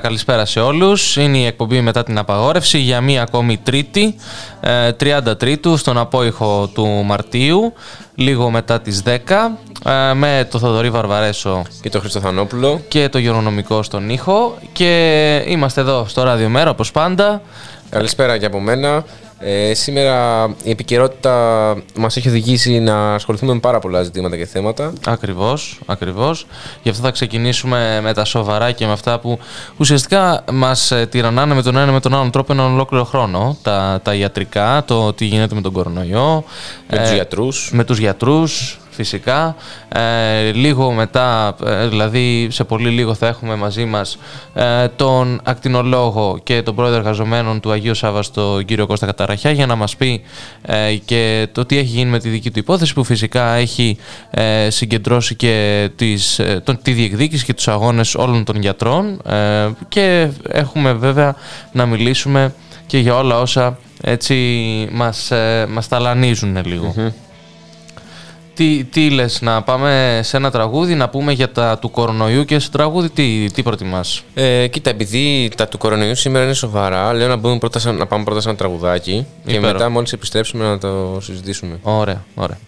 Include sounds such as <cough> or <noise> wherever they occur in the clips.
Καλησπέρα, καλησπέρα σε όλους. Είναι η εκπομπή μετά την απαγόρευση για μία ακόμη τρίτη, ε, 30 Τρίτου, στον απόϊχο του Μαρτίου, λίγο μετά τις 10, ε, με το Θοδωρή Βαρβαρέσο και το Χριστοθανόπουλο. και το Γερονομικό στον ήχο και είμαστε εδώ στο Ραδιομέρα όπως πάντα. Καλησπέρα και από μένα. Ε, σήμερα η επικαιρότητα μας έχει οδηγήσει να ασχοληθούμε με πάρα πολλά ζητήματα και θέματα. Ακριβώς, ακριβώς. Γι' αυτό θα ξεκινήσουμε με τα σοβαρά και με αυτά που ουσιαστικά μας ε, τυραννάνε με τον ένα με τον άλλον τρόπο έναν ολόκληρο χρόνο. Τα, τα ιατρικά, το τι γίνεται με τον κορονοϊό. Με τους ε, γιατρούς. Με τους γιατρούς, φυσικά. Ε, λίγο μετά, ε, δηλαδή σε πολύ λίγο θα έχουμε μαζί μας ε, τον ακτινολόγο και τον πρόεδρο εργαζομένων του Αγίου Σάββαστο, τον κύριο Κώστα Καταραχιά, για να μας πει ε, και το τι έχει γίνει με τη δική του υπόθεση, που φυσικά έχει ε, συγκεντρώσει και τις, ε, τον, τη διεκδίκηση και τους αγώνες όλων των γιατρών ε, και έχουμε βέβαια να μιλήσουμε και για όλα όσα έτσι μας, ε, μας ταλανίζουν λίγο. Τι, τι λες, να πάμε σε ένα τραγούδι, να πούμε για τα του κορονοϊού και σε τραγούδι τι, τι προτιμάς; Ε, κοίτα, επειδή τα του κορονοϊού σήμερα είναι σοβαρά, λέω να, μπούμε πρώτα, σε- να πάμε πρώτα σε ένα τραγουδάκι και Υπέροχο. μετά μόλις επιστρέψουμε να το συζητήσουμε. Ωραία, ωραία.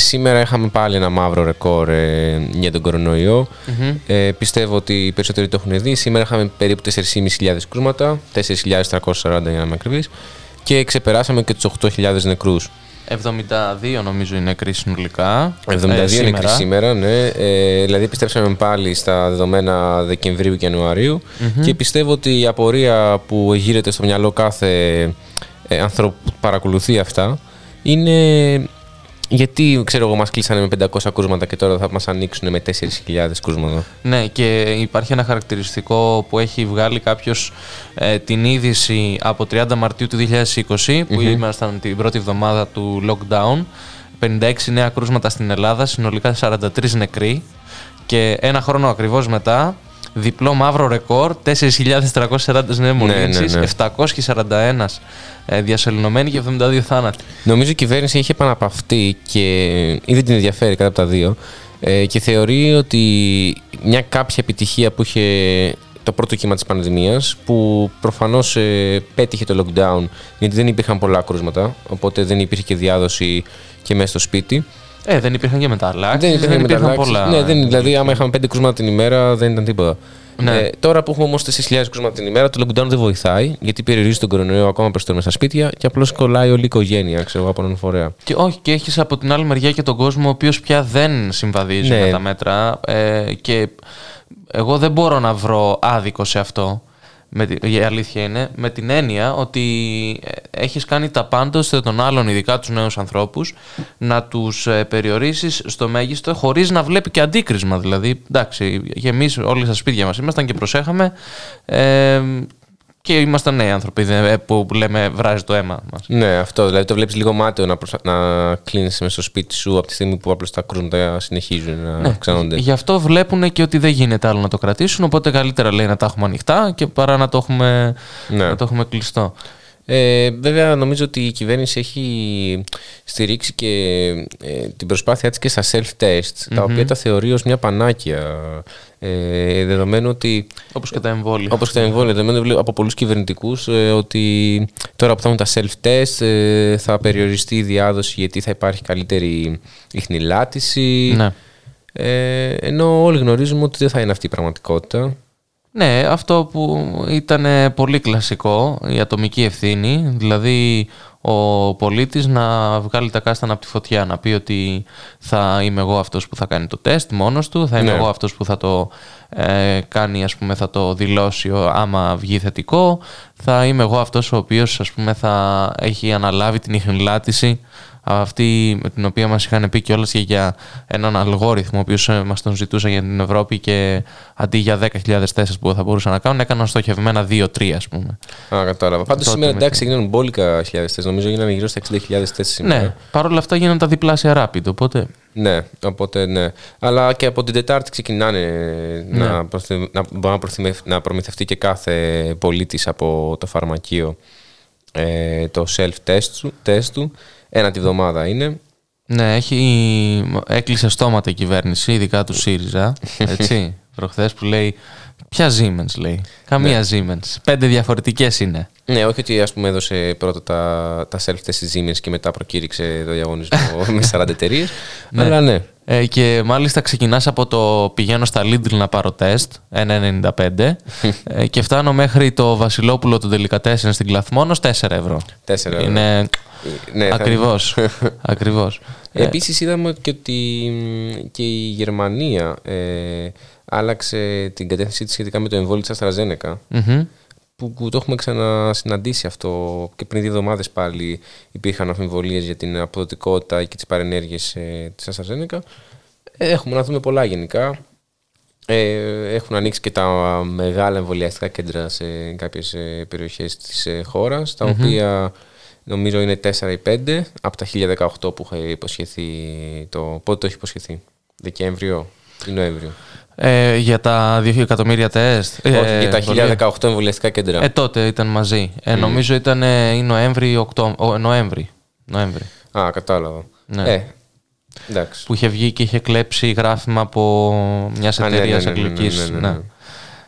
Σήμερα είχαμε πάλι ένα μαύρο ρεκόρ ε, για τον κορονοϊό. Ε, πιστεύω ότι οι περισσότεροι το έχουν δει. Σήμερα είχαμε περίπου 4.500 κρούσματα, 4.340 για να είμαι ακριβής, και ξεπεράσαμε και τους 8.000 νεκρούς. 72 νομίζω είναι νεκροί συνολικά. 72 ε, νεκροί σήμερα, ναι. Ε, δηλαδή επιστρέψαμε πάλι στα δεδομένα Δεκεμβρίου και ιανουαριου και πιστεύω ότι η απορία που γύρεται στο μυαλό κάθε ε, ανθρώπου που παρακολουθεί αυτά είναι γιατί ξέρω εγώ μας κλείσανε με 500 κρούσματα και τώρα θα μας ανοίξουν με 4.000 κρούσματα. Ναι, και υπάρχει ένα χαρακτηριστικό που έχει βγάλει κάποιος την είδηση από 30 Μαρτίου του 2020, που ήμασταν την πρώτη εβδομάδα του lockdown. 56 νέα κρούσματα στην Ελλάδα, συνολικά 43 νεκροί. Και ένα χρόνο ακριβώς μετά, διπλό μαύρο ρεκόρ, 4.340 νέες μολύνσεις, ναι. 741 ε, διασωληνωμένοι και 72 θάνατοι. Νομίζω η κυβέρνηση έχει επαναπαυτεί και ή δεν την ενδιαφέρει κατά από τα δύο ε, και θεωρεί ότι μια κάποια επιτυχία που είχε το πρώτο κύμα της πανδημίας που προφανώς ε, πέτυχε το lockdown γιατί δεν υπήρχαν πολλά κρούσματα οπότε δεν υπήρχε και διάδοση και μέσα στο σπίτι. Ε, δεν υπήρχαν και μεταλλάξεις, Δεν υπήρχαν, μεταλλάξεις. πολλά. Ναι, δεν, δηλαδή άμα είχαμε πέντε κρούσματα την ημέρα δεν ήταν τίποτα. Ναι. Ε, τώρα που έχουμε όμως 4.000 κρούσματα την ημέρα, το lockdown δεν βοηθάει γιατί περιορίζει τον κορονοϊό ακόμα περισσότερο μέσα στα σπίτια και απλώς κολλάει όλη η οικογένεια, ξέρω εγώ, από έναν φορέα. Και όχι, και έχεις από την άλλη μεριά και τον κόσμο ο οποίος πια δεν συμβαδίζει Ναι. με τα μέτρα. Ε, και εγώ δεν μπορώ να βρω άδικο σε αυτό. Με, τη- η αλήθεια είναι, με την έννοια ότι ε, έχεις κάνει τα πάντα ώστε των άλλων, ειδικά τους νέους ανθρώπους, να τους ε, περιορίσεις στο μέγιστο χωρίς να βλέπει και αντίκρισμα. Δηλαδή, εντάξει, και εμείς όλοι στα σπίτια μας ήμασταν και προσέχαμε ε, και ήμασταν νέοι άνθρωποι δεν- ε, που λέμε βράζει το αίμα μας. Ναι, αυτό. Δηλαδή το βλέπεις λίγο μάταιο να, προσα... να κλείνει μέσα στο σπίτι σου από τη στιγμή που απλώς τα κρούσματα συνεχίζουν να αυξάνονται. Γι' αυτό βλέπουν και ότι δεν γίνεται άλλο να το κρατήσουν. Οπότε καλύτερα λέει να τα έχουμε ανοιχτά και παρά να το έχουμε, Ναι. να το έχουμε κλειστό. Ε, βέβαια, νομίζω ότι η κυβέρνηση έχει στηρίξει και ε, την προσπάθειά της και στα self-tests, τα οποία τα θεωρεί ως μια πανάκια. Ε, δεδομένου ότι Όπως και τα εμβόλια. Όπως και τα εμβόλια, δεδομένου βλέπω από πολλούς κυβερνητικούς ότι τώρα που θα έχουν τα self-test ε, θα περιοριστεί η διάδοση γιατί θα υπάρχει καλύτερη ιχνηλάτηση. Ναι. Ε, ενώ όλοι γνωρίζουμε ότι δεν θα είναι αυτή η πραγματικότητα. Ναι, αυτό που ήταν ε, πολύ κλασικό, η ατομική ευθύνη, δηλαδή ο πολίτης να βγάλει τα κάστανα από τη φωτιά, να πει ότι θα είμαι εγώ αυτός που θα κάνει το τεστ μόνος του, θα είμαι Ναι. εγώ αυτός που θα το ε, κάνει, ας πούμε, θα το δηλώσει ο- άμα βγει θετικό, θα είμαι εγώ αυτός ο οποίος, ας πούμε, θα έχει αναλάβει την ιχνηλάτηση αυτή με την οποία μας είχαν πει κιόλας και για έναν αλγόριθμο ο οποίος ε, μας τον ζητούσαν για την Ευρώπη και αντί για 10.000 θέσεις που θα μπορούσαν να κάνουν έκαναν στοχευμένα 2-3 ας πούμε. Α, κατάλαβα. Πάντως Τότε σήμερα με εντάξει έγιναν μπόλικα χιλιάδες θέσεις. Νομίζω έγιναν γύρω στα 60.000 θέσεις σήμερα. Ναι, παρόλα αυτά γίνανε τα διπλάσια rapid, οπότε Ναι, οπότε ναι. Αλλά και από την Τετάρτη ξεκινάνε Ναι. να, προθυ... να μπορεί να, προθυμε- να προμηθευτεί και κάθε πολίτης από το φαρμακείο ε, το self-test του, test του. Ένα τη βδομάδα είναι. ναι, έχει, έκλεισε στόματα η κυβέρνηση, ειδικά του ΣΥΡΙΖΑ, <laughs> έτσι, προχθές που λέει ποια Siemens λέει, καμία Siemens, πέντε διαφορετικές είναι. Ναι, όχι ότι ας πούμε έδωσε πρώτα τα, τα self-test της Siemens και μετά προκήρυξε το διαγωνισμό <laughs> με 40 εταιρείες. Αλλά ναι. Ε, και μάλιστα ξεκινάς από το πηγαίνω στα Lidl να πάρω τεστ, 1,95 <laughs> ε, και φτάνω μέχρι το Βασιλόπουλο του Τελικατέσσερ στην Κλαθμόνος 4 ευρώ. 4 ευρώ. Είναι Ναι, θα- ακριβώς. <laughs> ακριβώς. Ε, Επίσης είδαμε και ότι μ, και η Γερμανία ε, άλλαξε την κατεύθυνσή της σχετικά με το εμβόλιο της AstraZeneca μμμ. που που το έχουμε ξανασυναντήσει αυτό και πριν δύο εβδομάδες πάλι υπήρχαν αμφιβολίες για την αποδοτικότητα και τις παρενέργειες ε, της AstraZeneca. Ε, έχουμε να δούμε πολλά γενικά. Ε, έχουν ανοίξει και τα μεγάλα εμβολιαστικά κέντρα σε κάποιες ε, περιοχές της ε, χώρας, τα οποία νομίζω είναι 4 ή 5 από τα 1018 που είχε υποσχεθεί το... Πότε το έχει υποσχεθεί, Δεκέμβριο ή Νοέμβριο. Ε, για τα 2 εκατομμύρια τεστ. Όχι, ε, για τα εμβολία. 1018 εμβολιαστικά κέντρα. Ε, τότε ήταν μαζί. Ε, νομίζω ήταν ε, ή Νοέμβρη ή Οκτώ... ο, Νοέμβρη. Νοέμβρη. Α, κατάλαβα. Ναι. Ε, εντάξει. Που είχε βγει και είχε κλέψει γράφημα από μιας Α, ναι, εταιρείας ναι, ναι, ναι, εκλογική. ναι, ναι, ναι.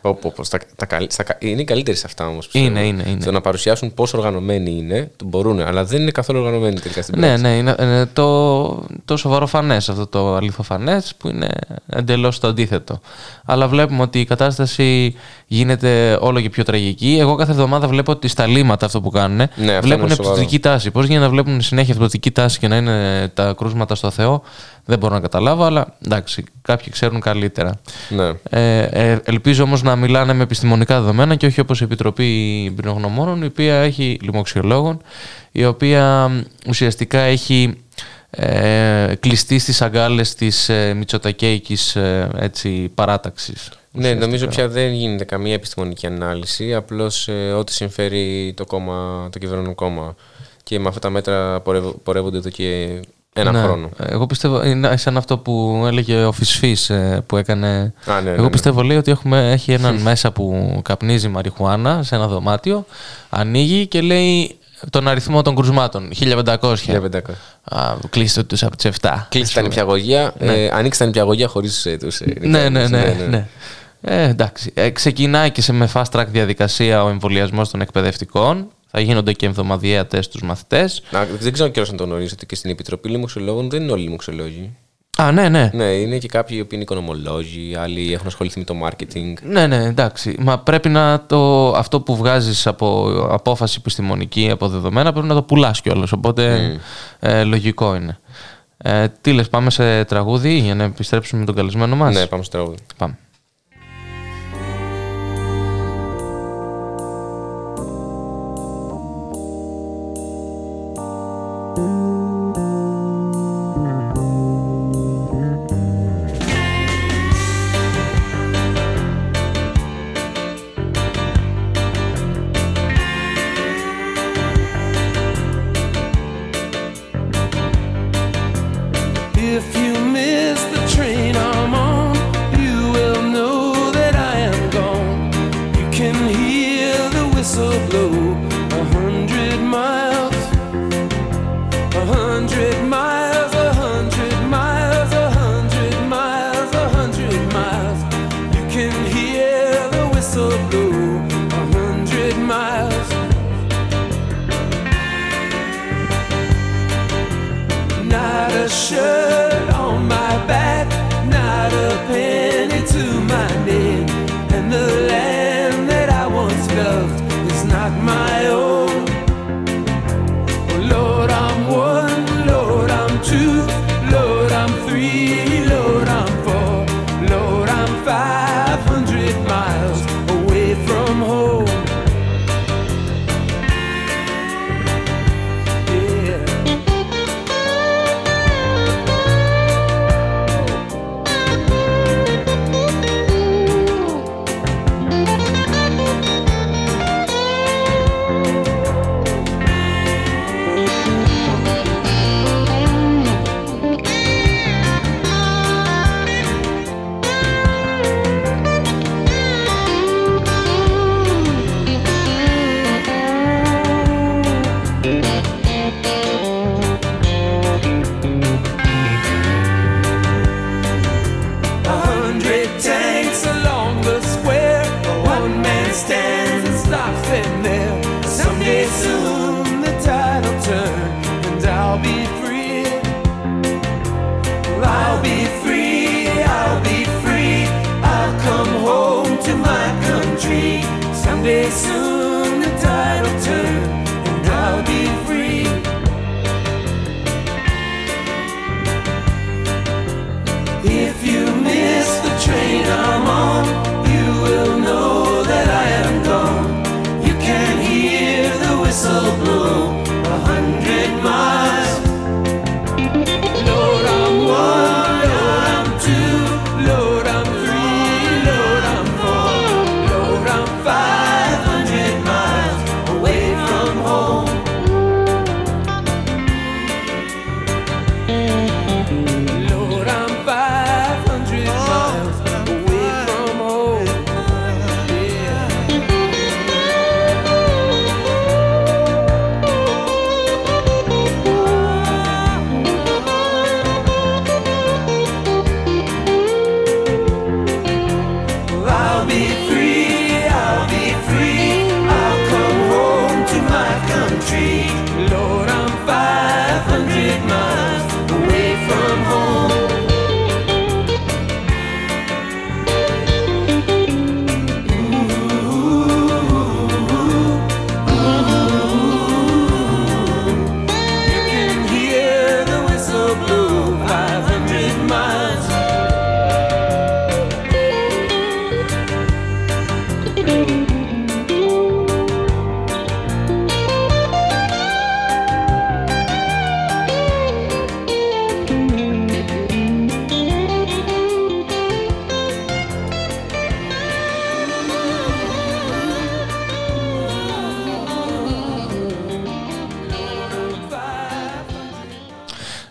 Πω, πω, πω, στα, τα, καλ- στα, κα- είναι οι καλύτεροι σε αυτά όμως. Είναι, είναι, είναι. Στο να παρουσιάσουν πόσο οργανωμένοι είναι, το μπορούν, αλλά δεν είναι καθόλου οργανωμένοι τελικά στην Ναι, πράξη. ναι, είναι, είναι το, το σοβαροφανέ αυτό το αληθοφανές που είναι εντελώς το αντίθετο. Αλλά βλέπουμε ότι η κατάσταση γίνεται όλο και πιο τραγική. Εγώ κάθε εβδομάδα βλέπω ότι στα λίμματα αυτό που κάνουν Ναι, αυτό βλέπουν είναι σοβαρό. πτωτική τάση. Πώς γίνεται να βλέπουν συνέχεια πτωτική τάση και να είναι τα κρούσματα στο Θεό, δεν μπορώ να καταλάβω, αλλά εντάξει, κάποιοι ξέρουν καλύτερα. Ναι. Ε, ε, ελπίζω όμως να μιλάνε με επιστημονικά δεδομένα και όχι όπως η Επιτροπή Πυρογνωμόνων, η οποία έχει λοιμοξιολόγων, η οποία μ, ουσιαστικά έχει ε, κλειστεί στις αγκάλες της ε, Μητσοτακέικης ε, έτσι, παράταξης. Ναι, νομίζω πια δεν γίνεται καμία επιστημονική ανάλυση. Απλώς ό,τι συμφέρει το, κόμμα, το κυβερνόν κόμμα. Και με αυτά τα μέτρα πορευ- πορεύονται εδώ και ένα Ναι. χρόνο. Εγώ πιστεύω, είναι σαν αυτό που έλεγε ο Φυσφής ε, που έκανε. Α, ναι, ναι, Εγώ ναι. πιστεύω λέει ότι έχουμε, έχει έναν μέσα που καπνίζει μαριχουάνα σε ένα δωμάτιο, ανοίγει και λέει τον αριθμό των κρουσμάτων. 1500. 1500. Α, κλείστε τους από τις 7. Κλείσει τα νηπιαγωγεία. Ε, ανοίξει τα νηπιαγωγεία χωρίς τους. Ναι, ναι, ναι. ναι. Ε, εντάξει. Ε, ξεκινάει και σε με fast track διαδικασία ο εμβολιασμός των εκπαιδευτικών. Θα γίνονται και εβδομαδιαία τεστ στους μαθητές. Να, δεν ξέρω κιόλα αν το γνωρίζετε ότι και στην Επιτροπή Λοιμοξιολόγων δεν είναι όλοι λοιμοξιολόγοι. Α, ναι, ναι. Ναι, είναι και κάποιοι οι οποίοι είναι οικονομολόγοι, άλλοι έχουν ασχοληθεί με το marketing. Ναι, ναι, εντάξει. Μα πρέπει να το. Αυτό που βγάζεις από απόφαση επιστημονική, από δεδομένα, πρέπει να το πουλάς κιόλας. Οπότε ε, λογικό είναι. Ε, τι λες, πάμε σε τραγούδι για να επιστρέψουμε με τον καλεσμένο μας; Ναι, πάμε στο τραγούδι. Πάμε.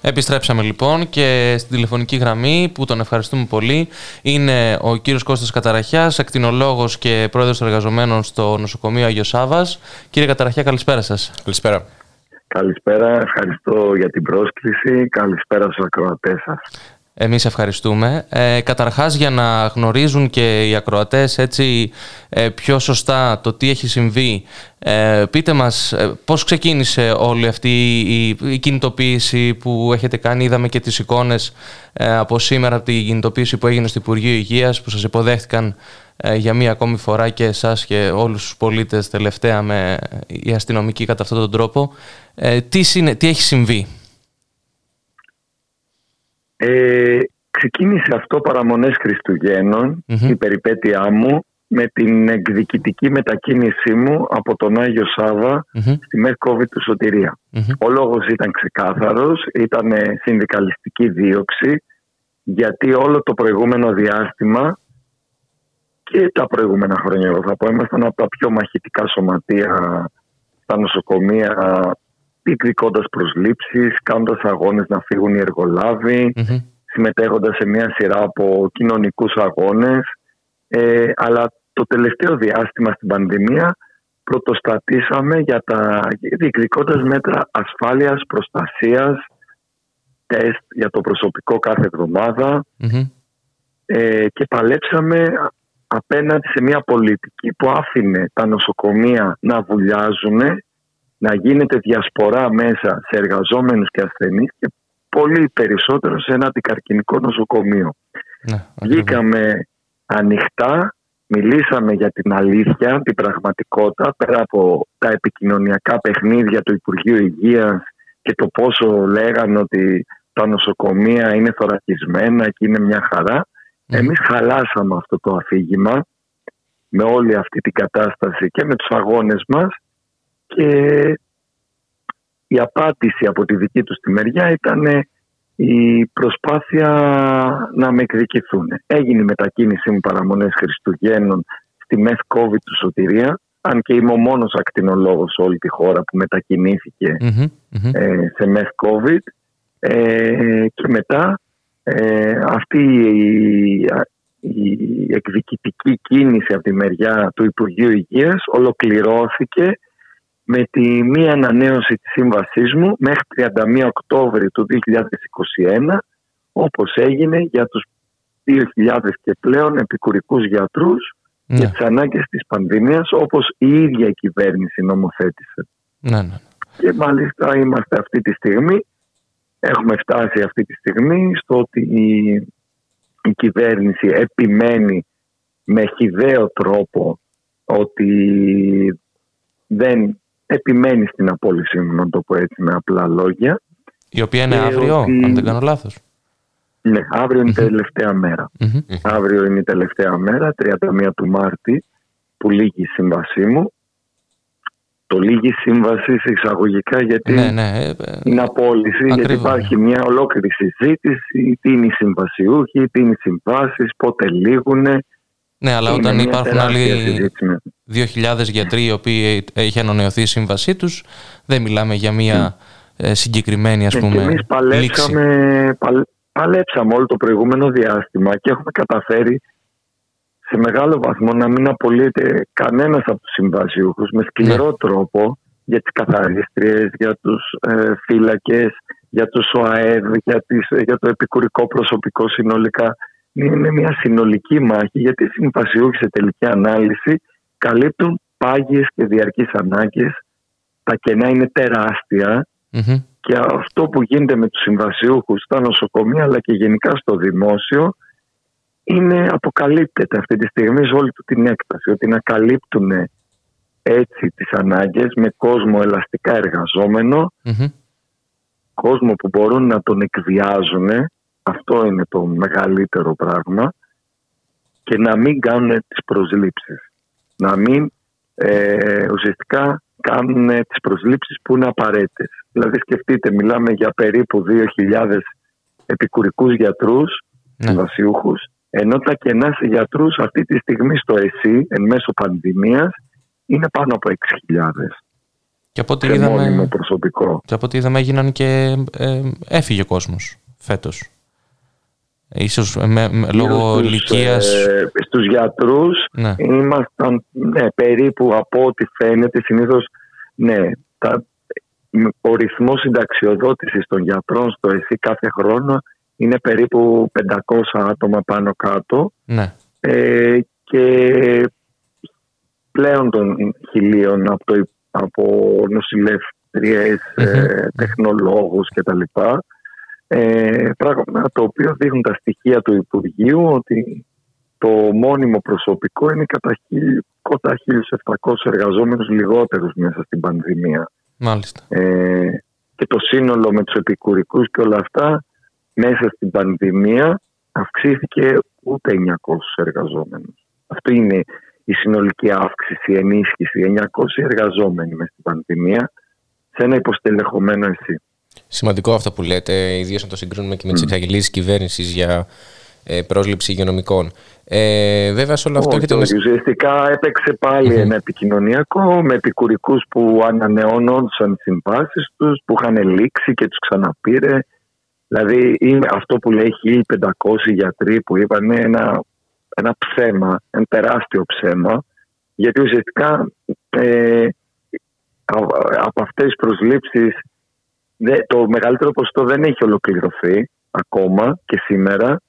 Επιστρέψαμε λοιπόν και στην τηλεφωνική γραμμή που τον ευχαριστούμε πολύ είναι ο κύριος Κώστας Καταραχιάς, ακτινολόγος και πρόεδρος των εργαζομένων στο νοσοκομείο Αγιο Σάβας. Κύριε Καταραχιά, καλησπέρα σας. Καλησπέρα. Καλησπέρα, ευχαριστώ για την πρόσκληση. Καλησπέρα στους ακροατές σας. Εμείς ευχαριστούμε. Ε, καταρχάς για να γνωρίζουν και οι ακροατές έτσι ε, πιο σωστά το τι έχει συμβεί, ε, πείτε μας ε, πώς ξεκίνησε όλη αυτή η, η κινητοποίηση που έχετε κάνει. Είδαμε και τις εικόνες ε, από σήμερα από την κινητοποίηση που έγινε στο Υπουργείο Υγείας που σας υποδέχτηκαν ε, για μία ακόμη φορά και εσάς και όλους τους πολίτες τελευταία με οι αστυνομικοί κατά αυτόν τον τρόπο. Ε, τι, συνε- τι έχει συμβεί; Ε, ξεκίνησε αυτό παραμονές Χριστουγέννων, Μμμ. η περιπέτειά μου, με την εκδικητική μετακίνησή μου από τον Άγιο Σάβα Μμμ, στη ΜΕΘΚΟΒΙ του Σωτηρία. μμμ, Ο λόγος ήταν ξεκάθαρος, ήταν συνδικαλιστική δίωξη, γιατί όλο το προηγούμενο διάστημα και τα προηγούμενα χρόνια, εγώ θα πω, ήμασταν από τα πιο μαχητικά σωματεία στα νοσοκομεία, διεκδικώντας προσλήψεις, κάνοντας αγώνες να φύγουν οι εργολάβοι, μμμ. συμμετέχοντας σε μια σειρά από κοινωνικούς αγώνες. Ε, αλλά το τελευταίο διάστημα στην πανδημία πρωτοστατήσαμε για τα διεκδικώντας μέτρα ασφάλειας, προστασίας, τεστ για το προσωπικό κάθε εβδομάδα Μμμ. ε, και παλέψαμε απέναντι σε μια πολιτική που άφηνε τα νοσοκομεία να βουλιάζουν, να γίνεται διασπορά μέσα σε εργαζόμενους και ασθενείς και πολύ περισσότερο σε ένα αντικαρκυνικό νοσοκομείο. Ναι, ακριβώς. Βγήκαμε ανοιχτά, μιλήσαμε για την αλήθεια, την πραγματικότητα, πέρα από τα επικοινωνιακά παιχνίδια του Υπουργείου Υγείας και το πόσο λέγανε ότι τα νοσοκομεία είναι θωρακισμένα και είναι μια χαρά. Μμμ. Εμείς χαλάσαμε αυτό το αφήγημα με όλη αυτή την κατάσταση και με τους αγώνες μας και η απάντηση από τη δική τους τη μεριά ήταν η προσπάθεια να με εκδικηθούν. Έγινε η μετακίνησή μου παραμονές Χριστουγέννων στη ΜΕΘ COVID του Σωτηρία, αν και είμαι ο μόνος ακτινολόγος σε όλη τη χώρα που μετακινήθηκε Μμμ, μμμ. ε, σε ΜΕΘ COVID ε, και μετά ε, αυτή η, η εκδικητική κίνηση από τη μεριά του Υπουργείου Υγείας ολοκληρώθηκε με τη μία ανανέωση της σύμβασής μου μέχρι 31 Οκτώβρη του 2021 όπως έγινε για τους 2.000 και πλέον επικουρικούς γιατρούς Ναι, για τις ανάγκες της πανδημίας όπως η ίδια η κυβέρνηση νομοθέτησε. ναι, ναι. Και μάλιστα είμαστε αυτή τη στιγμή, έχουμε φτάσει αυτή τη στιγμή στο ότι η, η κυβέρνηση επιμένει με χιδαίο τρόπο ότι δεν επιμένει στην απόλυσή μου, να το πω έτσι με απλά λόγια. Η οποία είναι Και αύριο, ότι- αν δεν κάνω λάθος. Ναι, αύριο είναι η τελευταία μέρα. Μμμ. Αύριο είναι η τελευταία μέρα, 31 του Μάρτη, που λύγει η σύμβασή μου. Το λύγει η σύμβαση σε εισαγωγικά γιατί Ναι, ναι. ε, ε, είναι απόλυση, γιατί Ακριβώς, υπάρχει μια ολόκληρη συζήτηση, τι είναι οι συμβασιούχοι, τι είναι οι συμβάσεις, πότε λήγουν. Ναι, αλλά Είναι όταν μια υπάρχουν τεράστια άλλοι συζήτηση. 2.000 γιατροί οι οποίοι έχει ανανεωθεί η σύμβασή τους, δεν μιλάμε για μια ε, συγκεκριμένη ας Ναι, και πούμε εμείς λήξη. παλέψαμε, παλ- παλέψαμε όλο το προηγούμενο διάστημα και έχουμε καταφέρει σε μεγάλο βαθμό να μην απολύεται κανένας από τους συμβασιούχους με σκληρό Ναι. τρόπο για τις καθαρίστριες, για τους ε, φύλακες, για τους ΟΑΕΔ, για, τις, για το επικουρικό προσωπικό συνολικά. Είναι μια συνολική μάχη γιατί οι συμβασιούχοι σε τελική ανάλυση καλύπτουν πάγιες και διαρκείς ανάγκες. Τα κενά είναι τεράστια Μμμ. και αυτό που γίνεται με τους συμβασιούχους στα νοσοκομεία αλλά και γενικά στο δημόσιο είναι αποκαλύπτεται αυτή τη στιγμή σε όλη του την έκταση ότι να καλύπτουν έτσι τις ανάγκες με κόσμο ελαστικά εργαζόμενο Μμμ. κόσμο που μπορούν να τον εκβιάζουν αυτό είναι το μεγαλύτερο πράγμα και να μην κάνουν τις προσλήψεις να μην ε, ουσιαστικά κάνουν τις προσλήψεις που είναι απαραίτητες δηλαδή σκεφτείτε μιλάμε για περίπου 2.000 επικουρικούς γιατρούς Ναι. συμβασιούχους ενώ τα κενά σε γιατρούς αυτή τη στιγμή στο ΕΣΥ εν μέσω πανδημίας είναι πάνω από 6.000 Και από ό,τι σε μόνιμο είδαμε, προσωπικό. και από ό,τι είδαμε έγιναν και ε, έφυγε ο κόσμος φέτος. Ίσως με, με- λόγω Στους, ηλικίας. ε, στους γιατρούς Ναι. ήμασταν ναι, περίπου από ό,τι φαίνεται συνήθως ναι, τα, ο ρυθμός συνταξιοδότησης των γιατρών στο ΕΣΥ κάθε χρόνο είναι περίπου 500 άτομα πάνω κάτω ναι. ε, και πλέον των χιλίων από, το, από νοσηλεύτριες, ε, τεχνολόγους κτλ. Ε, πράγμα το οποίο δείχνουν τα στοιχεία του Υπουργείου ότι το μόνιμο προσωπικό είναι κατά, χίλ- κοντά 1.700 εργαζόμενους λιγότερους μέσα στην πανδημία. Μάλιστα. Ε, και το σύνολο με τους επικουρικούς και όλα αυτά μέσα στην πανδημία αυξήθηκε ούτε 900 εργαζόμενους. Αυτό είναι η συνολική αύξηση, η ενίσχυση. 900 εργαζόμενοι μέσα στην πανδημία σε ένα υποστελεχωμένο εσύ. Σημαντικό αυτό που λέτε, ιδίως να το συγκρίνουμε και με τις εξαγγελίες κυβέρνησης για ε, πρόσληψη υγειονομικών. Ε, βέβαια, σε όλο αυτό Όχι, έχετε όχι. Ουσιαστικά έπαιξε πάλι Μμμ. ένα επικοινωνιακό με επικουρικούς που ανανεώνονταν τι συμβάσεις τους, που είχαν λήξει και τους ξαναπήρε. Δηλαδή είναι αυτό που λέει 1500 γιατροί που είπαν είναι ένα, ένα ψέμα, ένα τεράστιο ψέμα. Γιατί ουσιαστικά ε, α- από αυτές τις προσλήψεις δε- το μεγαλύτερο ποσοστό δεν έχει ολοκληρωθεί ακόμα και σήμερα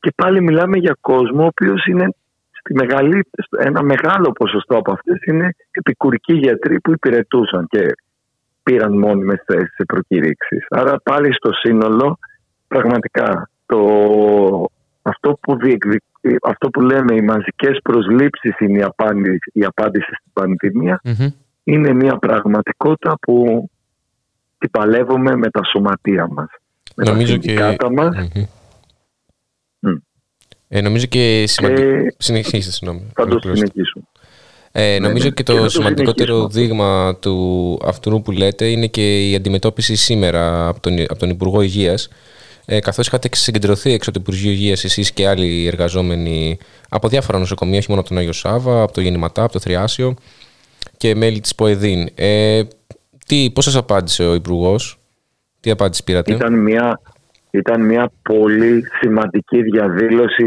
και πάλι μιλάμε για κόσμο ο οποίος είναι στη μεγαλύτερη, ένα μεγάλο ποσοστό από αυτές είναι επικουρικοί γιατροί που υπηρετούσαν και πήραν μόνιμες θέσεις σε προκήρυξεις. Άρα πάλι στο σύνολο πραγματικά το, αυτό, που διεκδικ- αυτό που λέμε οι μαζικές προσλήψεις είναι η απάντηση, η απάντηση στην πανδημία Μμμ. είναι μια πραγματικότητα που την παλεύουμε με τα σωματεία μας. Με Νομίζω τα και- συνδικάτα μας. Μμμ. Μμ. Ε, νομίζω και σημαντικό. Και Συνεχίστε, συγγνώμη. θα το Ολοκληρώστε. συνεχίσουμε. Ε, Ναι, νομίζω ναι. και Και το θα το σημαντικότερο συνεχίσουμε. δείγμα του αυτού που λέτε είναι και η αντιμετώπιση σήμερα από τον, από τον Υπουργό Υγείας. Ε, Καθώς είχατε συγκεντρωθεί έξω από το Υπουργείο Υγείας εσείς και άλλοι εργαζόμενοι από διάφορα νοσοκομεία, όχι μόνο από τον Άγιο Σάβα, από το Γεννηματά, από το Θριάσιο και μέλη της ΠΟΕΔΗΝ. Ε, τι, πώς σας απάντησε ο Υπουργός, τι απάντηση πήρατε; Ήταν μια, ήταν μια πολύ σημαντική διαδήλωση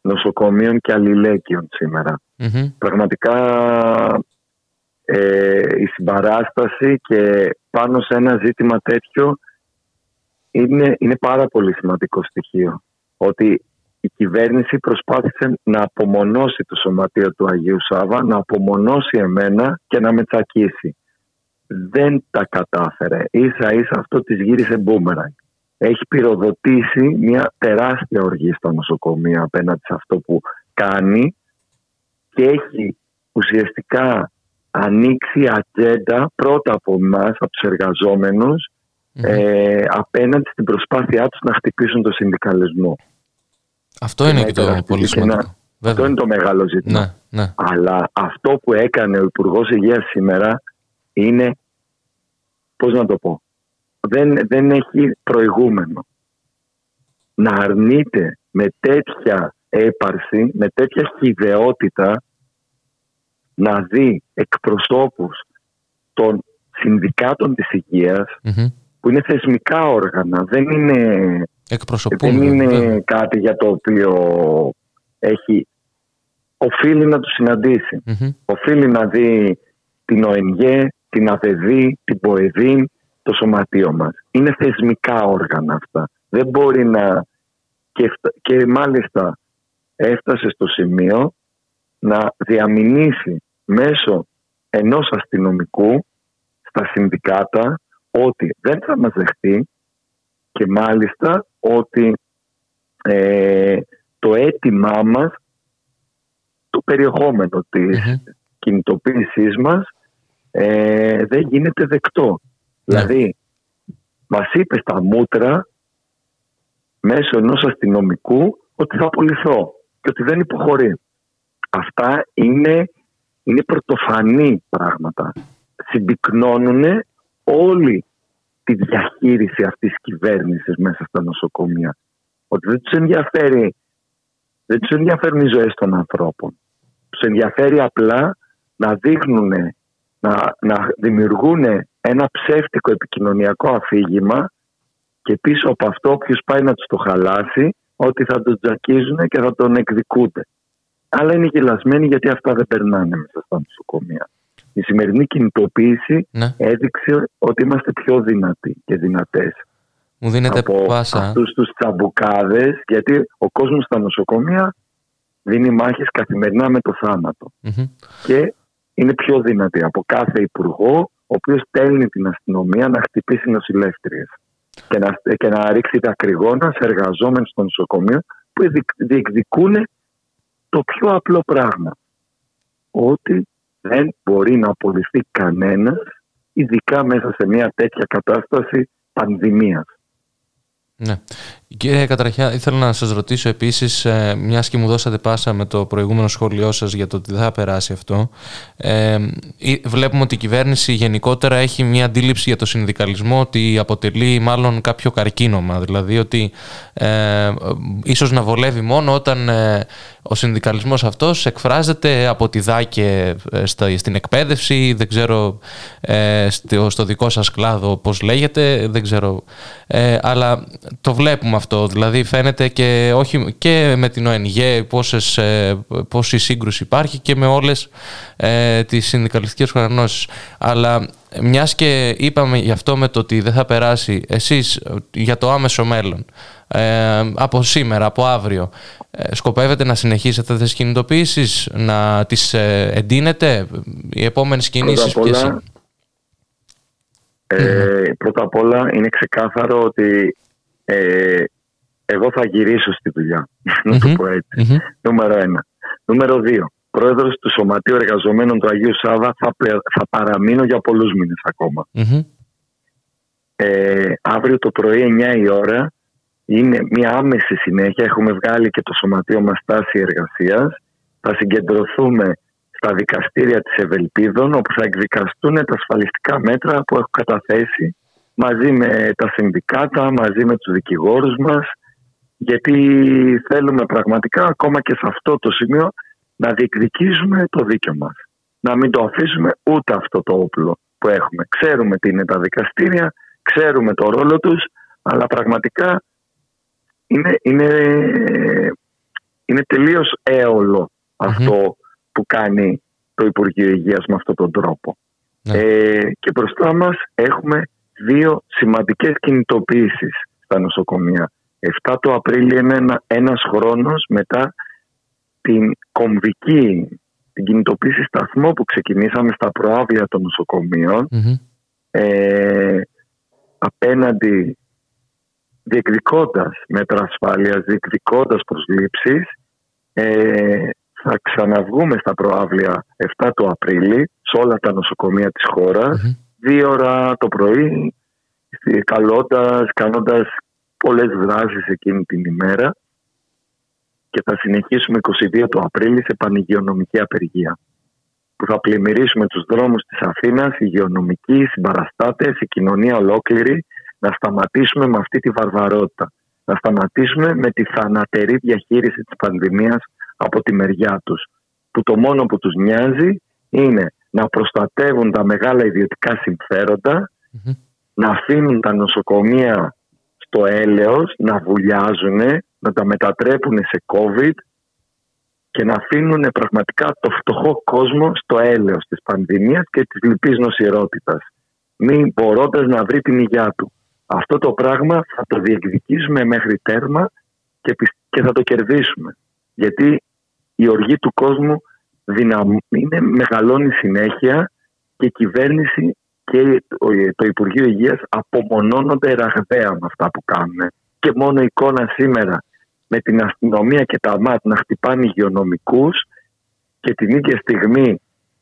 νοσοκομείων και αλληλέκειων σήμερα. Μμμ. Πραγματικά ε, η συμπαράσταση και πάνω σε ένα ζήτημα τέτοιο είναι, είναι πάρα πολύ σημαντικό στοιχείο. Ότι η κυβέρνηση προσπάθησε να απομονώσει το σωματείο του Αγίου Σάβα, να απομονώσει εμένα και να με τσακίσει. Δεν τα κατάφερε. Ίσα ίσα αυτό της γύρισε μπούμεραγκ. Έχει πυροδοτήσει μια τεράστια οργή στα νοσοκομεία απέναντι σε αυτό που κάνει και έχει ουσιαστικά ανοίξει ατζέντα πρώτα από εμάς, από τους εργαζόμενους, ε, απέναντι στην προσπάθειά τους να χτυπήσουν το συνδικαλισμό. Αυτό είναι να και το υπερασπιστεί πολύ και να- σημαντικό. Αυτό Βέβαια. είναι το μεγάλο ζήτημα. Ναι, ναι. Αλλά αυτό που έκανε ο Υπουργός Υγείας σήμερα είναι, πώς να το πω, δεν, δεν έχει προηγούμενο. Να αρνείται με τέτοια έπαρση, με τέτοια χιδεότητα να δει εκπροσώπους των συνδικάτων της υγείας Μμμ. που είναι θεσμικά όργανα, δεν είναι Εκπροσωπούμε. δεν είναι βέβαια. κάτι για το οποίο έχει οφείλει να τους συναντήσει. Μμμ. Οφείλει να δει την ΟΕΝΓΕ, την ΑΔΕΔΗ, την ΠΟΕΔΗΝ, το σωματείο μας. Είναι θεσμικά όργανα αυτά. Δεν μπορεί να... Και, φτα- και μάλιστα έφτασε στο σημείο να διαμηνήσει μέσω ενός αστυνομικού στα συνδικάτα ότι δεν θα μας δεχτεί και μάλιστα ότι ε, το αίτημά μας, το περιεχόμενο της Μμμ. κινητοποίησής μας ε, δεν γίνεται δεκτό. Ναι. Δηλαδή, μας είπες στα μούτρα μέσω ενός αστυνομικού ότι θα απολυθώ και ότι δεν υποχωρεί. Αυτά είναι, είναι πρωτοφανή πράγματα. Συμπυκνώνουν όλη τη διαχείριση αυτής της κυβέρνησης μέσα στα νοσοκομεία. Ότι δεν τους ενδιαφέρει, δεν τους ενδιαφέρουν οι ζωές των ανθρώπων. Τους ενδιαφέρει απλά να δείχνουν να, να δημιουργούν ένα ψεύτικο επικοινωνιακό αφήγημα και πίσω από αυτό όποιος πάει να τους το χαλάσει ότι θα τον τζακίζουν και θα τον εκδικούνται. Αλλά είναι γελασμένοι γιατί αυτά δεν περνάνε μέσα στα νοσοκομεία. Η σημερινή κινητοποίηση Ναι. έδειξε ότι είμαστε πιο δυνατοί και δυνατές Μου δίνετε από πάσα. αυτούς τους τσαμπουκάδες γιατί ο κόσμος στα νοσοκομεία δίνει μάχες καθημερινά με το θάνατο Μμμ. και είναι πιο δυνατή από κάθε υπουργό ο οποίος στέλνει την αστυνομία να χτυπήσει νοσηλεύτριες και να, και να ρίξει τα κρυγόνα σε εργαζόμενους στο νοσοκομείο που διεκ- διεκδικούν το πιο απλό πράγμα ότι δεν μπορεί να απολυθεί κανένας ειδικά μέσα σε μια τέτοια κατάσταση πανδημίας. Ναι. Κύριε Κατραχιά, ήθελα να σας ρωτήσω επίσης, ε, μιας και μου δώσατε πάσα με το προηγούμενο σχόλιο σας για το ότι δεν θα περάσει αυτό, ε, ή- βλέπουμε ότι η κυβέρνηση γενικότερα έχει μια αντίληψη για το συνδικαλισμό ότι αποτελεί μάλλον κάποιο καρκίνωμα, δηλαδή ότι ε, ίσως να βολεύει μόνο όταν ε, ο συνδικαλισμός αυτός εκφράζεται από τη ΔΑΚΕ ε, στα- στην εκπαίδευση, δεν ξέρω ε, στο, στο δικό σας κλάδο πώς λέγεται, δεν ξέρω, ε, αλλά το βλέπουμε αυτό, δηλαδή φαίνεται και, όχι, και με την ΟΕΝΓΕ πόσες, ε, πόση σύγκρουση υπάρχει και με όλες ε, τις συνδικαλιστικές οργανώσεις. Αλλά μιας και είπαμε γι' αυτό με το ότι δεν θα περάσει εσείς ε, για το άμεσο μέλλον, ε, από σήμερα, από αύριο, ε, σκοπεύετε να συνεχίσετε τις κινητοποιήσεις, να τις ε, εντείνετε, οι επόμενες κινήσεις Πρώτα απ' ποιες όλα, είναι; Ε, πρώτα απ' όλα είναι ξεκάθαρο ότι ε, εγώ θα γυρίσω στη δουλειά. Να το Μμμ. πω έτσι. Μμμ. Νούμερο ένα. Νούμερο δύο. Πρόεδρος του Σωματείου Εργαζομένων του Αγίου Σάβα θα, πε- θα παραμείνω για πολλούς μήνες ακόμα. Μμμ. Ε, αύριο το πρωί 9 η ώρα είναι μια άμεση συνέχεια. Έχουμε βγάλει και το Σωματείο μας τάση εργασίας. Θα συγκεντρωθούμε στα δικαστήρια της Ευελπίδων όπου θα εκδικαστούν τα ασφαλιστικά μέτρα που έχω καταθέσει μαζί με τα συνδικάτα, μαζί με τους δικηγόρους μας γιατί θέλουμε πραγματικά ακόμα και σε αυτό το σημείο να διεκδικήσουμε το δίκαιο μας. Να μην το αφήσουμε ούτε αυτό το όπλο που έχουμε. Ξέρουμε τι είναι τα δικαστήρια, ξέρουμε το ρόλο τους, αλλά πραγματικά είναι, είναι, είναι τελείως έολο αυτό που κάνει το Υπουργείο Υγείας με αυτόν τον τρόπο. Ναι. Ε, και μπροστά μας έχουμε δύο σημαντικές κινητοποιήσεις στα νοσοκομεία. 7 το Απρίλιο είναι ένα, ένας χρόνος μετά την κομβική, την κινητοποίηση σταθμό που ξεκινήσαμε στα προάβλια των νοσοκομείων Μμμ. ε, απέναντι διεκδικώντας μέτρα ασφάλειας, διεκδικώντας προσλήψεις ε, θα ξαναβγούμε στα προάβλια 7 του Απρίλη σε όλα τα νοσοκομεία της χώρας Μμμ. Δύο ώρα το πρωί στη- καλώντας, κάνοντας πολλές δράσεις εκείνη την ημέρα και θα συνεχίσουμε 22 το Απρίλη σε πανηγειονομική απεργία που θα πλημμυρίσουμε τους δρόμους της Αθήνας, οι υγειονομικοί, οι συμπαραστάτες, η κοινωνία ολόκληρη να σταματήσουμε με αυτή τη βαρβαρότητα. Να σταματήσουμε με τη θανατερή διαχείριση της πανδημίας από τη μεριά τους. Που το μόνο που τους νοιάζει είναι να προστατεύουν τα μεγάλα ιδιωτικά συμφέροντα, Μμμ. να αφήνουν τα νοσοκομεία στο έλεος, να βουλιάζουν, να τα μετατρέπουν σε COVID και να αφήνουν πραγματικά το φτωχό κόσμο στο έλεος της πανδημίας και της λυπής νοσηρότητας μην μπορώντας να βρει την υγειά του. Αυτό το πράγμα θα το διεκδικήσουμε μέχρι τέρμα και, πισ- και θα το κερδίσουμε. Γιατί η οργή του κόσμου δυναμ... είναι, μεγαλώνει συνέχεια και η κυβέρνηση και το- το Υπουργείο Υγείας απομονώνονται ραγδαία με αυτά που κάνουν. Και μόνο η εικόνα σήμερα με την αστυνομία και τα ΜΑΤ να χτυπάνε υγειονομικούς και την ίδια στιγμή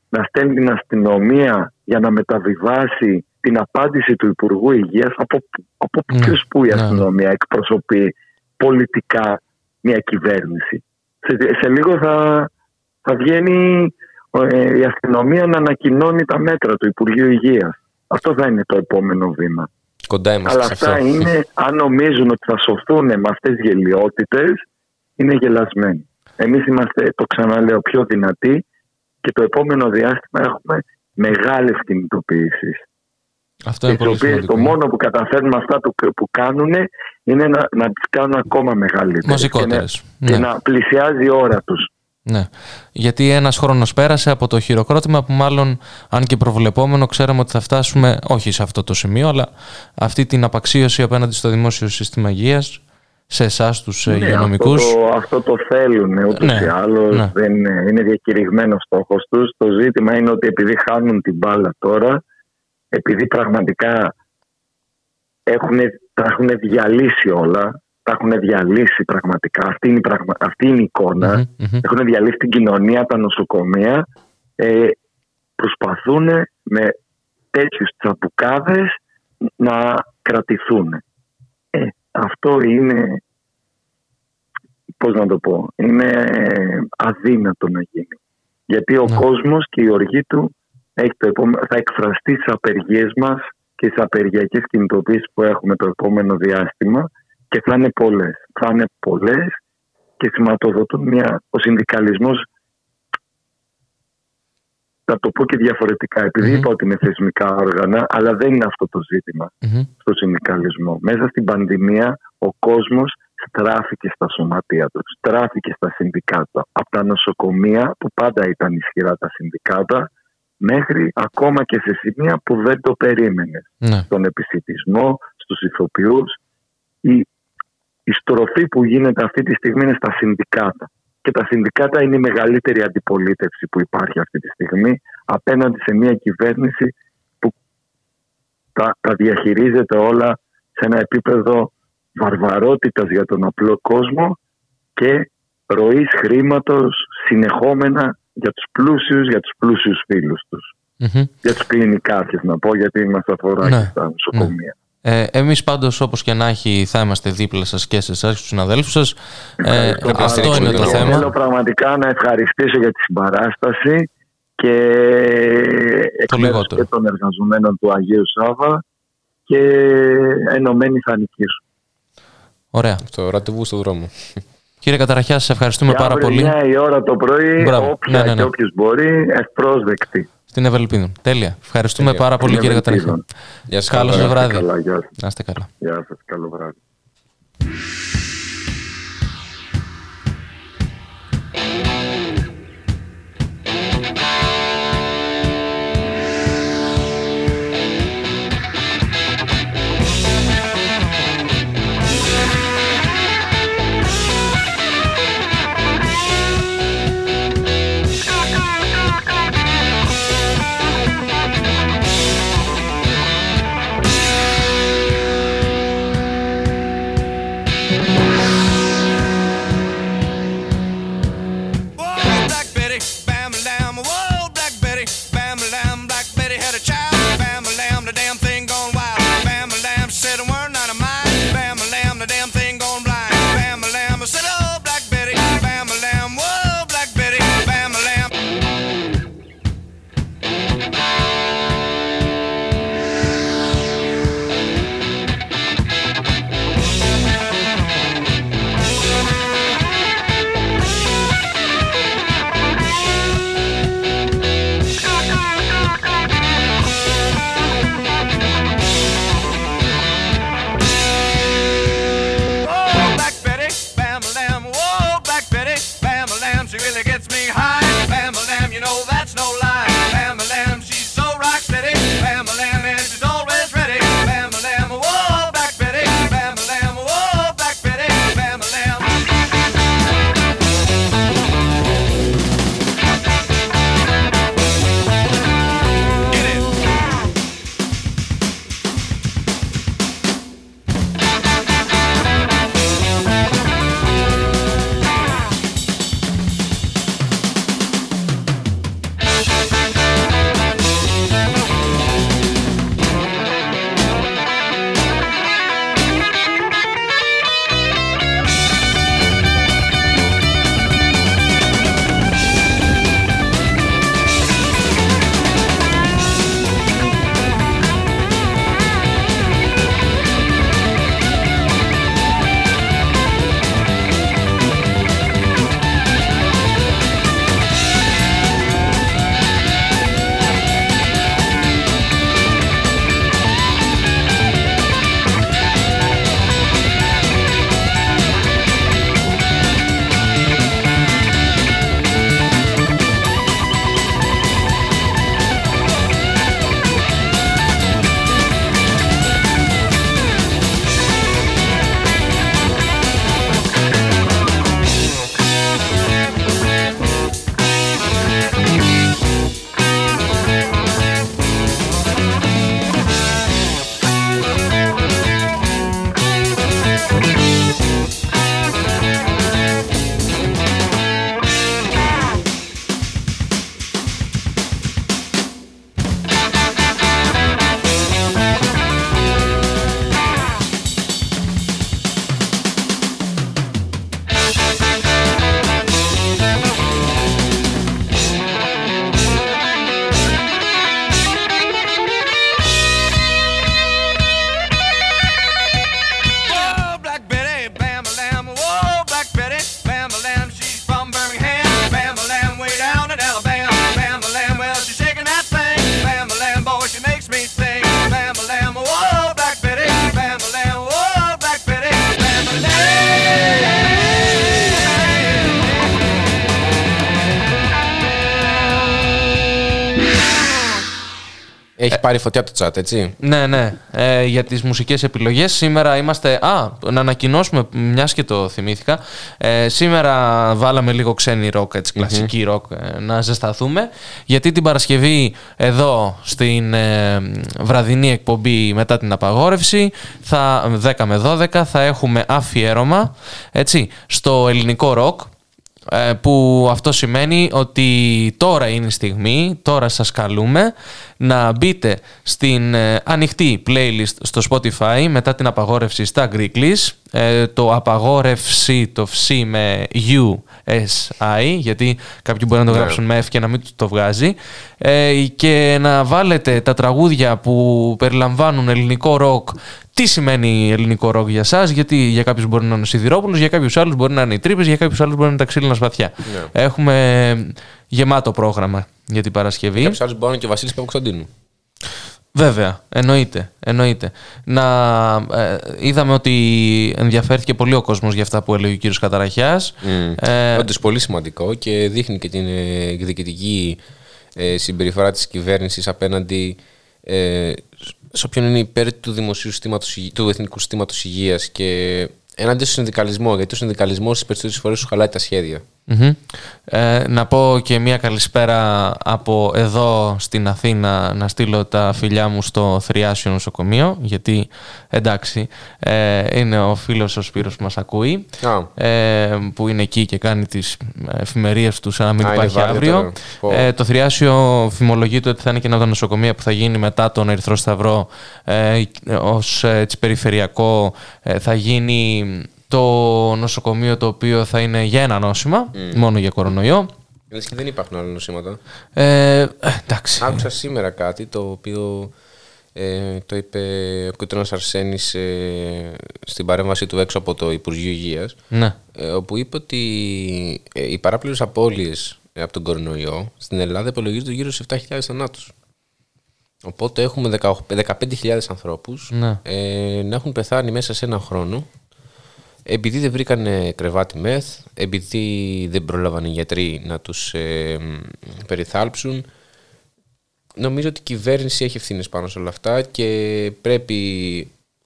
να στέλνει την αστυνομία για να μεταβιβάσει την απάντηση του Υπουργού Υγείας από, από Ναι, ποιους που η ναι, ναι. αστυνομία εκπροσωπεί πολιτικά μια κυβέρνηση. Σε, σε λίγο θα, θα βγαίνει ε, η αστυνομία να ανακοινώνει τα μέτρα του Υπουργείου Υγείας. Αυτό θα είναι το επόμενο βήμα. Κοντά είμαστε Αλλά σε αυτό. αυτά είναι, αν νομίζουν ότι θα σωθούν με αυτές τις γελιότητες, είναι γελασμένοι. Εμείς είμαστε, το ξαναλέω, πιο δυνατοί και το επόμενο διάστημα έχουμε μεγάλες κινητοποιήσεις. Αυτό είναι τις πολύ οποίες σημαντικό. το μόνο που καταφέρνουν αυτά που, που κάνουν είναι να, να τις κάνουν ακόμα μεγαλύτερες Μαζικότερες. και, να, Ναι. και να πλησιάζει η ώρα τους. Ναι. Γιατί ένας χρόνος πέρασε από το χειροκρότημα που μάλλον αν και προβλεπόμενο ξέραμε ότι θα φτάσουμε όχι σε αυτό το σημείο αλλά αυτή την απαξίωση απέναντι στο δημόσιο σύστημα υγείας σε εσάς τους ναι, Ναι, υγειονομικούς. αυτό, το, αυτό το θέλουν ούτως Ναι, ή άλλως ναι. δεν είναι, είναι διακηρυγμένος στόχος τους. Το ζήτημα είναι ότι επειδή χάνουν την μπάλα τώρα, επειδή πραγματικά έχουν, τα έχουν διαλύσει όλα, τα έχουν διαλύσει πραγματικά, αυτή είναι η, πραγμα, αυτή είναι η εικόνα, Μμμ, μμμ. έχουν διαλύσει την κοινωνία, τα νοσοκομεία, ε, προσπαθούν με τέτοιους τσαπουκάδες να κρατηθούν. Ε, αυτό είναι, πώς να το πω, είναι αδύνατο να γίνει. Γιατί ο Ναι. κόσμος και η οργή του έχει το επόμε- θα εκφραστεί στις απεργίες μας και στις απεργιακές κινητοποιήσεις που έχουμε το επόμενο διάστημα και θα είναι πολλές. Θα είναι πολλές και σηματοδοτούν μια, ο συνδικαλισμός θα το πω και διαφορετικά, επειδή Μμμ. είπα ότι είναι θεσμικά όργανα, αλλά δεν είναι αυτό το ζήτημα Μμμ. στο συνδικαλισμό. Μέσα στην πανδημία ο κόσμος στράφηκε στα σωματεία του, στράφηκε στα συνδικάτα. Από τα νοσοκομεία που πάντα ήταν ισχυρά τα συνδικάτα μέχρι ακόμα και σε σημεία που δεν το περίμενες. Ναι. Στον επισητισμό, στους ηθοποιούς. Η, η στροφή που γίνεται αυτή τη στιγμή είναι στα συνδικάτα. Και τα συνδικάτα είναι η μεγαλύτερη αντιπολίτευση που υπάρχει αυτή τη στιγμή απέναντι σε μια κυβέρνηση που τα, τα διαχειρίζεται όλα σε ένα επίπεδο βαρβαρότητας για τον απλό κόσμο και ροής χρήματος συνεχόμενα για τους πλούσιους, για τους πλούσιους φίλους τους. Μμμ. Για τους κλινικάρχες να πω, γιατί μας αφορά Ναι, και στα νοσοκομεία. Ε, εμείς πάντως όπως και να έχει θα είμαστε δίπλα σας και σε εσάς και στους συναδέλφους σας. Ε, Ευχαριστώ πάρα αυτό πολύ. είναι το Και θέμα. Θέλω πραγματικά να ευχαριστήσω για τη συμπαράσταση και εκ μέρους λιγότερο. και των εργαζομένων του Αγίου Σάβα και ενωμένοι θα νικήσουν. Ωραία. Το ραντεβού στο δρόμο. Κύριε Καταραχιάς, σας ευχαριστούμε Και πάρα αύριο πολύ. 9 η ώρα το πρωί, Μπράβο. όποια Ναι, ναι, ναι. και όποιος μπορεί, ευπρόσδεκτη. Στην Ευελπίδων. Τέλεια. Ευχαριστούμε Τέλεια. πάρα πολύ Στην κύριε Ευελπίδων. Καταραχιά. Γεια σας. Καλό καλή σας βράδυ. βράδυ. Καλά, γεια σας. Να είστε καλά. Γεια σας, καλό βράδυ. Πάρει φωτιά το chat, έτσι. Ναι, ναι. Ε, για τις μουσικές επιλογές σήμερα είμαστε... Α, να ανακοινώσουμε, μιας και το θυμήθηκα. Ε, σήμερα βάλαμε λίγο ξένη ροκ, έτσι, κλασική ροκ, ε, να ζεσταθούμε. Γιατί την Παρασκευή εδώ στην ε, βραδινή εκπομπή μετά την απαγόρευση, θα, 10 με 12, θα έχουμε αφιέρωμα, έτσι, στο ελληνικό ροκ. Ε, που αυτό σημαίνει ότι τώρα είναι η στιγμή, τώρα σας καλούμε να μπείτε στην ε, ανοιχτή playlist στο Spotify μετά την απαγόρευση στα Greeklish ε, το απαγόρευση το φ με U S I γιατί κάποιοι μπορεί να το Ναι. γράψουν με F και να μην του το βγάζει ε, και να βάλετε τα τραγούδια που περιλαμβάνουν ελληνικό ροκ τι σημαίνει ελληνικό ροκ για εσάς, γιατί για κάποιους μπορεί να είναι ο Σιδηρόπουλος, για κάποιους άλλους μπορεί να είναι οι τρύπες, για κάποιους άλλους μπορεί να είναι τα ξύλινα σπαθιά. Ναι. Έχουμε γεμάτο πρόγραμμα για την Παρασκευή. Κάποιο άλλο μπορεί να είναι και ο Βασίλης Παπακοσταντίνου. Βέβαια, εννοείται, εννοείται. Να, ε, είδαμε ότι ενδιαφέρθηκε πολύ ο κόσμος για αυτά που έλεγε ο κύριος Καταραχιάς. Ε, Όντως πολύ σημαντικό και δείχνει και την ε, εκδικητική ε, συμπεριφορά της κυβέρνησης απέναντι ε, σε όποιον είναι υπέρ του, δημοσίου συστήματος, υγεία- του εθνικού συστήματος υγείας και ενάντια στο συνδικαλισμό, γιατί ο συνδικαλισμός στις περισσότερες φορές σου χαλάει τα σχέδια. Μμμ. Ε, να πω και μια καλησπέρα από εδώ στην Αθήνα να στείλω τα φιλιά μου στο Θριάσιο νοσοκομείο γιατί εντάξει ε, είναι ο φίλος ο Σπύρος που μας ακούει Α. ε, που είναι εκεί και κάνει τις εφημερίες του σαν να μην Α, είναι υπάρχει βάρδια αύριο τώρα. Πω. ε, το Θριάσιο φημολογείται ότι θα είναι και ένα από τα νοσοκομεία που θα γίνει μετά τον Ερυθρό Σταυρό ε, ως ε, έτσι, περιφερειακό ε, θα γίνει το νοσοκομείο το οποίο θα είναι για ένα νόσημα, μόνο για κορονοϊό. Λες και δεν υπάρχουν άλλα νοσήματα. Ε, ε, εντάξει. Άκουσα σήμερα κάτι το οποίο ε, το είπε ο Κουτρίνος Αρσένης ε, στην παρέμβαση του έξω από το Υπουργείο Υγείας Ναι. ε, όπου είπε ότι ε, οι παράπλευρες απώλειες ε, από τον κορονοϊό στην Ελλάδα υπολογίζονται γύρω σε 7.000 θανάτους. Οπότε έχουμε 18 15.000 ανθρώπους Ναι. ε, να έχουν πεθάνει μέσα σε ένα χρόνο επειδή δεν βρήκαν κρεβάτι μεθ, επειδή δεν πρόλαβαν οι γιατροί να τους ε, μ, περιθάλψουν. Νομίζω ότι η κυβέρνηση έχει ευθύνες πάνω σε όλα αυτά και πρέπει,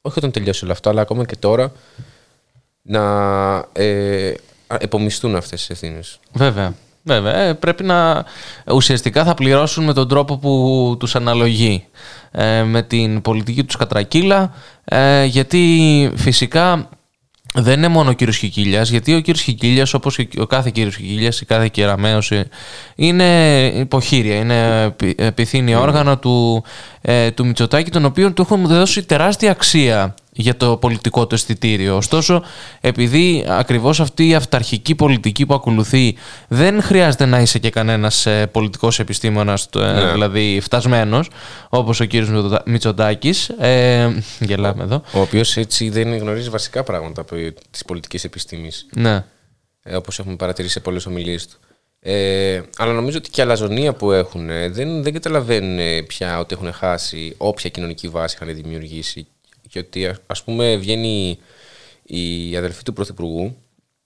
όχι όταν τελειώσει όλα αυτά, αλλά ακόμα και τώρα, να ε, α- επομιστούν αυτές τις ευθύνες. Βέβαια. Βέβαια. Ε, πρέπει να. Ουσιαστικά θα πληρώσουν με τον τρόπο που τους αναλογεί. Ε, με την πολιτική τους κατρακύλα. Ε, γιατί φυσικά δεν είναι μόνο ο κύριος Χικίλιας, γιατί ο κύριος Χικίλιας, όπως και ο κάθε κύριος Χικίλιας, η κάθε κεραμαίος, ε, είναι υποχείρια, είναι πι- ε, πυθύνια όργανα του, ε, του Μητσοτάκη, τον οποίο του έχουν δώσει τεράστια αξία για το πολιτικό του αισθητήριο. Ωστόσο, επειδή ακριβώς αυτή η αυταρχική πολιτική που ακολουθεί δεν χρειάζεται να είσαι και κανένας ε, πολιτικός επιστήμονας, το, ε, Ναι. δηλαδή φτασμένος, όπως ο κύριος Μητσοτα- Μητσοτάκης, ε, γελάμε εδώ, Ο οποίος έτσι δεν γνωρίζει βασικά πράγματα από τις πολιτικές επιστήμες. ναι. ε, όπως έχουμε παρατηρήσει σε πολλές ομιλίες του. Ε, αλλά νομίζω ότι και η αλαζονία που έχουν ε, δεν, δεν καταλαβαίνουν ε, πια ότι έχουν χάσει όποια κοινωνική βάση είχαν δημιουργήσει και ότι α- ας πούμε βγαίνει η αδελφή του Πρωθυπουργού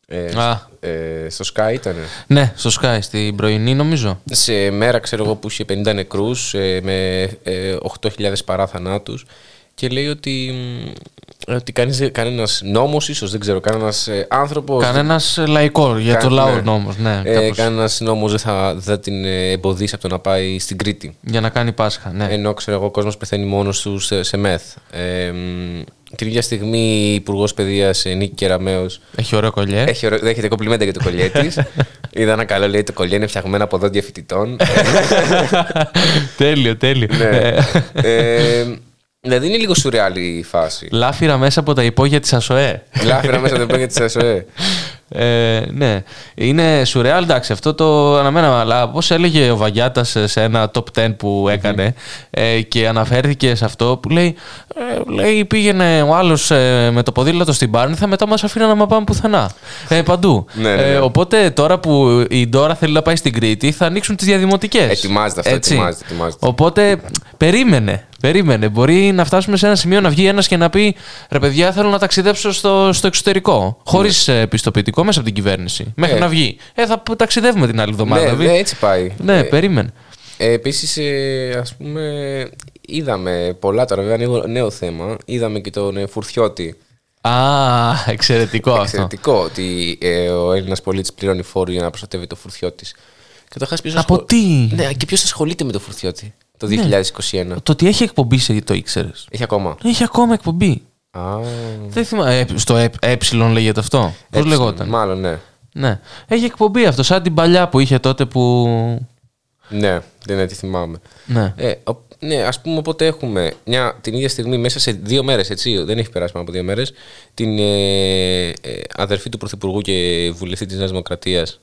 ε, Α. ε, στο Sky ήταν Ναι, στο Sky, στην πρωινή νομίζω. σε μέρα ξέρω εγώ που είχε 50 νεκρούς ε, με ε, 8.000 παρά θανάτους και λέει ότι, μ, ότι κανείς, κανένας νόμος ίσως δεν ξέρω κανένας ε, άνθρωπος Κανένας λαϊκός για το Κα- λαό ναι. νόμος, ναι. ε, κάπως. Κανένας νόμος δεν θα, δεν θα την ε, εμποδίσει από το να πάει στην Κρήτη. Για να κάνει Πάσχα, ναι. Ενώ ξέρω εγώ, ο κόσμος πεθαίνει μόνος τους σε, σε μεθ. Ε, μ, την ίδια στιγμή, η Υπουργός Παιδείας Νίκη Κεραμέο Έχει ωραίο κολλιέ. έχει ωραίο- δέχεται κομπλιμέντα για το κολλιέ <laughs> της. Είδα ένα καλό, λέει: Το κολλιέ είναι φτιαγμένο από δόντια φοιτητών. <laughs> τέλειο, τέλειο. ναι. ε, δηλαδή είναι λίγο σουρεάλη η φάση. Λάφυρα μέσα από τα υπόγεια της ΑΣΟΕ. Λάφυρα μέσα από το πόδια της ΑΣΟΕ. Ε, ναι, είναι σουρεάλ, εντάξει, αυτό το αναμέναμε. Αλλά όπως έλεγε ο Βαγιάτας σε ένα top 10 που έκανε ε, και αναφέρθηκε σε αυτό που λέει, ε, λέει πήγαινε ο άλλος με το ποδήλατο στην Πάρνηθα, μετά μας αφήναν να πάμε πουθενά. Ε, παντού. Ναι, ναι, ναι. Ε, οπότε τώρα που η Ντόρα θέλει να πάει στην Κρήτη, θα ανοίξουν τις διαδημοτικές. Ετοιμάζεται αυτό, ετοιμάζεται, ετοιμάζεται. Οπότε περίμενε. Περίμενε. Μπορεί να φτάσουμε σε ένα σημείο να βγει ένας και να πει ρε παιδιά, θέλω να ταξιδέψω στο, στο εξωτερικό. Χωρίς πιστοποιητικό μέσα από την κυβέρνηση. Μέχρι Ε. να βγει. Ε, θα ταξιδεύουμε την άλλη εβδομάδα. ναι, Βι- ναι, έτσι πάει. Ναι, Ε, περίμενε. Ε, Επίσης, ε, ας πούμε, είδαμε πολλά τώρα, βέβαια ανοίγω νέο θέμα. Είδαμε και τον ε, Φουρτιώτη. Α, εξαιρετικό αυτό. Εξαιρετικό ότι ε, ο Έλληνας πολίτης πληρώνει φόρο για να προστατεύει το Φουρτιώτης. Καταρχάς, ποιος Από τι; Ναι, και ποιος ασχολείται με το Φουρτιώτη; Το 2021. Το ότι έχει εκπομπή σε το ήξερες. Έχει ακόμα. Έχει ακόμα εκπομπή. Α, Δεν θυμάμαι. ε, στο ε, ε λέγεται αυτό. Πώς έτσι, λεγόταν; Μάλλον, ναι. Ναι. Έχει εκπομπή αυτό, σαν την παλιά που είχε τότε που. Ναι, δεν είναι τι θυμάμαι. Ναι. Ε, ο- ναι, ας πούμε, οπότε έχουμε μια, την ίδια στιγμή, μέσα σε δύο μέρες, έτσι, δεν έχει περάσει πάνω από δύο μέρες, την ε, ε, αδερφή του Πρωθυπουργού και βουλευτή της Νέας Δημοκρατίας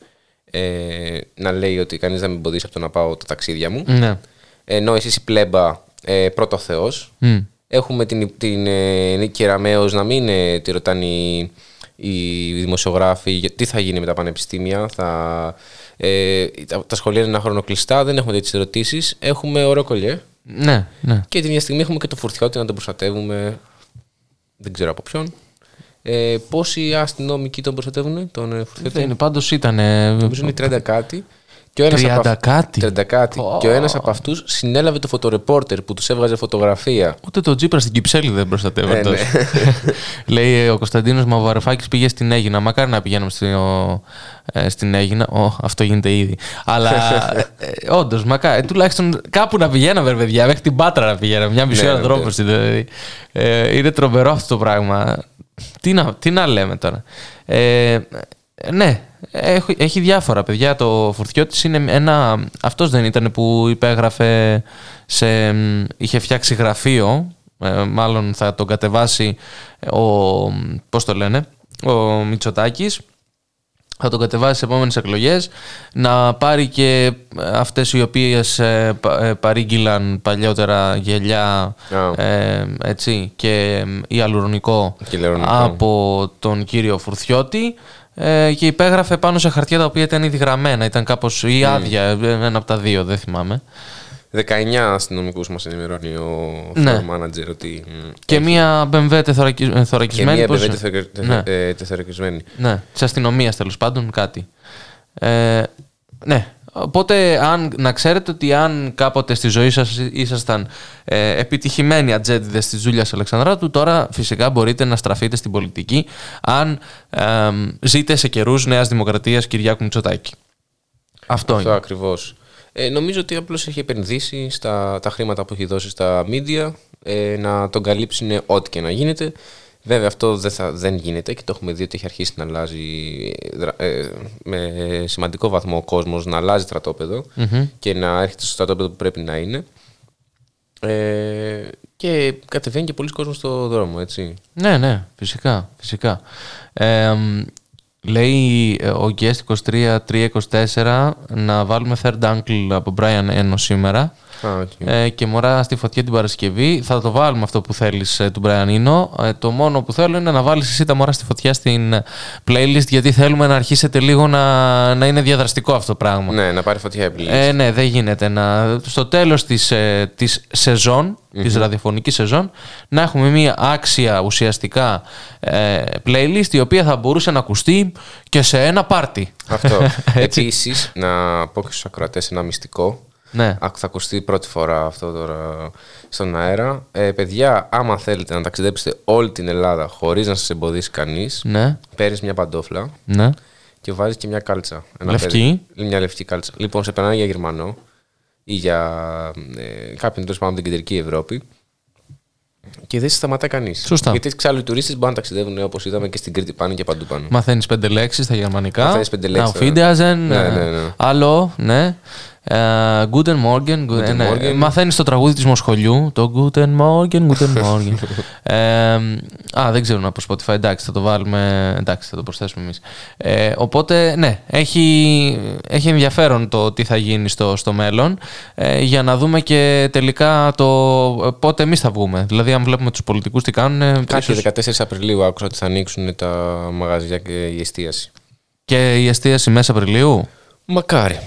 ε, να λέει ότι κανείς δεν με εμποδίσει από το να πάω τα ταξίδια μου. Ναι. Ενώ εσεί η πλέμπα ε, πρώτο Θεός. Μμ. Έχουμε την, την ε, Νίκη Ραμαίος να μην ε, τη ρωτάνε οι, οι δημοσιογράφοι για- τι θα γίνει με τα πανεπιστήμια. Θα, ε, τα, τα σχολεία είναι ένα χρόνο κλειστά, δεν έχουμε τέτοιες ερωτήσεις. Έχουμε ορόκολιε. Ναι, ναι. Και την ίδια στιγμή έχουμε και το φορτιώτη να τον προστατεύουμε. Δεν ξέρω από ποιον. Ε, πόσοι αστυνομικοί τον προστατεύουν, τον ε, φορτιώτη. Δεν είναι, πάντως ήταν. ε, Νομίζω είναι 30 κάτι. Και ο ένας 30 από αυ- κάτι. 30 κάτι. Και ο ένας από αυτούς συνέλαβε το φωτορεπόρτερ που τους έβγαζε φωτογραφία. Ούτε το Τζίπρα στην Κυψέλη δεν προστατεύεται. Ε, ναι. τόσο. <laughs> Λέει ε, ο Κωνσταντίνος Μαυαρεφάκη πήγε στην Έγινα. Μακάρι να πηγαίνουμε στη- ο- ε, στην Έγινα. Ω, αυτό γίνεται ήδη. Αλλά <laughs> ε, όντως, μακάρι. Ε, τουλάχιστον κάπου να πηγαίναμε, ρε παιδιά. Μέχρι την Πάτρα να πηγαίναμε. Μια μισή Ναι, ώρα ναι, δρόμο. Δηλαδή. Ε, είναι τρομερό αυτό το πράγμα. Τι να, τι να λέμε τώρα. Ε, ναι, έχει, έχει διάφορα παιδιά. Το Φουρτιώτης είναι ένα... Αυτός δεν ήταν που υπέγραφε σε... Είχε φτιάξει γραφείο, ε, μάλλον θα τον κατεβάσει ο... Πώς το λένε, ο Μητσοτάκης. Θα τον κατεβάσει σε επόμενες εκλογές να πάρει και αυτές οι οποίες ε, πα- ε, παρήγγειλαν παλιότερα γελιά Α. ε, έτσι, και ε, ιαλουρονικό Και ηλεκτρονικό. από τον κύριο Φουρθιώτη ε, και υπέγραφε πάνω σε χαρτιά τα οποία ήταν ήδη γραμμένα. Ήταν κάπως ή άδεια, ε, ένα από τα δύο, δεν θυμάμαι. 19 αστυνομικούς μας ενημερώνει ο Ναι. floor manager ότι. μ, Και μία BMW τεθωρακι- ε, και θωρακισμένη. μία πώς- μπεβέ τεθωρακι- τε- Ναι. ε, τεθωρακισμένη. Ναι, της αστυνομίας τέλος πάντων, κάτι. Ε, ναι. Οπότε, αν, να ξέρετε ότι αν κάποτε στη ζωή σας ήσασταν ε, επιτυχημένοι ατζέντιδες της Ζούλιας Αλεξανδράτου, τώρα φυσικά μπορείτε να στραφείτε στην πολιτική αν ε, ζείτε σε καιρούς Νέας Δημοκρατίας Κυριάκου Μητσοτάκη. Αυτό, Αυτό είναι. ακριβώς. Ε, νομίζω ότι απλώς έχει επενδύσει στα τα χρήματα που έχει δώσει στα media ε, να τον καλύψουν ό,τι και να γίνεται. Βέβαια αυτό δεν, θα, δεν γίνεται και το έχουμε δει ότι έχει αρχίσει να αλλάζει ε, δρα- ε, με σημαντικό βαθμό ο κόσμος να αλλάζει στρατόπεδο και να έρχεται στο στρατόπεδο που πρέπει να είναι. Ε, και κατεβαίνει και πολλοί κόσμος στο δρόμο, έτσι. Ναι, ναι, φυσικά. φυσικά. Ε, μ, λέει ε, ο Guest 23-324 να βάλουμε Third Uncle από Brian Eno σήμερα. Α, οκ. Ε, και μωρά στη φωτιά την Παρασκευή. Θα το βάλουμε αυτό που θέλεις ε, του Brian Eno. Ε, το μόνο που θέλω είναι να βάλεις εσύ τα μωρά στη φωτιά στην ε, playlist γιατί θέλουμε να αρχίσετε λίγο να, να είναι διαδραστικό αυτό το πράγμα. Ναι, να πάρει φωτιά η playlist. Ε, ναι, δεν γίνεται. Να, στο τέλος της, ε, της σεζόν, της ραδιοφωνικής σεζόν, να έχουμε μία άξια ουσιαστικά ε, playlist η οποία θα μπορούσε να ακουστεί και σε ένα πάρτι. Αυτό. <laughs> Έτσι. Επίσης, να πω και στους ακροατές ένα μυστικό. Ναι. Άκου, θα ακουστεί πρώτη φορά αυτό τώρα στον αέρα. Ε, παιδιά, άμα θέλετε να ταξιδέψετε όλη την Ελλάδα χωρίς να σας εμποδίσει κανείς, Ναι, παίρνεις μια παντόφλα ναι. και βάζεις και μια κάλτσα. Ένα Λευκή. πέρι- Μια λευκή κάλτσα. Λοιπόν, σε περνάνε για Γερμανό ή για ε, κάποιον τέλος πάντων από την κεντρική Ευρώπη. Και δεν σε σταματά κανείς. Σωστά. Γιατί εξάλλου οι τουρίστες μπορούν να ταξιδεύουν όπως είδαμε και στην Κρήτη πάνε και παντού πάνω. Μαθαίνεις πέντε λέξεις στα γερμανικά. Μαθαίνεις πέντε λέξεις, Auf ναι. Wiedersehen. Ναι, ε, ναι, ναι. Άλλο, ναι. Ε, Guten Morgen. Guten, Guten ναι. Morgen. Μαθαίνεις το τραγούδι της Μοσχολιού. Το Guten Morgen, Guten <laughs> Morgen. ε, α, δεν ξέρουμε από Spotify. Εντάξει, θα το βάλουμε. Εντάξει, θα το προσθέσουμε εμείς. Ε, οπότε, ναι, έχει, έχει ενδιαφέρον το τι θα γίνει στο, στο μέλλον ε, για να δούμε και τελικά το ε, πότε εμείς θα βγούμε. Δηλαδή, αν βλέπουμε τους πολιτικούς τι κάνουν. ε, Κάποιοι ίσως- 14 Απριλίου άκουσα ότι θα ανοίξουν τα μαγαζιά και η εστίαση. Και η εστίαση μέσα Απριλίου; Μακάρι.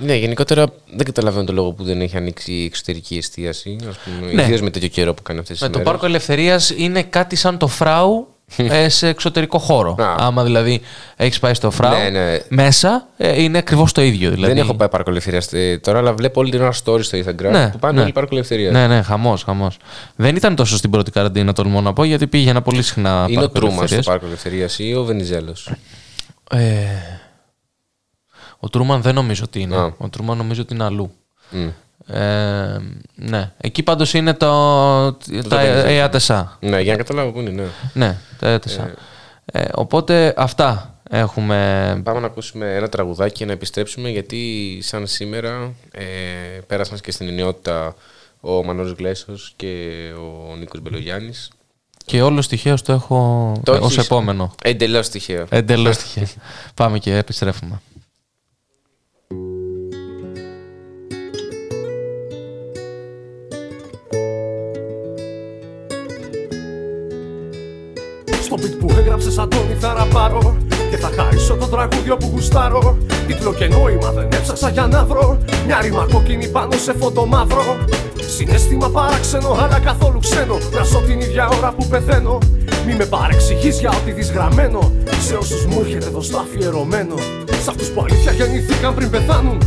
Ναι, γενικότερα δεν καταλαβαίνω το λόγο που δεν έχει ανοίξει η εξωτερική εστίαση. Ας πούμε, Ναι. Ιδίως με τέτοιο καιρό που κάνει αυτές τις Με το Πάρκο Ελευθερίας είναι κάτι σαν το φράου <laughs> ε, σε εξωτερικό χώρο. Α. Άμα δηλαδή έχεις πάει στο φράου, Ναι, ναι. μέσα ε, είναι ακριβώς το ίδιο. Δηλαδή. Δεν έχω πάει πάρκο ελευθερίας τώρα, αλλά βλέπω όλη την ώρα stories στο Instagram Ναι, που πάνε ναι. όλοι πάρκο ελευθερίας. Ναι, ναι, χαμός, χαμός. Δεν ήταν τόσο στην πρώτη καραντίνα, τολμώ να πω, γιατί πήγαινα πολύ συχνά. Είναι ο πάρκο Τρούμας στο ελευθερίας. πάρκο ελευθερίας ή ο Βενιζέλος; Ε, ο Τρούμαν δεν νομίζω ότι είναι. Α. Ο Τρούμαν νομίζω ότι είναι αλλού. Ε, ναι. Εκεί πάντως είναι το, τα ΕΑΤΕΣΑ. Ναι, για να καταλάβω πού είναι. Ναι. Ναι, τα ΕΑΤΕΣΑ. Ε, οπότε αυτά έχουμε. Πάμε να ακούσουμε ένα τραγουδάκι και να επιστρέψουμε γιατί σαν σήμερα ε, πέρασαν και στην ενιότητα ο Μανώλης Γλέσος και ο Νίκος Μπελογιάννης. Και όλο τυχαίω το έχω Το ε, ως έχεις. επόμενο. Εντελώς τυχαίο. Εντελώς τυχαίο. Πάμε και επιστρέφουμε. Στο beat που έγραψες Αντώνη θα ραπάρω Και θα χαρίσω το τραγούδιο που γουστάρω. Τίτλο και νόημα δεν έψαξα για να βρω. Μια ρήμα κόκκινη πάνω σε φόντο μαύρο. Συνέστημα παράξενο αλλά καθόλου ξένο. Να ζω την ίδια ώρα που πεθαίνω. Μη με παρεξηγείς για ό,τι δεις γραμμένο. Σε όσους μου έρχεται εδώ στο αφιερωμένο. Σ' αυτούς που αλήθεια γεννηθήκαν πριν πεθάνουν.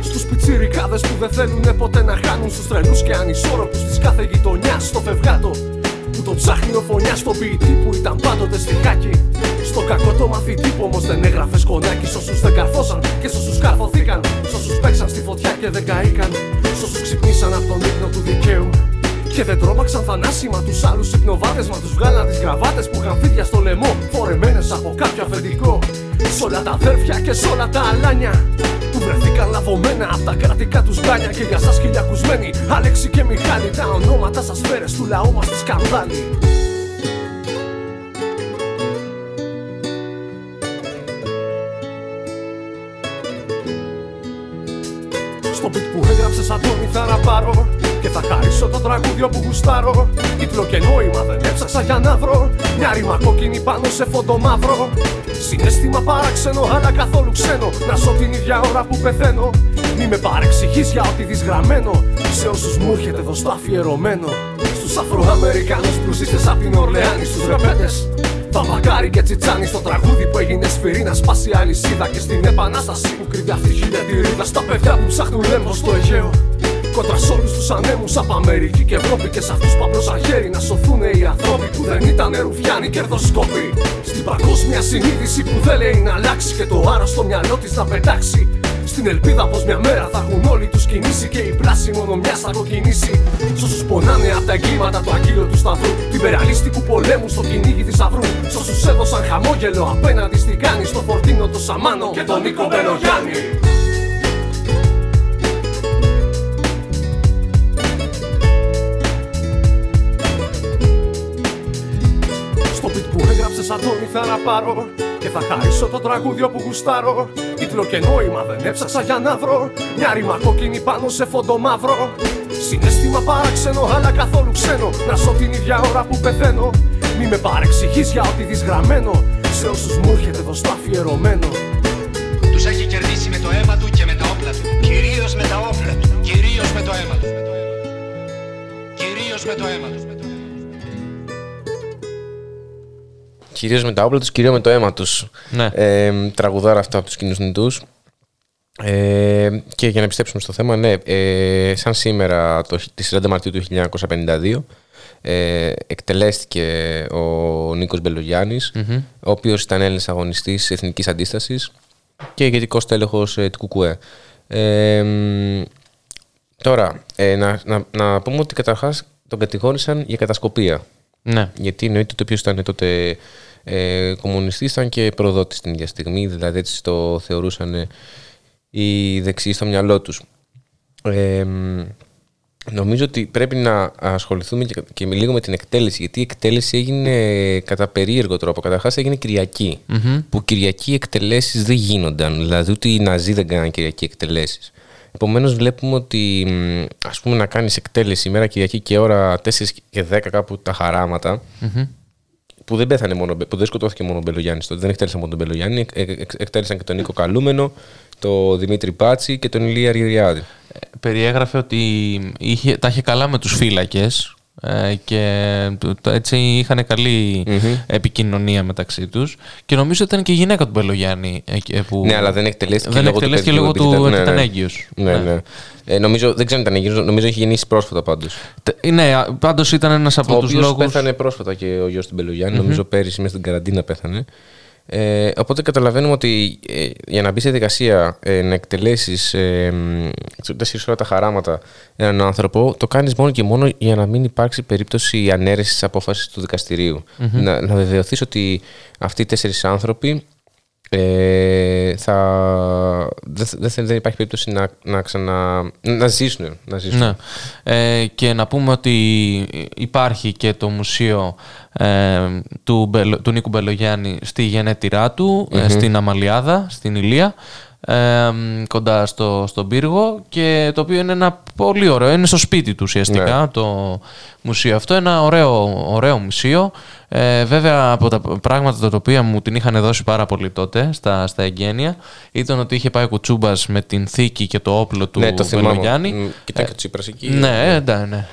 Στους πιτσιρικάδες που δεν θέλουν ποτέ να χάνουν. Στους τρελούς και ανισόρροπους της κάθε γειτονιάς στο φευγάτο που τον ψάχνει ο φωνιάς στον ποιητή που ήταν πάντοτε στη χάκη. Στο κακό το μαθητή που όμως δεν έγραφε σκονάκι. Σ' όσους δεν καρφώσαν και σ' όσους καρφωθήκαν. Σ' όσους παίξαν στη φωτιά και δεν καήκαν. Σ' όσους ξυπνήσαν από τον ύπνο του δικαίου. Και δεν τρόμαξαν θανάσιμα τους άλλους υπνοβάτε. Μα τους βγάλαν τις γραβάτες που είχαν φίδια στο λαιμό. Φορεμένες από κάποιο αφεντικό. Σ' όλα τα αδέρφια και σ' όλα τα αλάνια. Που βρεθήκαν λαβωμένα από τα κρατικά τους γκάνια. Και για σας χιλιακουσμένοι, Άλεξη και Μιχάλη. Τα ονόματα σας φέρες του λαού μας τη σκανδάλη. Beat που έγραψες Αντώνη θα ραπάρω Και θα χαρίσω το τραγούδιο που γουστάρω. Τίτλο και νόημα δεν έψαξα για να βρω. Μια ρήμα κόκκινη πάνω σε φόντο μαύρο. Συνέστημα παράξενο αλλά καθόλου ξένο. Να ζω την ίδια ώρα που πεθαίνω. Μη με παρεξηγείς για ό,τι δεις γραμμένο. Σε όσους μου έρχεται εδώ στο αφιερωμένο. Στους Αφροαμερικάνους πλουσίστες απ' την Ορλεάνη Στους ρεπέτες Βαμβακάρι και τσιτσάνι στο τραγούδι που έγινε σφυρί να σπάσει αλυσίδα και στην επανάσταση που κρύβει αυτή η χιλιατηρίδα στα παιδιά που ψάχνουν λέμβο στο Αιγαίο. Κόντρα σ' όλους τους ανέμους από Αμερική και Ευρώπη και σ' αυτούς που απλώσαν χέρι να σωθούν οι ανθρώποι που δεν ήταν ρουφιάνοι κερδοσκόποι. Στην παγκόσμια συνείδηση που δεν λέει να αλλάξει και το άρρωστο μυαλό της να πετάξει. Στην ελπίδα πως μια μέρα θα έχουν όλοι τους κινήσει και η πλάση μόνο μια θα κοκκινήσει. Σ' όσους πονάνε από τα εγκλήματα του αγγείλου του σταυρού. Την περαλίστικου πολέμου στο κυνήγι θησαυρού. Σ' όσους έδωσαν χαμόγελο απέναντι στην κάνη. Στο φορτίνο το Σαμάνο και τον Νίκο Μπελογιάννη. Στο beat που έγραψες Αντώνη θα ραπάρω Και θα χαρίσω το τραγούδιο που γουστάρω Τίτλο και νόημα δεν έψαξα για να βρω Μια ρήμα κόκκινη πάνω σε φόντο μαύρο Συνέστημα παράξενο αλλά καθόλου ξένο Να ζω την ίδια ώρα που πεθαίνω Μη με παρεξηγείς για ό,τι δεις γραμμένο Σε όσους μου έρχεται εδώ στο αφιερωμένο Τους έχει κερδίσει με το αίμα του και με τα όπλα του. Κυρίως με τα όπλα του. Κυρίως με το αίμα του. Κυρίως με το αίμα του. Κυρίως με τα όπλα τους, κυρίως με το αίμα τους. Ναι. Ε, τραγουδάρα αυτά από τους κοινούς νητούς. Ε, και για να επιστρέψουμε στο θέμα, ναι, ε, σαν σήμερα, το, τη 30 Μαρτίου του 1952, ε, εκτελέστηκε ο Νίκος Μπελογιάννης, ο οποίος ήταν Έλληνας αγωνιστής εθνικής αντίστασης και ηγετικός τέλεχος ε, του ΚΚΕ. Ε, μ, τώρα, ε, να, να, να πούμε ότι καταρχάς τον κατηγόρησαν για κατασκοπία. Ναι. Γιατί εννοείται ότι όποιο ήταν τότε ε, κομμουνιστής ήταν και προδότης την ίδια στιγμή, δηλαδή έτσι το θεωρούσαν ε, οι δεξιοί στο μυαλό τους. Ε, μ, νομίζω ότι πρέπει να ασχοληθούμε και, και με λίγο με την εκτέλεση, γιατί η εκτέλεση έγινε κατά περίεργο τρόπο. Καταρχάς έγινε Κυριακή, που Κυριακή εκτελέσεις δεν γίνονταν, δηλαδή ούτε οι Ναζί δεν κάναν Κυριακή εκτελέσεις. Επομένως, βλέπουμε ότι μ, ας πούμε να κάνεις εκτέλεση ημέρα Κυριακή και ώρα 4 και 10 κάπου τα χαράματα. Που δεν πέθανε μόνο, που δεν σκοτώθηκε μόνο ο Μπελογιάννης τότε, δεν εκτέλεσαν μόνο τον Μπελογιάννη, εκ- εκ- εκ- εκτέλεσαν και τον Νίκο Καλούμενο, τον Δημήτρη Πάτσι και τον Ηλία Ριριάδη. περιέγραφε ότι είχε, τα είχε καλά με τους φύλακες ε, και το- το- έτσι είχαν καλή επικοινωνία μεταξύ τους και νομίζω ήταν και η γυναίκα του Μπελογιάννη ε, και- που Ναι, αλλά δεν εκτελέστηκε δεν λόγω του εκτελέστηκε παιδιού, λόγω επειδή του ήταν- ότι ναι, ήταν ναι. έγκυος. Ναι, ναι. Ε, νομίζω, δεν ξέρω αν ήταν έγκυος, νομίζω έχει γεννήσει πρόσφατα πάντως. Τε- Ναι, α, πάντως ήταν ένας από Ο τους οποίος λόγους... πέθανε πρόσφατα και ο γιος του μπελογιαννη νομίζω πέρυσι μέσα στην καραντίνα πέθανε. Ε, οπότε καταλαβαίνουμε ότι ε, για να μπει σε δικασία ε, να εκτελέσεις ε, εξωτές όλα τα χαράματα έναν άνθρωπο, το κάνεις μόνο και μόνο για να μην υπάρξει περίπτωση ανέρεσης της απόφασης του δικαστηριου Να, να βεβαιωθείς ότι αυτοί οι τέσσερις άνθρωποι ε, θα, δεν, δεν, θα- δεν υπάρχει περίπτωση να, να ξανα. να ζήσουν. Να ζήσουν. Ναι. Ε, και να πούμε ότι υπάρχει και το μουσείο ε, του, Μπελο- του Νίκου Μπελογιάννη στη γενέτειρά του, ε, στην Αμαλιάδα, στην Ηλία, ε, κοντά στο, στον πύργο και το οποίο είναι ένα πολύ ωραίο, είναι στο σπίτι του ουσιαστικά Ναι. το μουσείο αυτό, ένα ωραίο, ωραίο μουσείο. Ε, βέβαια από τα πράγματα τα οποία μου την είχαν δώσει πάρα πολύ τότε στα, στα εγγένεια ήταν ότι είχε πάει ο Κουτσούμπας με την θήκη και το όπλο του ναι, το θυμάμαι. Μπελογιάννη. Μ, Και ήταν και ο Τσίπρας εκεί. Ναι, ναι, ναι.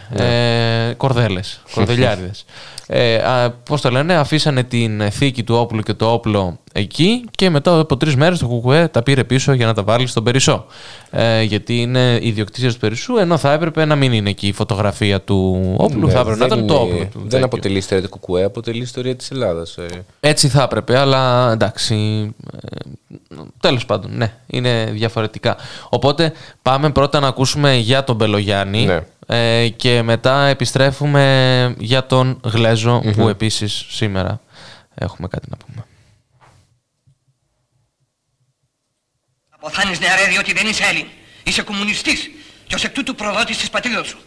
Ε, κορδέλες, <laughs> κορδελιάριδες. Ε, α, πώς το λένε, αφήσανε την θήκη του όπλου και το όπλο εκεί και μετά από τρεις μέρες το Κουκουέ τα πήρε πίσω για να τα βάλει στον Περισσό. Ε, γιατί είναι ιδιοκτησία του Περισσού, ενώ θα έπρεπε να μην είναι εκεί η φωτογραφία του όπλου, Ναι, θα έπρεπε να δεν ήταν το είναι- όπλο του. Δεν τέτοιο. αποτελεί ιστορία του Κουκουέ, αποτελεί ιστορία της Ελλάδας. Έτσι θα έπρεπε, αλλά εντάξει. Ε, τέλος πάντων, ναι, είναι διαφορετικά. Οπότε πάμε πρώτα να ακούσουμε για τον Μπελογιάννη Ναι. ε, και μετά επιστρέφουμε για τον γλεζο που επίσης σήμερα έχουμε κάτι να πούμε. Αποθάνεις νεαρέ διότι δεν είσαι Έλλην. Είσαι κομμουνιστής και ως εκ τούτου προδότης της πατρίδος σου.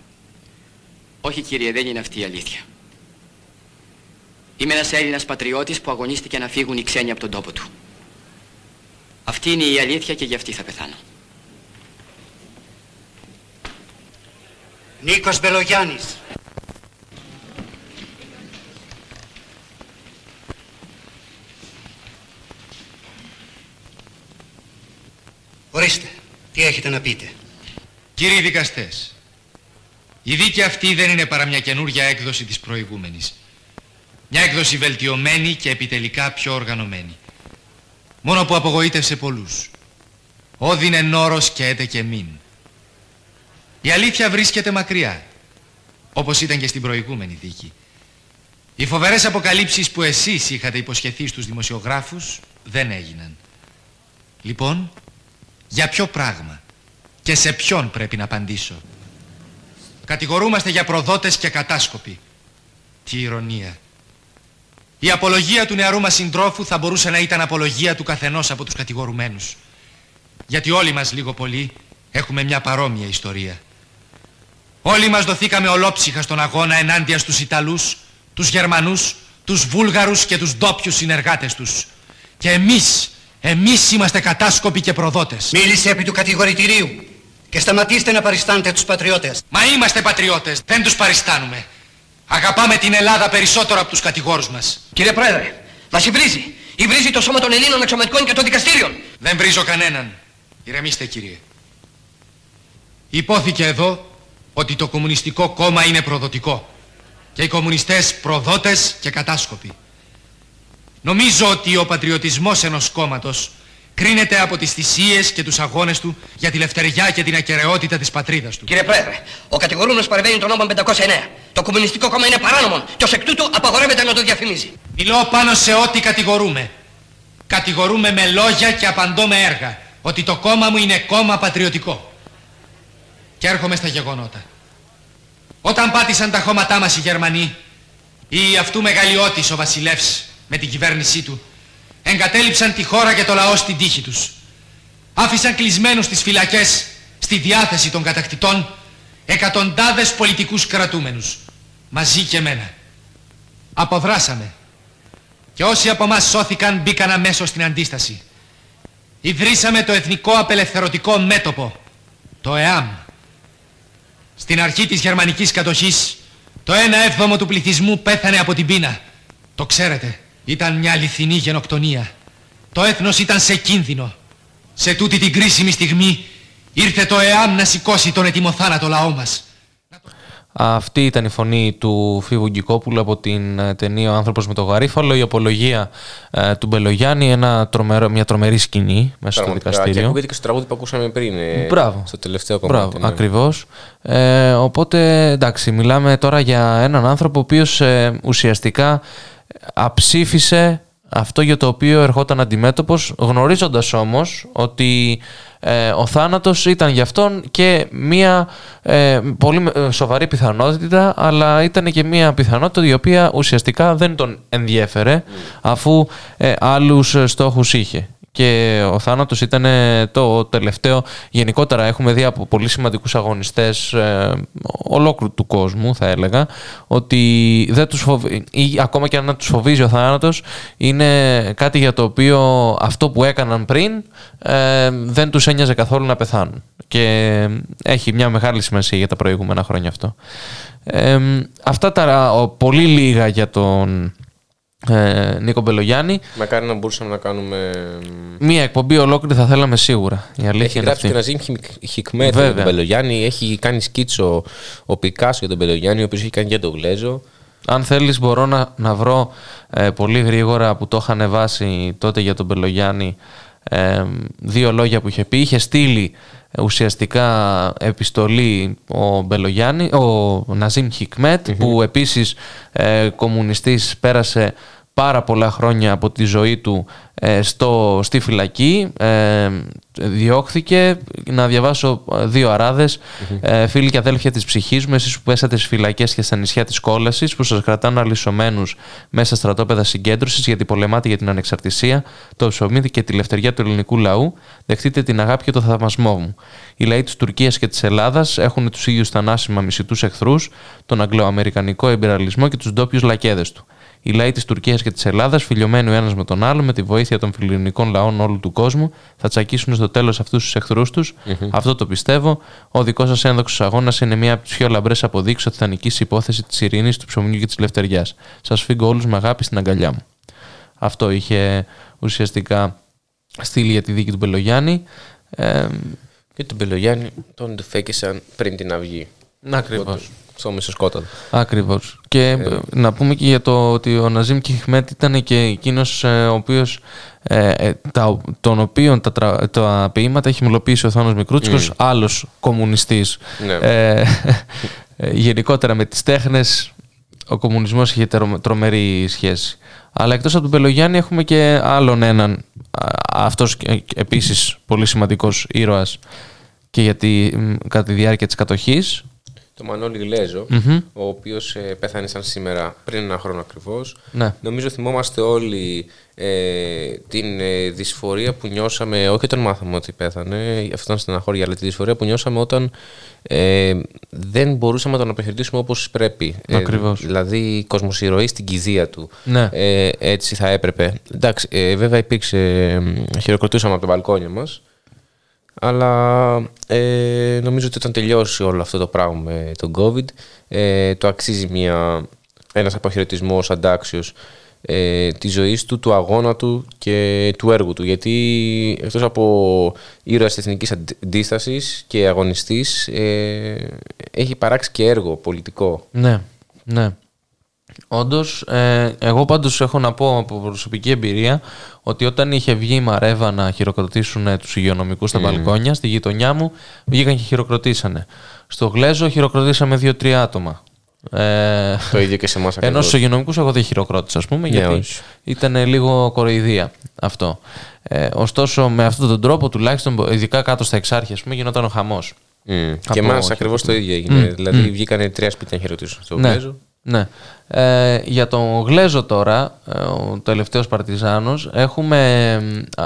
Όχι κύριε, δεν είναι αυτή η αλήθεια. Είμαι ένας Έλληνας πατριώτης που αγωνίστηκε να φύγουν οι ξένοι από τον τόπο του. Αυτή είναι η αλήθεια και γι' αυτή θα πεθάνω. Νίκος Μπελογιάννης. Ορίστε, τι έχετε να πείτε; Κύριοι δικαστές, η δίκη αυτή δεν είναι παρά μια καινούργια έκδοση της προηγούμενης. Μια έκδοση βελτιωμένη και επιτελικά πιο οργανωμένη. Μόνο που απογοήτευσε πολλούς. Όδινε νόρος και έτε και μην. Η αλήθεια βρίσκεται μακριά, όπως ήταν και στην προηγούμενη δίκη. Οι φοβερές αποκαλύψεις που εσείς είχατε υποσχεθεί στους δημοσιογράφους δεν έγιναν. Λοιπόν, για ποιο πράγμα και σε ποιον πρέπει να απαντήσω; Κατηγορούμαστε για προδότες και κατάσκοποι. Τι ηρωνία. Η απολογία του νεαρού μας συντρόφου θα μπορούσε να ήταν απολογία του καθενός από τους κατηγορουμένους. Γιατί όλοι μας λίγο πολύ έχουμε μια παρόμοια ιστορία. Όλοι μας δοθήκαμε ολόψυχα στον αγώνα ενάντια στους Ιταλούς, τους Γερμανούς, τους Βούλγαρους και τους ντόπιου συνεργάτες τους. Και εμείς, εμείς είμαστε κατάσκοποι και προδότες. Μίλησε επί του κατηγορητηρίου και σταματήστε να παριστάνετε τους πατριώτες. Μα είμαστε πατριώτες, δεν τους παριστάνουμε. Αγαπάμε την Ελλάδα περισσότερο από τους κατηγόρους μας. Κύριε Πρόεδρε, μας υβρίζει. Υβρίζει το σώμα των Ελλήνων εξωματικών και των δικαστήριων. Δεν βρίζω κανέναν. Ηρεμήστε κύριε. Υπόθηκε εδώ ότι το κομμουνιστικό κόμμα είναι προδοτικό και οι κομμουνιστές προδότες και κατάσκοποι. Νομίζω ότι ο πατριωτισμός ενός κόμματος κρίνεται από τις θυσίες και τους αγώνες του για τη λευτεριά και την ακαιρεότητα της πατρίδας του. Κύριε Πρόεδρε, ο κατηγορούμενος παρεμβαίνει τον νόμο 509. Το κομμουνιστικό κόμμα είναι παράνομο και ως εκ τούτου απαγορεύεται να το διαφημίζει. Μιλώ πάνω σε ό,τι κατηγορούμε. Κατηγορούμε με λόγια και απαντώ με έργα ότι το κόμμα μου είναι κόμμα πατριωτικό. Και έρχομαι στα γεγονότα. Όταν πάτησαν τα χώματά μας οι Γερμανοί ή αυτού μεγαλειώτης ο βασιλεύς με την κυβέρνησή του εγκατέλειψαν τη χώρα και το λαό στην τύχη τους. Άφησαν κλεισμένους στις φυλακές στη διάθεση των κατακτητών εκατοντάδες πολιτικούς κρατούμενους μαζί και μένα. Αποδράσαμε. Και όσοι από μας σώθηκαν μπήκαν αμέσως στην αντίσταση. Ιδρύσαμε το Εθνικό Απελευθερωτικό Μέτωπο, το ΕΑΜ. Στην αρχή της γερμανικής κατοχής, το 1 έβδομο του πληθυσμού πέθανε από την πείνα. Το ξέρετε, ήταν μια αληθινή γενοκτονία. Το έθνος ήταν σε κίνδυνο. Σε τούτη την κρίσιμη στιγμή ήρθε το ΕΑΜ να σηκώσει τον ετοιμοθάνατο λαό μας. Αυτή ήταν η φωνή του Φίβου Γκικόπουλου από την ε, ταινία «Ο άνθρωπος με το γαρίφαλο», η απολογία ε, του Μπελογιάννη, ένα τρομερό, μια τρομερή σκηνή μέσα στο Πραγματικά. Και δικαστήριο. ακούγεται και στο τραγούδι που ακούσαμε πριν. ε, Μπράβο. Στο τελευταίο κομμάτι. Μπράβο, ναι. ακριβώς. Ε, οπότε, εντάξει, μιλάμε τώρα για έναν άνθρωπο ο οποίος ε, ουσιαστικά αψήφισε αυτό για το οποίο ερχόταν αντιμέτωπος, γνωρίζοντας όμως ότι ε, ο θάνατος ήταν για αυτόν και μία ε, πολύ με- ε, σοβαρή πιθανότητα, αλλά ήταν και μία πιθανότητα η οποία ουσιαστικά δεν τον ενδιέφερε, αφού ε, άλλους ε, στόχους είχε. Και ο θάνατος ήταν ε, το τελευταίο. Γενικότερα έχουμε δει από πολύ σημαντικούς αγωνιστές ε, ολόκληρου του κόσμου, θα έλεγα, ότι δεν τους φοβ- ή ακόμα και αν τους φοβίζει ο θάνατος, είναι κάτι για το οποίο αυτό που έκαναν πριν ε, δεν τους ένοιαζε καθόλου να πεθάνουν. Και έχει μια μεγάλη σημασία για τα προηγούμενα χρόνια αυτό. Ε, αυτά τα ο, πολύ λίγα για τον ε, Νίκο Μπελογιάννη. Μακάρι να μπορούσαμε να κάνουμε. Μία εκπομπή ολόκληρη θα θέλαμε σίγουρα. Η αλήθεια Έχει είναι γράψει αυτή. και ένα Ζήμ Χικμέτ για Βέβαια. τον Μπελογιάννη. Έχει κάνει σκίτσο ο Πικάσο για τον Μπελογιάννη, ο οποίος έχει κάνει και τον Γλέζο. Αν θέλεις μπορώ να, να βρω ε, πολύ γρήγορα που το είχα ανεβάσει τότε για τον Μπελογιάννη ε, δύο λόγια που είχε πει. Είχε στείλει ε, ουσιαστικά επιστολή ο Μπελογιάννη, ο Ναζίμ Χικμέτ, που επίσης ε, κομμουνιστής πέρασε πάρα πολλά χρόνια από τη ζωή του ε, στο, στη φυλακή. Ε, διώχθηκε. Να διαβάσω ε, δύο αράδες. Ε, φίλοι και αδέλφια της ψυχής μου, εσείς που πέσατε στις φυλακές και στα νησιά της κόλασης, που σας κρατάνε αλυσομένους μέσα στρατόπεδα συγκέντρωσης γιατί πολεμάτε για την ανεξαρτησία, το ψωμί και τη λευτεριά του ελληνικού λαού, δεχτείτε την αγάπη και το θαυμασμό μου. Οι λαοί της Τουρκίας και της Ελλάδας έχουν τους ίδιους θανάσιμα μισητούς εχθρούς, τον αγγλοαμερικανικό εμπειραλισμό και τους ντόπιους λακέδες του. Οι λαοί της Τουρκίας και της Ελλάδας, φιλιωμένοι ο ένας με τον άλλο, με τη βοήθεια των φιλιρινικών λαών όλου του κόσμου, θα τσακίσουν στο τέλος αυτούς τους εχθρούς τους. Αυτό το πιστεύω. Ο δικός σας ένδοξος αγώνας είναι μία από τις πιο λαμπρές αποδείξεις ότι θα νικήσει η υπόθεση της ειρήνης, του ψωμιού και της ελευθεριάς. Σας φύγω όλους με αγάπη στην αγκαλιά μου. Αυτό είχε ουσιαστικά στείλει για τη δίκη του Μπελογιάννη. Ε, Και τον Μπελογιάννη τον του φέκησαν πριν την αυγή. Ακριβώς. Στο μισοσκόταδο. Ακριβώς. Και ε, να πούμε και για το ότι ο Ναζίμ Κιχμέτ ήταν και εκείνος ο οποίος. Ε, ε, τα, τον οποίον τα, τρα- τα ποίηματα έχει μελοποιήσει ο Θάνος Μικρούτσικος, Mm. άλλος κομμουνιστής. Ναι. Ε, ε, γενικότερα με τις τέχνες ο κομμουνισμός είχε τερο- τρομερή σχέση. Αλλά εκτός από τον Πελογιάννη έχουμε και άλλον έναν, α, αυτός ε, επίσης πολύ σημαντικός ήρωας και γιατί μ, κατά τη διάρκεια της κατοχής Το Μανώλη Γλέζο, Μμμ. ο οποίος πέθανε σαν σήμερα πριν ένα χρόνο ακριβώς. Ναι. Νομίζω θυμόμαστε όλοι ε, την ε, δυσφορία που νιώσαμε, όχι όταν μάθαμε ότι πέθανε, αυτό ήταν στεναχώρια, αλλά τη δυσφορία που νιώσαμε όταν ε, δεν μπορούσαμε να τον απεχαιρετήσουμε όπως πρέπει. Ε, Ακριβώς. δηλαδή, κοσμοσυρωή στην κηδεία του. Ναι. Ε, έτσι θα έπρεπε. Εντάξει, ε, βέβαια υπήρξε. ε, χειροκροτούσαμε από τα μπαλκόνια μας αλλά ε, νομίζω ότι όταν τελειώσει όλο αυτό το πράγμα με τον COVID, ε, το αξίζει μια, ένας αποχαιρετισμός αντάξιος ε, της ζωής του, του αγώνα του και του έργου του. Γιατί εκτός από ήρωας της εθνικής αντίστασης και αγωνιστής, ε, έχει παράξει και έργο πολιτικό. Ναι, ναι. Όντως, ε, εγώ πάντως έχω να πω από προσωπική εμπειρία ότι όταν είχε βγει η Μαρέβα να χειροκροτήσουν τους υγειονομικούς στα Μμμ. μπαλκόνια, στη γειτονιά μου, βγήκαν και χειροκροτήσανε. Στο Γλέζο χειροκροτήσαμε δύο-τρία άτομα. Ε, Το ίδιο και σε εμάς Ενώ ακριβώς. στους υγειονομικούς εγώ δεν χειροκρότησα, ας πούμε, Ναι, γιατί όχι. ήταν λίγο κοροϊδία αυτό. Ε, ωστόσο, με αυτόν τον τρόπο, τουλάχιστον ειδικά κάτω στα εξάρχεια, ας πούμε, γινόταν ο χαμός. Μμ. Και εμάς ακριβώς το ίδιο έγινε. δηλαδή, βγήκανε τρία σπίτια να χαιρετήσουν στο ναι, Γλέζο. Ναι. Ε, για τον Γλέζο τώρα, ε, ο τελευταίος Παρτιζάνος, έχουμε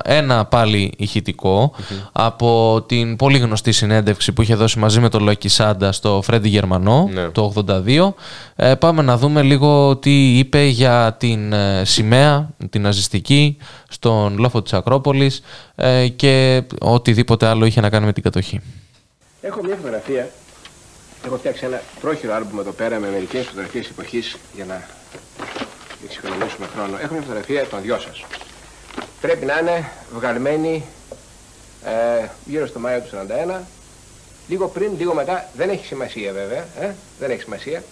ε, ένα πάλι ηχητικό από την πολύ γνωστή συνέντευξη που είχε δώσει μαζί με τον Λόκη Σάντα στο Φρέντι Γερμανό Ναι. το 82. Ε, πάμε να δούμε λίγο τι είπε για την ε, σημαία, την ναζιστική, στον λόφο της Ακρόπολης ε, και οτιδήποτε άλλο είχε να κάνει με την κατοχή. Έχω μια φωτογραφία. Έχω φτιάξει ένα πρόχειρο άλμπουμ εδώ πέρα με μερικές φωτογραφίες εποχής για να εξοικονομήσουμε χρόνο. Έχω μια φωτογραφία των δυο σας. Πρέπει να είναι βγαλμένη ε, γύρω στο Μάιο του 41 λίγο πριν, λίγο μετά, δεν έχει σημασία βέβαια, ε, δεν έχει σημασία.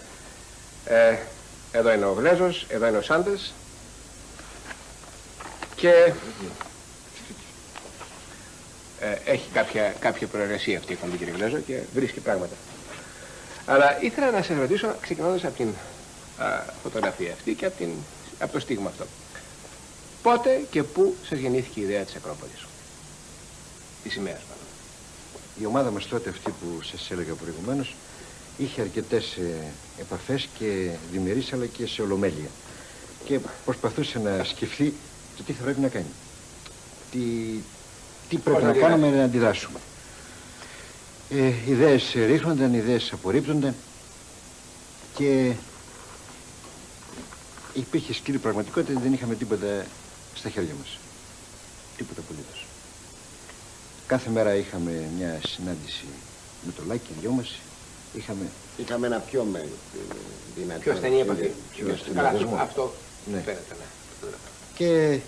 Ε, εδώ είναι ο Γλέζος, εδώ είναι ο Σάντες και ε, έχει κάποια, κάποια προεργασία αυτή η εκπομπή κύριε Γλέζο και βρίσκει πράγματα. Αλλά ήθελα να σας ρωτήσω, ξεκινώντας από την α, φωτογραφία αυτή και από, την, από το στίγμα αυτό. Πότε και πού σας γεννήθηκε η ιδέα της Ακρόπολης, της σημαίας πάνω. Η ομάδα μας τότε αυτή που σας έλεγα προηγουμένως είχε αρκετές ε, επαφές και διμερείς αλλά και σε ολομέλεια και προσπαθούσε να σκεφτεί το τι θα πρέπει να κάνει. Τι, τι πρέπει να κάνουμε να αντιδράσουμε. Ε, ιδέες ρίχνονταν, ιδέες απορρίπτονταν και υπήρχε σκληρή πραγματικότητα ότι δεν είχαμε τίποτα στα χέρια μας. Τίποτα απολύτως. Κάθε μέρα είχαμε μια συνάντηση με το Λάκη, δυο μας. Είχαμε... Είχαμε ένα πιο με, δυνατό. Πιο στενή επαφή. Πιο Καλά, στενή αυτό Ναι. φαίνεται, ναι. Και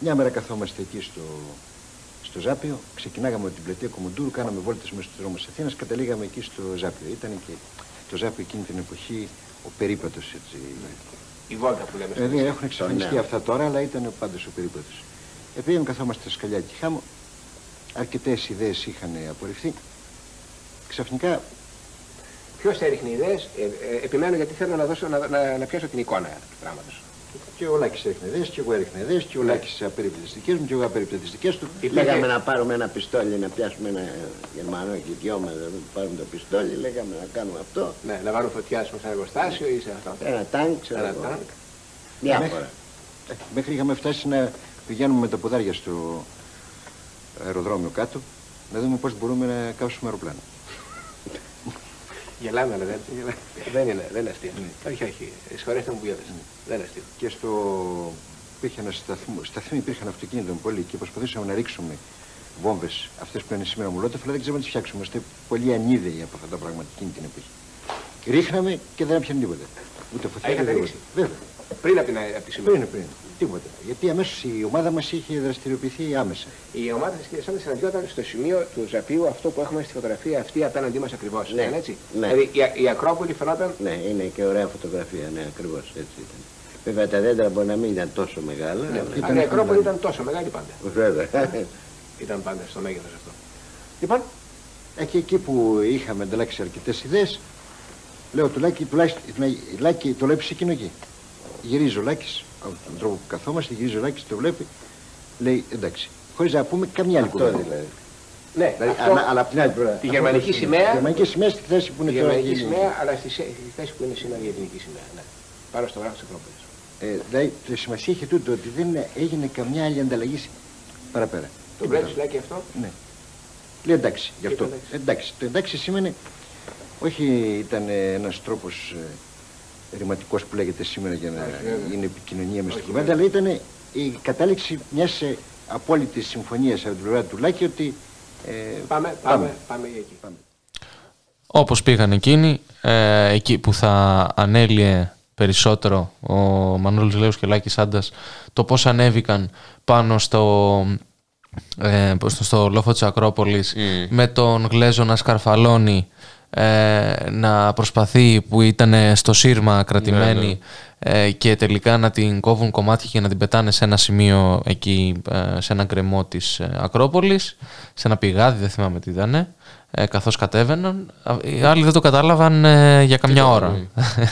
μια μέρα καθόμαστε εκεί στο, στο Ζάπιο, ξεκινάγαμε από την πλατεία Κομοντούρου, κάναμε βόλτες μέσα στους δρόμους της Αθήνας, καταλήγαμε εκεί στο Ζάπιο. Ήταν και το Ζάπιο εκείνη την εποχή ο περίπατος έτσι. Η βόλτα που λέμε. στο Δηλαδή νησί. έχουν εξαφανιστεί Ναι. αυτά τώρα, αλλά ήταν πάντως ο περίπατος. Επειδή καθόμαστε στα σκαλιά και χάμω, αρκετές ιδέες είχαν απορριφθεί. Ξαφνικά Ποιος έριχνε ιδέες, ε, ε, επιμένω γιατί θέλω να, δώσω, να, να, να πιάσω την εικόνα του πράγματος. Και ο Λάκης έριχνε ιδέες και εγώ έριχνα ιδέες και ο Λάκης απέριπτε τις δικές μου και εγώ απέριπτε τις δικές του. Λέγαμε να πάρουμε ένα πιστόλι, να πιάσουμε ένα Γερμανό και δυο μας, να πάρουμε το πιστόλι, λέγαμε να κάνουμε αυτό. Ναι, να βάλουμε φωτιά σε ένα εργοστάσιο ή σε αυτό. Ένα τάγκ, ξέρω Ένα εγώ. τάγκ. Διάφορα. Ε, Μέχρι είχαμε φτάσει να πηγαίνουμε με τα ποδάρια στο αεροδρόμιο κάτω να δούμε πώς μπορούμε να κάψουμε αεροπλάνο. Γελάμε, αλλά δεν, δεν είναι, δεν είναι αστείο. Όχι, όχι. Συγχωρέστε μου που γέλασα. Δεν είναι αστείο. Και στο... υπήρχε ένα σταθμό, σταθμοί υπήρχαν αυτοκίνητο πολύ και προσπαθούσαμε να ρίξουμε βόμβες αυτές που είναι σήμερα μουλότεφ, αλλά δεν ξέρουμε να τις φτιάξουμε. Είμαστε πολύ ανίδεοι από αυτά τα πράγματα εκείνη την εποχή. Ρίχναμε και δεν έπιανε τίποτα. Ούτε Α, φωτιά, είχατε ούτε ρίξει. τίποτα. Βέβαια. Πριν από την, από τη σημαία. Πριν, πριν. Τίποτα. Γιατί αμέσως η ομάδα μας είχε δραστηριοποιηθεί άμεσα. Η ομάδα της κυρίας Σάντα συναντιόταν στο σημείο του Ζαπίου, αυτό που έχουμε στη φωτογραφία αυτή απέναντί μας ακριβώς. Ναι. Είναι έτσι. Ναι. Δηλαδή η, η Ακρόπολη φαινόταν Ναι, είναι και ωραία φωτογραφία, ναι, ακριβώς έτσι ήταν. Βέβαια τα δέντρα μπορεί να μην ήταν τόσο μεγάλα. Ναι, αλλά- αλλά η Ακρόπολη ήταν τόσο μεγάλη πάντα. Βέβαια. <laughs> Ήταν πάντα στο μέγεθος αυτό. Λοιπόν, Ε, και εκεί που είχαμε ανταλλάξει αρκετές ιδέες, λέω του Λάκη, τουλάχιστον Λάκη, το βλέπει εκείνο εκεί. Γυρίζει ο Λάκης, από τον τρόπο που καθόμαστε, γυρίζει ο Λάκη, το βλέπει, λέει εντάξει. Χωρίς να πούμε καμιά άλλη Αυτό κουβέντα. δηλαδή. ναι, Δηλαδή, αυτό, αλλά, αλλά από την άλλη πλευρά. τη γερμανική σημαία, Η γερμανική σημαία στη θέση που τη είναι τώρα. γερμανική η- σημαία, αλλά στη, σε- στη θέση που είναι σήμερα η ελληνική σημαία. Ναι. Πάνω στο γράφος της Ακρόπολης. Ε, δηλαδή, το σημασία είχε τούτο ότι δεν έγινε καμιά άλλη ανταλλαγή παραπέρα. Το βλέπεις λέει και αυτό; Ναι. Λέει εντάξει, γι' αυτό. Είπε εντάξει. Εντάξει. Το εντάξει σήμαινε, όχι ήταν ένας τρόπος ε, ρηματικός που λέγεται σήμερα για να είναι επικοινωνία μες στην Όχι, κουβέντα, αλλά ήταν η κατάληξη μιας απόλυτης συμφωνίας από την πλευρά του Λάκη ότι. Ε, Πάμε, πάμε, πάμε εκεί. Όπως πήγαν εκείνοι, ε, εκεί που θα ανέλυε περισσότερο ο Μανώλης Λέους και ο Λάκης Άντας το πώς ανέβηκαν πάνω στο, ε, πώς το- στο λόφο της Ακρόπολης με τον Γλέζο να σκαρφαλώνει ε, να προσπαθεί που ήταν στο σύρμα κρατημένη ε, και τελικά να την κόβουν κομμάτια και να την πετάνε σε ένα σημείο εκεί ε, σε ένα γκρεμό της ε, Ακρόπολης σε ένα πηγάδι δεν θυμάμαι τι ήταν ε, καθώς κατέβαιναν Α, οι άλλοι δεν το κατάλαβαν ε, για καμιά Τίποτα, ώρα ναι. <laughs>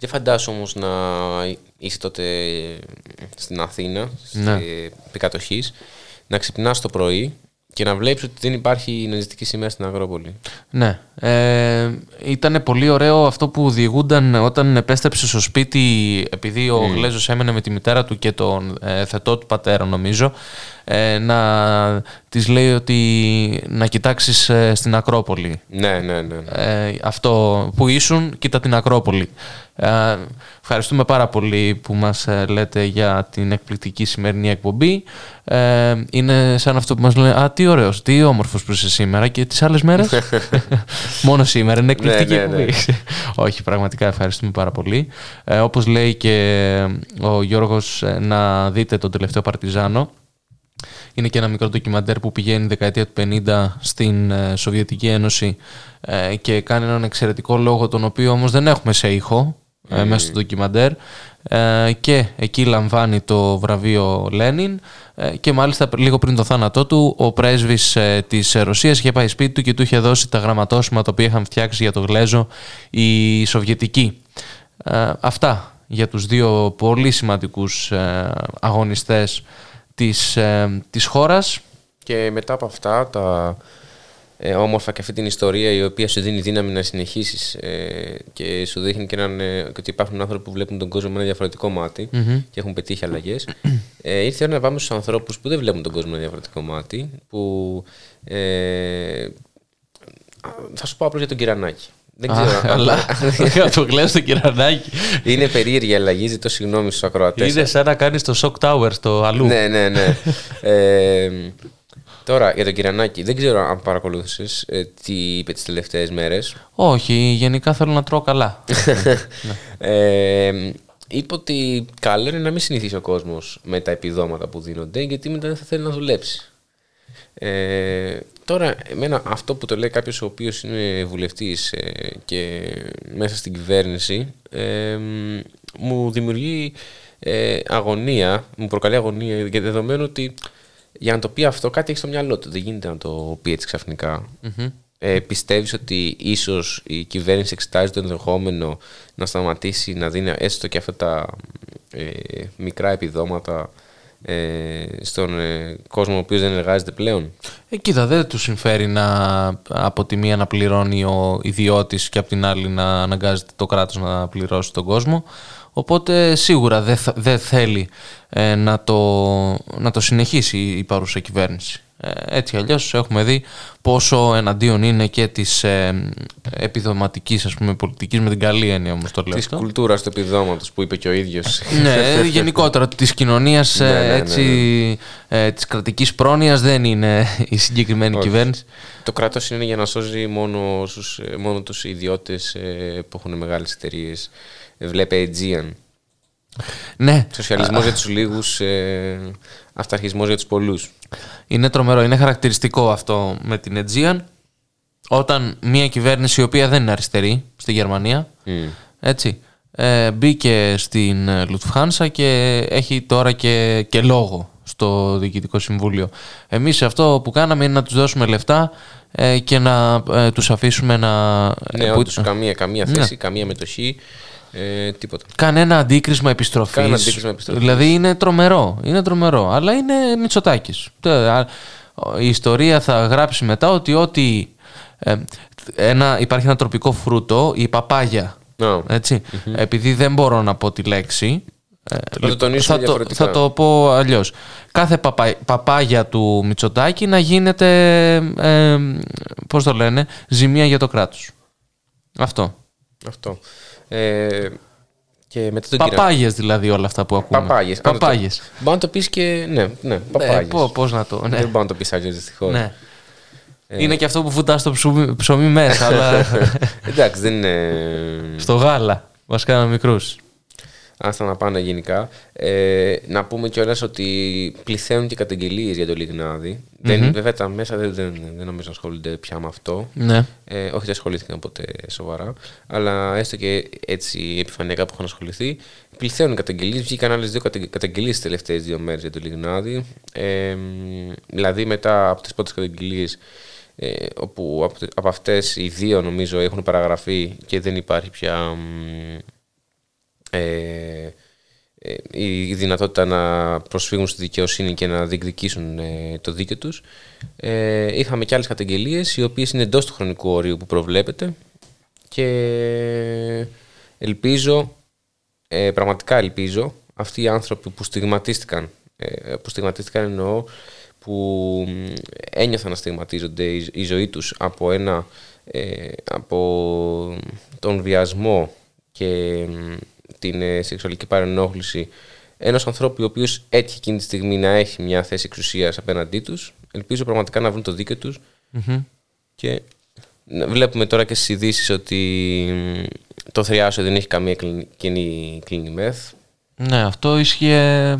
Δεν φαντάσου όμως να είσαι τότε στην Αθήνα, Ναι. ναι. επικατοχής, να ξυπνάς το πρωί και να βλέπεις ότι δεν υπάρχει ναζιστική σημαία στην Αγρόπολη. Ναι. Ε, ήταν πολύ ωραίο αυτό που διηγούνταν όταν επέστρεψε στο σπίτι επειδή ο Mm. Γλέζος έμενε με τη μητέρα του και τον ε, θετό του πατέρα νομίζω ε, να της λέει ότι να κοιτάξεις ε, στην Ακρόπολη. Ναι, ναι, ναι. Ε, αυτό που ήσουν, κοίτα την Ακρόπολη. Ε, ευχαριστούμε πάρα πολύ που μας ε, λέτε για την εκπληκτική σημερινή εκπομπή. Ε, είναι σαν αυτό που μας λένε «Α, τι ωραίος, τι όμορφος που είσαι σήμερα και τις άλλες μέρες». <laughs> <laughs> Μόνο σήμερα, είναι εκπληκτική Ναι, ναι, ναι. εκπομπή. <laughs> Όχι, πραγματικά ευχαριστούμε πάρα πολύ. Ε, όπως λέει και ο Γιώργος, ε, να δείτε τον τελευταίο Παρτιζάνο. Είναι και ένα μικρό ντοκιμαντέρ που πηγαίνει δεκαετία του 50 στην ε, Σοβιετική Ένωση ε, και κάνει έναν εξαιρετικό λόγο τον οποίο όμως δεν έχουμε σε ήχο ε, Mm. μέσα στο ντοκιμαντέρ ε, και εκεί λαμβάνει το βραβείο Λένιν ε, και μάλιστα λίγο πριν το θάνατό του ο πρέσβης ε, της Ρωσίας είχε πάει σπίτι του και του είχε δώσει τα γραμματόσημα τα οποία είχαν φτιάξει για το Γλέζο οι Σοβιετικοί. Ε, αυτά για τους δύο πολύ σημαντικούς ε, αγωνιστές της, ε, της χώρας. Και μετά από αυτά τα ε, όμορφα και αυτή την ιστορία η οποία σου δίνει δύναμη να συνεχίσεις ε, και σου δείχνει και, έναν, ε, και ότι υπάρχουν άνθρωποι που βλέπουν τον κόσμο με ένα διαφορετικό μάτι Μμμ. και έχουν πετύχει αλλαγές. ε, ήρθε η ώρα να πάμε στους ανθρώπους που δεν βλέπουν τον κόσμο με ένα διαφορετικό μάτι που ε, θα σου πω απλώς για τον Κυρανάκη. Δεν Α, ξέρω. αν- αλλά για το Γλέζο στο Κυρανάκι. Είναι περίεργη η αλλαγή, ζητώ συγγνώμη στους ακροατές. Είναι σαν να κάνεις το Shock Tower στο αλλού. Ναι, ναι, ναι. ε, τώρα, για τον Κυρανάκη, δεν ξέρω αν παρακολούθησες ε, τι είπε τις τελευταίες μέρες. Όχι, γενικά θέλω να τρώω καλά. <laughs> ε, είπε ότι καλό είναι να μην συνηθίσει ο κόσμος με τα επιδόματα που δίνονται, γιατί μετά δεν θα θέλει να δουλέψει. Ε, τώρα, εμένα αυτό που το λέει κάποιος ο οποίος είναι βουλευτής ε, και μέσα στην κυβέρνηση ε, μ, μου δημιουργεί ε, αγωνία, μου προκαλεί αγωνία για δεδομένου ότι για να το πει αυτό κάτι έχει στο μυαλό του, δεν γίνεται να το πει έτσι ξαφνικά. Μμμ. Ε, πιστεύεις ότι ίσως η κυβέρνηση εξετάζει το ενδεχόμενο να σταματήσει να δίνει έστω και αυτά τα ε, μικρά επιδόματα ε, στον ε, κόσμο ο οποίος δεν εργάζεται πλέον. Ε, κοίτα, δεν του συμφέρει να από τη μία να πληρώνει ο ιδιώτης και από την άλλη να αναγκάζεται το κράτος να πληρώσει τον κόσμο. Οπότε σίγουρα δεν θα- δεν θέλει ε, να, το, να το συνεχίσει η παρούσα κυβέρνηση. Ε, έτσι αλλιώς έχουμε δει πόσο εναντίον είναι και της ε, επιδοματικής ας πούμε, πολιτικής με την καλή έννοια όμως το λέω Της αυτό. κουλτούρας του επιδόματος που είπε και ο ίδιος. ναι, γενικότερα της κοινωνίας Ναι, ε, ναι, ναι, έτσι, ε, της κρατικής πρόνοιας δεν είναι η συγκεκριμένη Όχι. κυβέρνηση. Το κράτος είναι για να σώζει μόνο, στους, ε, μόνο τους ιδιώτες ε, που έχουν μεγάλες εταιρείες. Βλέπε Aegean. Ναι. Σοσιαλισμός για τους λίγους, ε, αυταρχισμός για τους πολλούς. Είναι τρομερό, είναι χαρακτηριστικό αυτό με την Aegean όταν μια κυβέρνηση η οποία δεν είναι αριστερή στη Γερμανία έτσι, ε, μπήκε στην ε, Lufthansa και έχει τώρα και, και λόγο στο Διοικητικό Συμβούλιο. Εμείς αυτό που κάναμε είναι να τους δώσουμε λεφτά ε, και να ε, τους αφήσουμε να... Ναι, ε, που- όντως, καμία, καμία Ναι. θέση, καμία μετοχή, ε, τίποτα. Κανένα αντίκρισμα επιστροφής. Κανένα αντίκρισμα επιστροφής. Δηλαδή είναι τρομερό. Είναι τρομερό. Αλλά είναι Μητσοτάκης. Τε- α- Η ιστορία θα γράψει μετά ότι ό,τι. ε, ένα, υπάρχει ένα τροπικό φρούτο, η παπάγια. Έτσι. Επειδή δεν μπορώ να πω τη λέξη. ε, το τονίσουμε θα, το, διαφορετικά. θα το πω αλλιώς. Κάθε παπα, παπάγια του Μητσοτάκη να γίνεται. Ε, Πώς το λένε, ζημία για το κράτος. Αυτό. Αυτό. Ε, και μετά τον Κυρα- Παπάγιες δηλαδή όλα αυτά που ακούμε. Παπάγιες. Αν το- Παπάγιες. Μπορεί να το πεις και. Ναι, ναι, παπάγιες. πώ- πώς να το- ναι. Δεν μπορεί να το πεις αλλιώς δυστυχώς. Ναι. Ε, Είναι και αυτό που βουτάς στο ψωμί, ψωμί μέσα, αλλά <laughs> Εντάξει, δεν είναι. στο γάλα. Μα κάναμε μικρούς. Άστα να πάνε γενικά. Ε, να πούμε κιόλας ότι πληθαίνουν και καταγγελίες για το λιγναδι Δεν, Μμμ. βέβαια, βέβαια τα μέσα δεν, δεν, δεν νομίζω να ασχολούνται πια με αυτό. Ναι. Ε, όχι, δεν ασχολήθηκαν ποτέ σοβαρά. Αλλά έστω και έτσι επιφανειακά που έχουν ασχοληθεί. Πληθαίνουν καταγγελίες. Βγήκαν άλλες δύο καταγγελίες τις τελευταίες δύο μέρες για το λιγνάδι. Ε, μ, δηλαδή μετά από τις πρώτες καταγγελίες. Ε, όπου από, από αυτές οι δύο νομίζω έχουν παραγραφεί και δεν υπάρχει πια μ, ε, ε, η η δυνατότητα να προσφύγουν στη δικαιοσύνη και να διεκδικήσουν ε, το δίκαιο τους. Ε, είχαμε και άλλες καταγγελίες οι οποίες είναι εντός του χρονικού ορίου που προβλέπεται και ελπίζω, ε, πραγματικά ελπίζω, αυτοί οι άνθρωποι που στιγματίστηκαν, ε, που στιγματίστηκαν εννοώ, που μ, ένιωθαν να στιγματίζονται η, η ζωή τους από, ένα, ε, από τον βιασμό και μ, την ε, σεξουαλική παρενόχληση ενός ανθρώπου ο οποίος έτυχε εκείνη τη στιγμή να έχει μια θέση εξουσίας απέναντί τους. Ελπίζω πραγματικά να βρουν το δίκαιο τους Μμμ. και να- βλέπουμε τώρα και στις ειδήσεις ότι μ, το θριάσιο δεν έχει καμία κλιν- κοινή κλίνη μεθ. Ναι, αυτό ίσχυε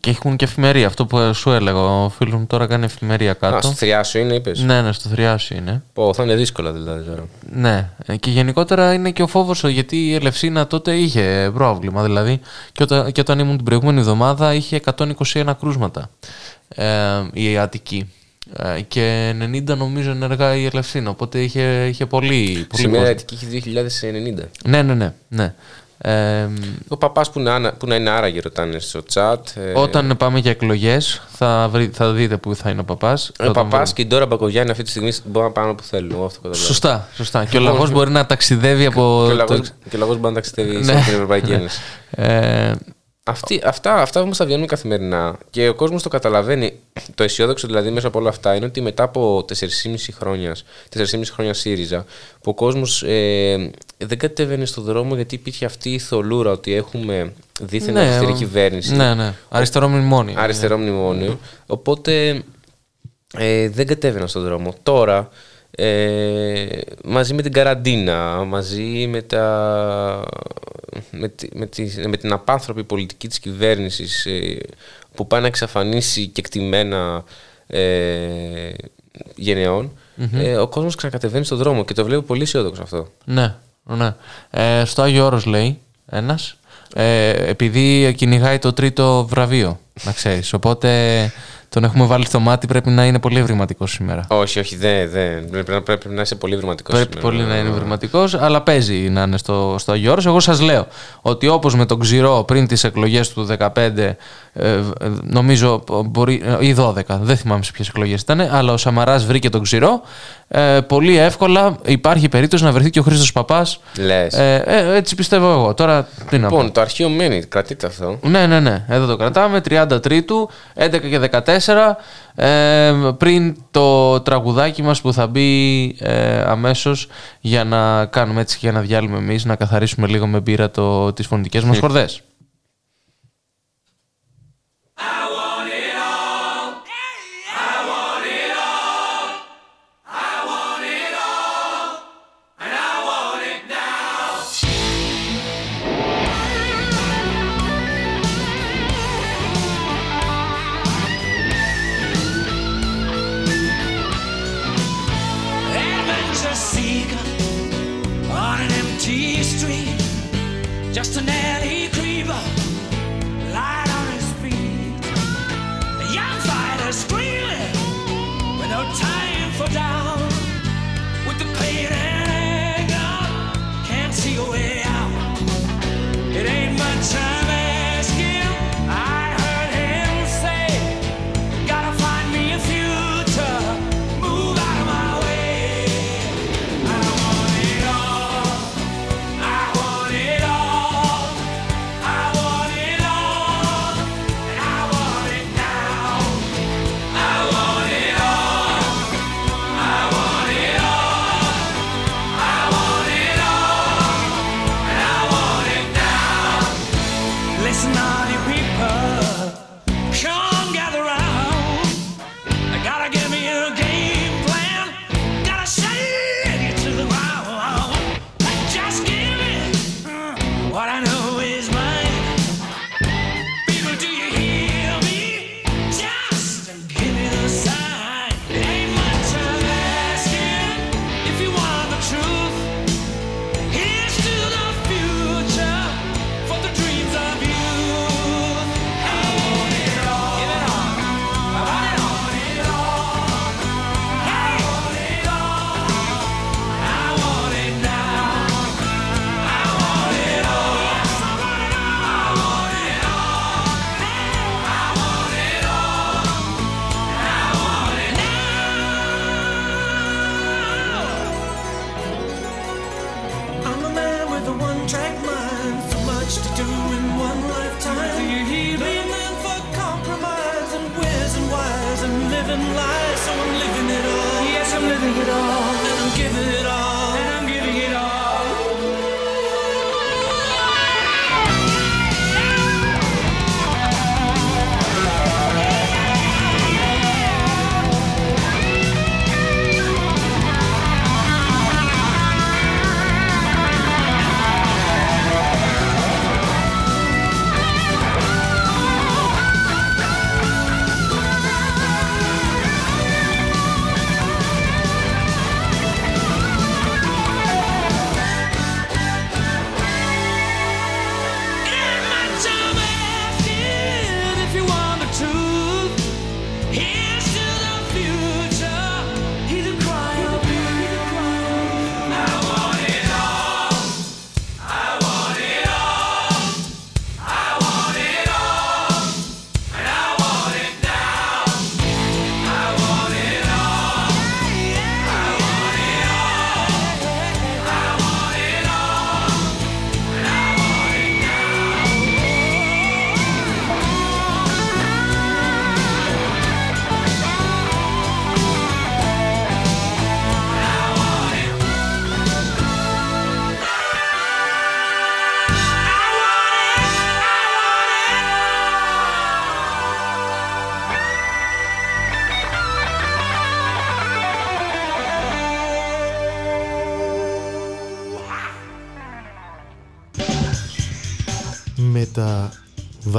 Και έχουν και εφημερία. Αυτό που σου έλεγα. Ο φίλος μου τώρα κάνει εφημερία κάτω. Α, στο Θριάσιο είναι, είπες; Ναι, ναι, στο Θριάσιο είναι. Πω, θα είναι δύσκολα δηλαδή τώρα. Ναι, ε, και γενικότερα είναι και ο φόβος γιατί η Ελευσίνα τότε είχε πρόβλημα. Δηλαδή, και όταν, και όταν ήμουν την προηγούμενη εβδομάδα είχε 121 κρούσματα ε, η Αττική. Ε, και 90 νομίζω ενεργά η Ελευσίνα. Οπότε είχε, είχε πολύ. πολύ Σήμερα η κόσμο. Αττική έχει 2090. Ναι, ναι, ναι. ναι. Ε, Ο παπάς που, να- που να είναι άραγε, ρωτάνε στο chat. ε, Όταν πάμε για εκλογές, θα, βρει- θα δείτε που θα είναι ο παπάς. Ο παπάς και η Ντόρα Μπακογιάννη αυτή τη στιγμή μπορούν να πάνε όπου θέλουν. Εγώ αυτό καταλαβαίνω. Σωστά, σωστά. και ο λαό μπορεί να ταξιδεύει από. Και ο λαός- το- Και ο λαό μπορεί να ταξιδεύει σε Ναι. την Ευρωπαϊκή Ένωση. Ε, Αυτή, αυτά αυτά όμως τα βγαίνουν καθημερινά και ο κόσμος το καταλαβαίνει. Το αισιόδοξο δηλαδή μέσα από όλα αυτά είναι ότι μετά από 4,5 χρόνια, 4,5 χρόνια ΣΥΡΙΖΑ, που ο κόσμος ε, δεν κατέβαινε στον δρόμο γιατί υπήρχε αυτή η θολούρα ότι έχουμε δίθεν Ναι, αριστερή ο- κυβέρνηση. ναι, ναι. Αριστερό μνημόνιο. Αριστερό μνημόνιο. Οπότε ε, δεν κατέβαιναν στον δρόμο. Τώρα, ε, μαζί με την καραντίνα, μαζί με, τα, με, τη- με, τη- με την απάνθρωπη πολιτική της κυβέρνησης ε, που πάει να εξαφανίσει κεκτημένα ε, γενεών, Μμμ. ε, ο κόσμος ξανακατεβαίνει στον δρόμο και το βλέπω πολύ αισιόδοξο αυτό. Ναι, ναι. Ε, στο Άγιο Όρος λέει ένας, ε, επειδή κυνηγάει το τρίτο βραβείο, να ξέρεις. Οπότε τον έχουμε βάλει στο μάτι, πρέπει να είναι πολύ ευρηματικός σήμερα. Όχι, όχι, δεν. δεν. Πρέπει, να- πρέπει να είσαι πολύ βρηματικός. Πρέπει σήμερα. πολύ να είναι ευρηματικός, αλλά παίζει να είναι στο, στο Άγιο Όρος. Εγώ σας λέω ότι όπως με τον Ξηρό πριν τις εκλογές του 2015, ε, ε, νομίζω μπορεί, ε, ή 12, δεν θυμάμαι σε ποιες εκλογές ήταν, αλλά ο Σαμαράς βρήκε τον Ξηρό. Ε, πολύ εύκολα υπάρχει περίπτωση να βρεθεί και ο Χρήστος Παπάς. Λες. Ε, ε, έτσι πιστεύω εγώ. Τώρα τι να πω. Λοιπόν, το αρχείο μένει, κρατείτε αυτό. Ναι, ναι, ναι. Εδώ το κρατάμε. 30 Τρίτου, 11 και 14. Ε, πριν το τραγουδάκι μας που θα μπει ε, αμέσως για να κάνουμε έτσι και ένα διάλειμμα εμείς, να καθαρίσουμε λίγο με μπύρα το, τις φωνητικές μας <laughs> χορδές.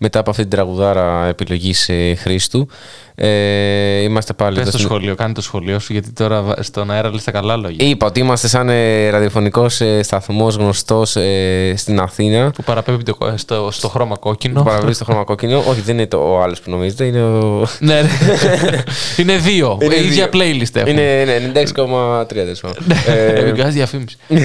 Μετά από αυτή την τραγουδάρα επιλογή ε, Χρήστου, ε, είμαστε πάλι Πες εδώ το στην- σχολείο, κάνε το σχολείο σου, γιατί τώρα βα- στον αέρα λες τα καλά λόγια. Είπα ότι είμαστε σαν ε, ραδιοφωνικός ε, σταθμός γνωστός ε, στην Αθήνα. Που παραπέμπει το- στο, στο χρώμα κόκκινο. Που παραπέμπει στο χρώμα κόκκινο. Όχι, δεν είναι το, ο άλλος που νομίζετε, είναι ο... ναι, ναι. <laughs> είναι δύο. Είναι Η ίδια δύο. playlist έχουμε. Είναι ναι, 96,3 τέλος πάντων. Ε, Ε, βγάζει διαφήμιση. <laughs>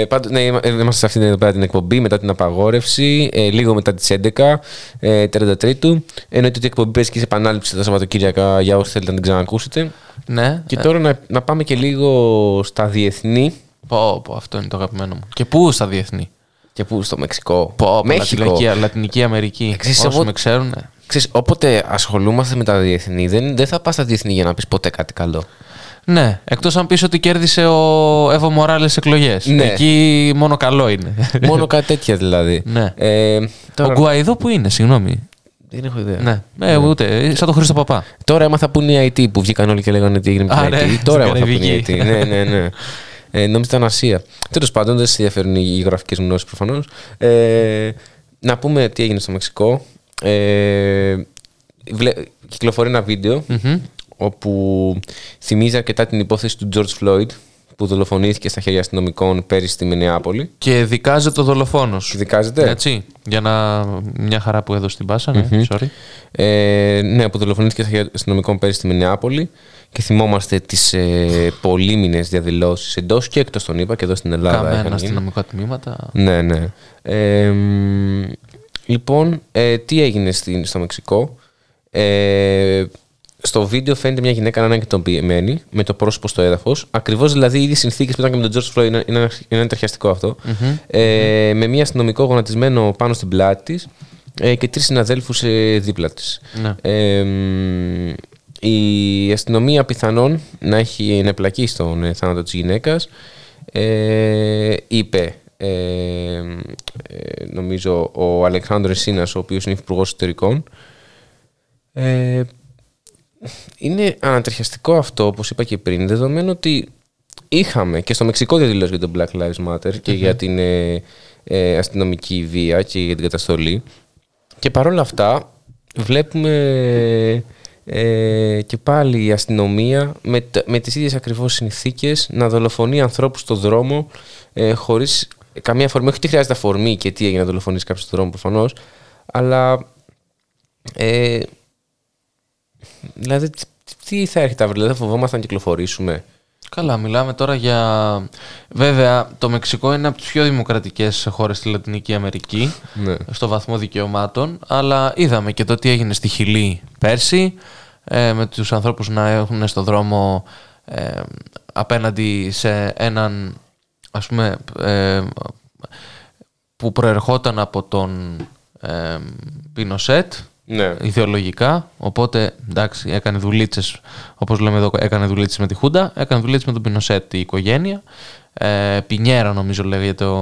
ε, πάντως, ναι, είμα- ε, είμαστε σε αυτήν εδώ πέρα την εκπομπή μετά την απαγόρευση, ε, λίγο μετά τις 11, ε, 33. Εννοείται ότι η εκπομπή παίζει και σε επανάληψη τα Σαββατοκύριακα για όσοι θέλετε να την ξανακούσετε. Ναι. Και τώρα να, να πάμε και λίγο στα διεθνή. Πω, πω, αυτό είναι το αγαπημένο μου. Και πού στα διεθνή; Και πού, στο Μεξικό. Πω, πω, Μέχικο. Λατινική, Λατινική Αμερική. Ξέρεις, Όσοι όποτε- με ξέρουν. Ξέρεις, όποτε ασχολούμαστε με τα διεθνή, δεν, δεν θα πας στα διεθνή για να πεις ποτέ κάτι καλό. Ναι, εκτός αν πεις ότι κέρδισε ο Εύω Μοράλε εκλογές. Ναι. Εκεί μόνο καλό είναι. Μόνο <laughs> κάτι τέτοια δηλαδή. Ναι. Ε, τώρα- Ο Γκουαϊδό που είναι, συγγνώμη. Δεν έχω ιδέα. Ναι, ε, ούτε. Σαν τον Χρήστο Παπά. Τώρα έμαθα που είναι η IT που βγήκαν όλοι και λέγανε τι έγινε με Α, την ναι, IT. Τώρα στην έμαθα που είναι η IT. Καραϊβική. ναι, ναι, ναι. Ε, νόμιζα ήταν Ασία. Τέλος πάντων, δεν σε ενδιαφέρουν οι γεωγραφικέ γνώσεις προφανώς. Ε, να πούμε τι έγινε στο Μεξικό. Ε, βλέ, κυκλοφορεί ένα βίντεο Μμμ. Όπου θυμίζει αρκετά την υπόθεση του George Floyd που δολοφονήθηκε στα χέρια αστυνομικών πέρυσι στη Μινεάπολη. Και δικάζεται ο δολοφόνο. Δικάζεται. Έτσι. Για να. Μια χαρά που έδωσε την πάσα, ναι, Μμμ. sorry. Ε, ναι, που δολοφονήθηκε στα χέρια αστυνομικών πέρυσι στη Μινεάπολη και θυμόμαστε τις ε, πολύμηνε διαδηλώσεις εντός και εκτός των ΗΠΑ και εδώ στην Ελλάδα. Καμένα είχαν γίνει. αστυνομικά τμήματα. Ναι, ναι. Ε, μ, λοιπόν, ε, τι έγινε στην, στο Μεξικό; Ε, στο βίντεο φαίνεται μια γυναίκα να είναι ανακοινοποιημένη με το πρόσωπο στο έδαφος. Ακριβώς δηλαδή οι ίδιες συνθήκες που ήταν και με τον George Floyd. Είναι, είναι, είναι τριχιαστικό αυτό. Μμμ. Ε, με μια αστυνομικό γονατισμένο πάνω στην πλάτη της ε, και τρεις συναδέλφους ε, δίπλα της. Ναι. Ε, μ, η αστυνομία πιθανόν να έχει να εμπλακεί στον ε, θάνατο της γυναίκας ε, είπε ε, ε, νομίζω ο Αλεξάνδρος Σίνας ο οποίος είναι υπουργός εσωτερικών ε, είναι ανατριχιαστικό αυτό όπως είπα και πριν δεδομένου ότι είχαμε και στο Μεξικό διαδηλώσει για το Black Lives Matter και Μμμ. για την ε, ε, αστυνομική βία και για την καταστολή και παρόλα αυτά βλέπουμε ε, και πάλι η αστυνομία με, τα- με τις ίδιες ακριβώς συνθήκες να δολοφονεί ανθρώπους στο δρόμο ε, χωρίς καμία αφορμή. Όχι ότι χρειάζεται αφορμή και τι έγινε να δολοφονήσει κάποιος στον δρόμο προφανώς, αλλά ε, δηλαδή τι- τι θα έρχεται αύριο, δηλαδή θα φοβόμαστε να κυκλοφορήσουμε; Καλά, μιλάμε τώρα για. Βέβαια, το Μεξικό είναι από τις πιο δημοκρατικές χώρες στη Λατινική Αμερική, Ναι. στο βαθμό δικαιωμάτων. Αλλά είδαμε και το τι έγινε στη Χιλή πέρσι, ε, με τους ανθρώπους να έχουν στο δρόμο ε, απέναντι σε έναν, ας πούμε, ε, που προερχόταν από τον ε, Πινοσέτ, Ναι. ιδεολογικά. Οπότε, εντάξει, έκανε δουλίτσες, όπως λέμε εδώ, έκανε δουλίτσες με τη Χούντα, έκανε δουλίτσες με τον Πινοσέτ η οικογένεια. Ε, Πινιέρα, νομίζω λέγεται ο.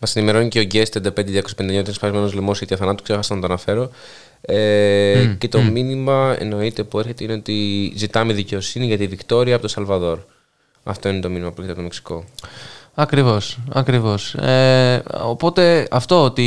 Μας ενημερώνει και ο Guest 55259 ότι είναι σπασμένο λαιμό γιατί θανάτου, ξέχασα να το αναφέρω. Ε, Μμ, και το μμ. μήνυμα εννοείται που έρχεται είναι ότι ζητάμε δικαιοσύνη για τη Βικτόρια από το Σαλβαδόρ. Αυτό είναι το μήνυμα που έρχεται από το Μεξικό. Ακριβώς, ακριβώς. Ε, οπότε αυτό ότι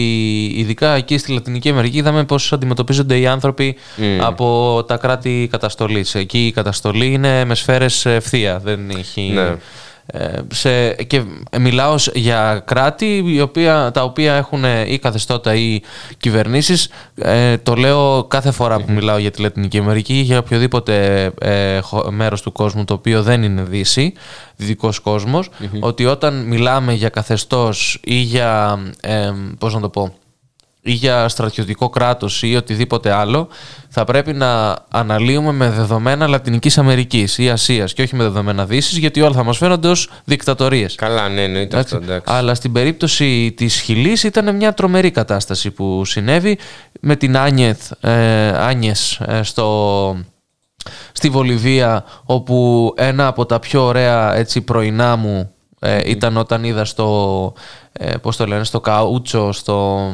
ειδικά εκεί στη Λατινική Αμερική είδαμε πώς αντιμετωπίζονται οι άνθρωποι Μμ. από τα κράτη καταστολής. Εκεί η καταστολή είναι με σφαίρες ευθεία, δεν έχει Ναι. Ε, σε, και μιλάω σ- για κράτη η οποία, τα οποία έχουν ε, ή καθεστώτα ή κυβερνήσεις. Ε, το λέω κάθε φορά που μιλάω για τη Λατινική Αμερική ή για οποιοδήποτε ε, χω- μέρος του κόσμου το οποίο δεν είναι δύση, δυτικός κόσμος, ότι όταν μιλάμε για καθεστώς ή για, ε, πώς να το πω, ή για στρατιωτικό κράτος ή οτιδήποτε άλλο, θα πρέπει να αναλύουμε με δεδομένα Λατινικής Αμερικής ή Ασίας και όχι με δεδομένα Δύσης, γιατί όλα θα μας φαίνονται ως δικτατορίες. Καλά, ναι, εννοείται αυτό. Εντάξει. Αλλά στην περίπτωση της Χιλής ήταν μια τρομερή κατάσταση που συνέβη με την Άνιεθ, ε, Άνιες ε, στο, στη Βολιβία όπου ένα από τα πιο ωραία έτσι, πρωινά μου ε, ήταν όταν είδα στο, ε, πώς το λένε, στο καούτσο, στο,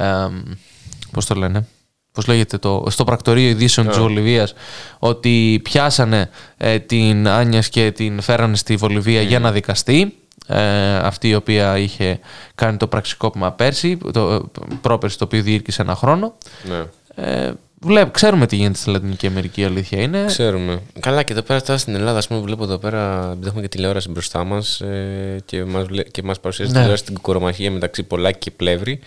ε, πώς το λένε, πώς λέγεται το, στο πρακτορείο ειδήσεων της Α. Βολιβίας ότι πιάσανε ε, την Άνιας και την φέρανε στη Βολιβία για να δικαστεί ε, αυτή η οποία είχε κάνει το πραξικόπημα πέρσι, το, πρόπερσι το οποίο διήρκησε ένα χρόνο. Ναι. Ε, βλέπ, ξέρουμε τι γίνεται στη Λατινική Αμερική, η αλήθεια είναι. Ξέρουμε. Καλά, και εδώ πέρα τώρα στην Ελλάδα, ας πούμε, βλέπω εδώ πέρα, επειδή έχουμε και τηλεόραση μπροστά μας ε, και μας και μας παρουσιάζει Ναι. τηλεόραση την κορομαχία μεταξύ Πολάκη και Πλεύρη.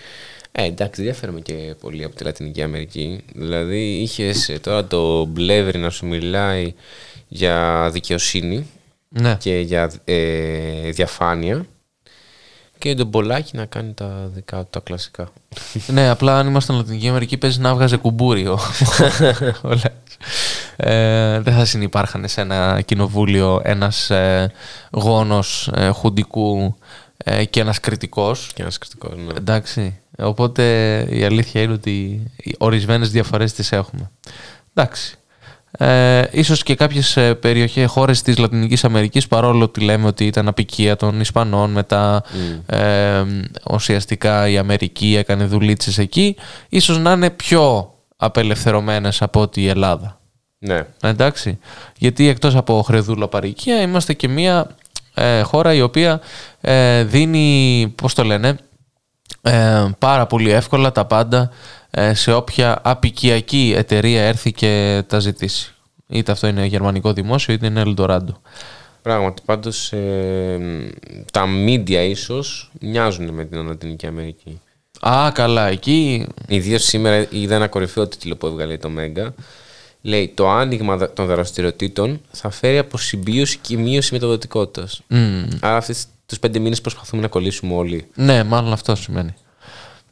Ε, εντάξει, δεν διαφέρουμε και πολύ από τη Λατινική Αμερική. Δηλαδή, είχες τώρα το Πλεύρη να σου μιλάει για δικαιοσύνη Ναι. και για ε, διαφάνεια και τον Πολάκη να κάνει τα δικά του τα κλασικά. ναι, απλά αν ήμασταν Λατινική Αμερική παίζει να βγάζει κουμπούρι ο, <laughs> ο Λέξ. ε, δεν θα συνεπάρχανε σε ένα κοινοβούλιο ένας ε, γόνος ε, χουντικού ε, και ένας κριτικός. Και ένας κριτικός, ναι. Εντάξει. Οπότε η αλήθεια είναι ότι οι ορισμένες διαφορές τις έχουμε. Εντάξει. Ε, ίσως και κάποιες ε, περιοχές, χώρες της Λατινικής Αμερικής παρόλο ότι λέμε ότι ήταν απικία των Ισπανών μετά ε, ουσιαστικά η Αμερική έκανε δουλίτσες εκεί ίσως να είναι πιο απελευθερωμένες από ότι η Ελλάδα. Ναι. Εντάξει. Γιατί εκτός από χρεδούλα παροικία είμαστε και μια ε, χώρα η οποία ε, δίνει, πώς το λένε, ε, πάρα πολύ εύκολα τα πάντα ε, σε όποια απικιακή εταιρεία έρθει και τα ζητήσει. Είτε αυτό είναι γερμανικό δημόσιο είτε είναι Eldorado. Πράγματι, πάντως ε, τα media ίσως μοιάζουν με την Ανατολική Αμερική. Α, καλά, εκεί... Ιδίως σήμερα είδα ένα κορυφαίο τίτλο που έβγαλε το Μέγκα. Λέει το άνοιγμα δα- των δραστηριοτήτων θα φέρει αποσυμπίωση και μείωση μεταδοτικότητας. Μμμ. Άρα αυτού του πέντε μήνες προσπαθούμε να κολλήσουμε όλοι. Ναι, μάλλον αυτό σημαίνει.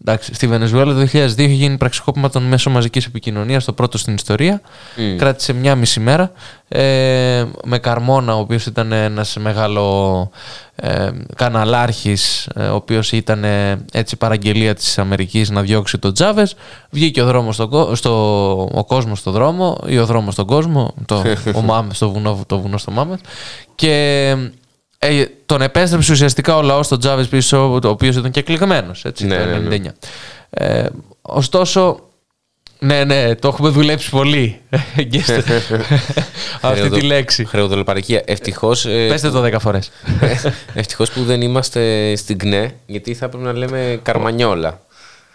Εντάξει, στη Βενεζουέλα το 2002 είχε γίνει πραξικόπημα των μέσων μαζικής επικοινωνίας, το πρώτο στην ιστορία. Μμ. Κράτησε μια μισή μέρα. Ε, με Καρμόνα, ο οποίος ήταν ένας μεγάλο ε, καναλάρχης, ε, ο οποίος ήταν ε, έτσι παραγγελία της Αμερικής να διώξει τον Τζάβες. Βγήκε ο, δρόμος στο, κο- στο, ο κόσμος στο δρόμο ή ο δρόμος στον κόσμο, το, <laughs> ο Μάμες στο βουνό, το βουνό στο Μάμες. Και ε, τον επέστρεψε ουσιαστικά ο λαός στον Τζάβες πίσω, ο οποίος ήταν και εκλεγμένος, έτσι, Ναι, το ναι, ναι. 99. Ε, ωστόσο, ναι, ναι, το έχουμε δουλέψει πολύ. <laughs> Εγγύστε. <laughs> Αυτή τη λέξη. Χρεοδολοπαρικία. Ευτυχώς. Πέστε το 10 φορές. <laughs> Ευτυχώς που δεν είμαστε στην ΚΝΕ, γιατί θα πρέπει να λέμε Καρμανιόλα.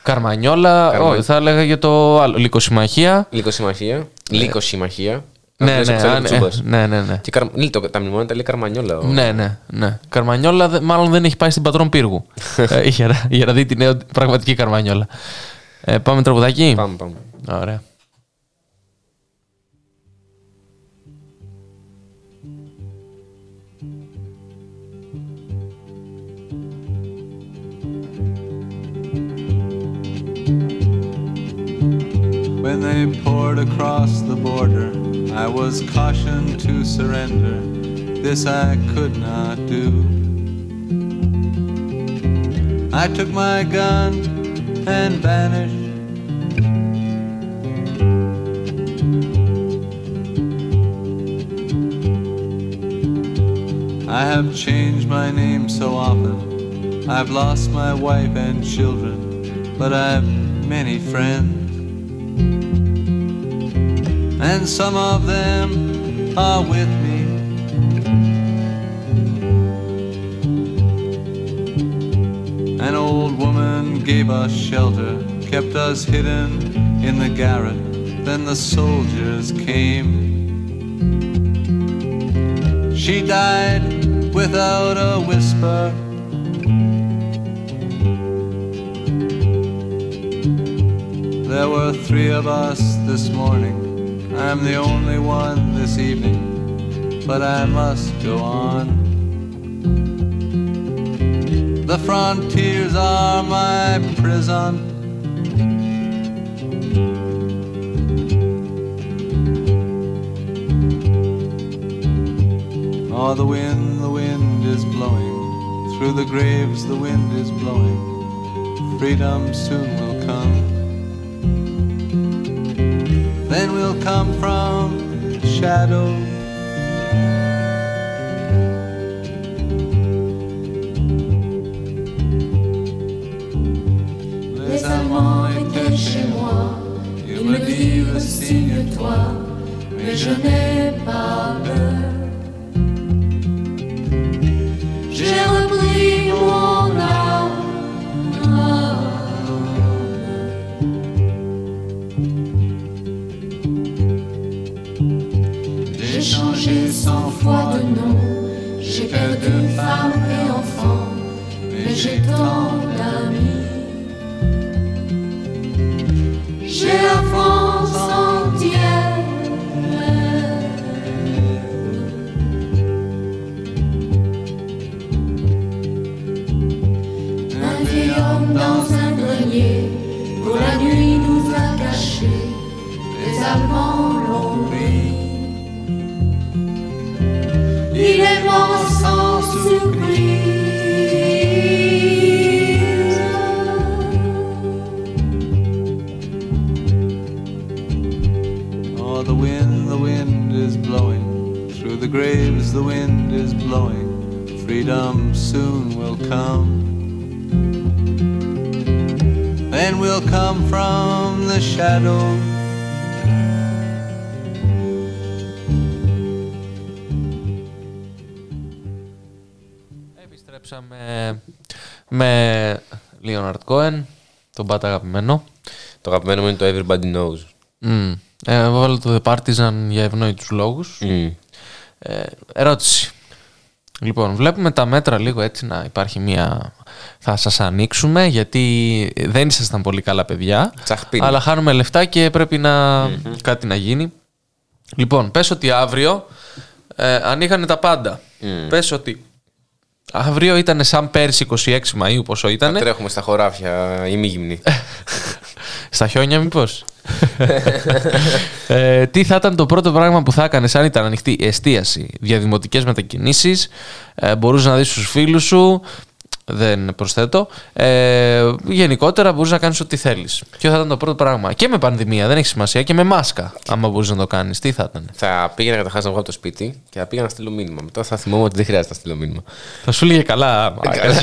Καρμανιόλα, Καρμα- όχι, θα έλεγα για το άλλο. Λυκοσυμμαχία. Λύκοσυμμαχία. Λύκοσυμμαχία. Ναι, Αυτό ναι, είναι ο αν- Τσούμπας. ε, ναι, ναι, ναι. Και καρ... Λί, το- τα μνημόνια τα λέει Καρμανιόλα. ο- Ναι, ναι, ναι. Καρμανιόλα δε- μάλλον δεν έχει πάει στην πατρόν πύργου. <laughs> ε, για, να, για να δει τη νέα πραγματική Καρμανιόλα. Ε, πάμε τραγουδάκι; Πάμε, πάμε. Ωραία. When they poured across the border, I was cautioned to surrender. This I could not do. I took my gun and vanished. I have changed my name so often. I've lost my wife and children, but I've many friends. And some of them are with me. An old woman gave us shelter, kept us hidden in the garret. Then the soldiers came. She died without a whisper. There were three of us this morning. I'm the only one this evening, but I must go on. The frontiers are my prison. Oh, the wind, the wind is blowing. Through the graves, the wind is blowing. Freedom soon will come. Then we'll come from shadow. Les Allemands étaient chez moi, ils me disent signe-toi, mais je n'ai pas peur. The wind is blowing. Freedom soon will come. Then we'll come from the shadow. Επιστρέψαμε με Leonard Cohen, τον πάτα αγαπημένο. Το αγαπημένο μου είναι το Everybody Knows. Mm. Ε, εγώ βάλω το The Partisan για ευνόητους λόγους. Ε, ερώτηση. Λοιπόν, βλέπουμε τα μέτρα λίγο έτσι να υπάρχει μια... Θα σας ανοίξουμε γιατί δεν ήσασταν πολύ καλά παιδιά. Τσαχπίνι. Αλλά χάνουμε λεφτά και πρέπει να... κάτι να γίνει. Λοιπόν, πες ότι αύριο ε, ανοίγανε τα πάντα. Πες ότι αύριο ήταν σαν πέρσι 26 Μαΐου πόσο ήταν. Θα τρέχουμε στα χωράφια ημίγυμνοι. <laughs> Στα χιόνια μήπως; ε, τι θα ήταν το πρώτο πράγμα που θα έκανες αν ήταν ανοιχτή εστίαση, διαδημοτικές μετακινήσεις, ε, μπορούσες να δεις τους φίλους σου, δεν προσθέτω. Ε, γενικότερα μπορείς να κάνεις ό,τι θέλεις. Ποιο θα ήταν το πρώτο πράγμα. Και με πανδημία, δεν έχει σημασία. Και με μάσκα, άμα μπορείς να το κάνεις. Τι θα ήταν. θα πήγαινα καταρχάς να βγω από το σπίτι και θα πήγα να στείλω μήνυμα. Μετά θα θυμόμαι ότι δεν χρειάζεται να στείλω μήνυμα. Θα σου λέγε καλά. μαλάκας.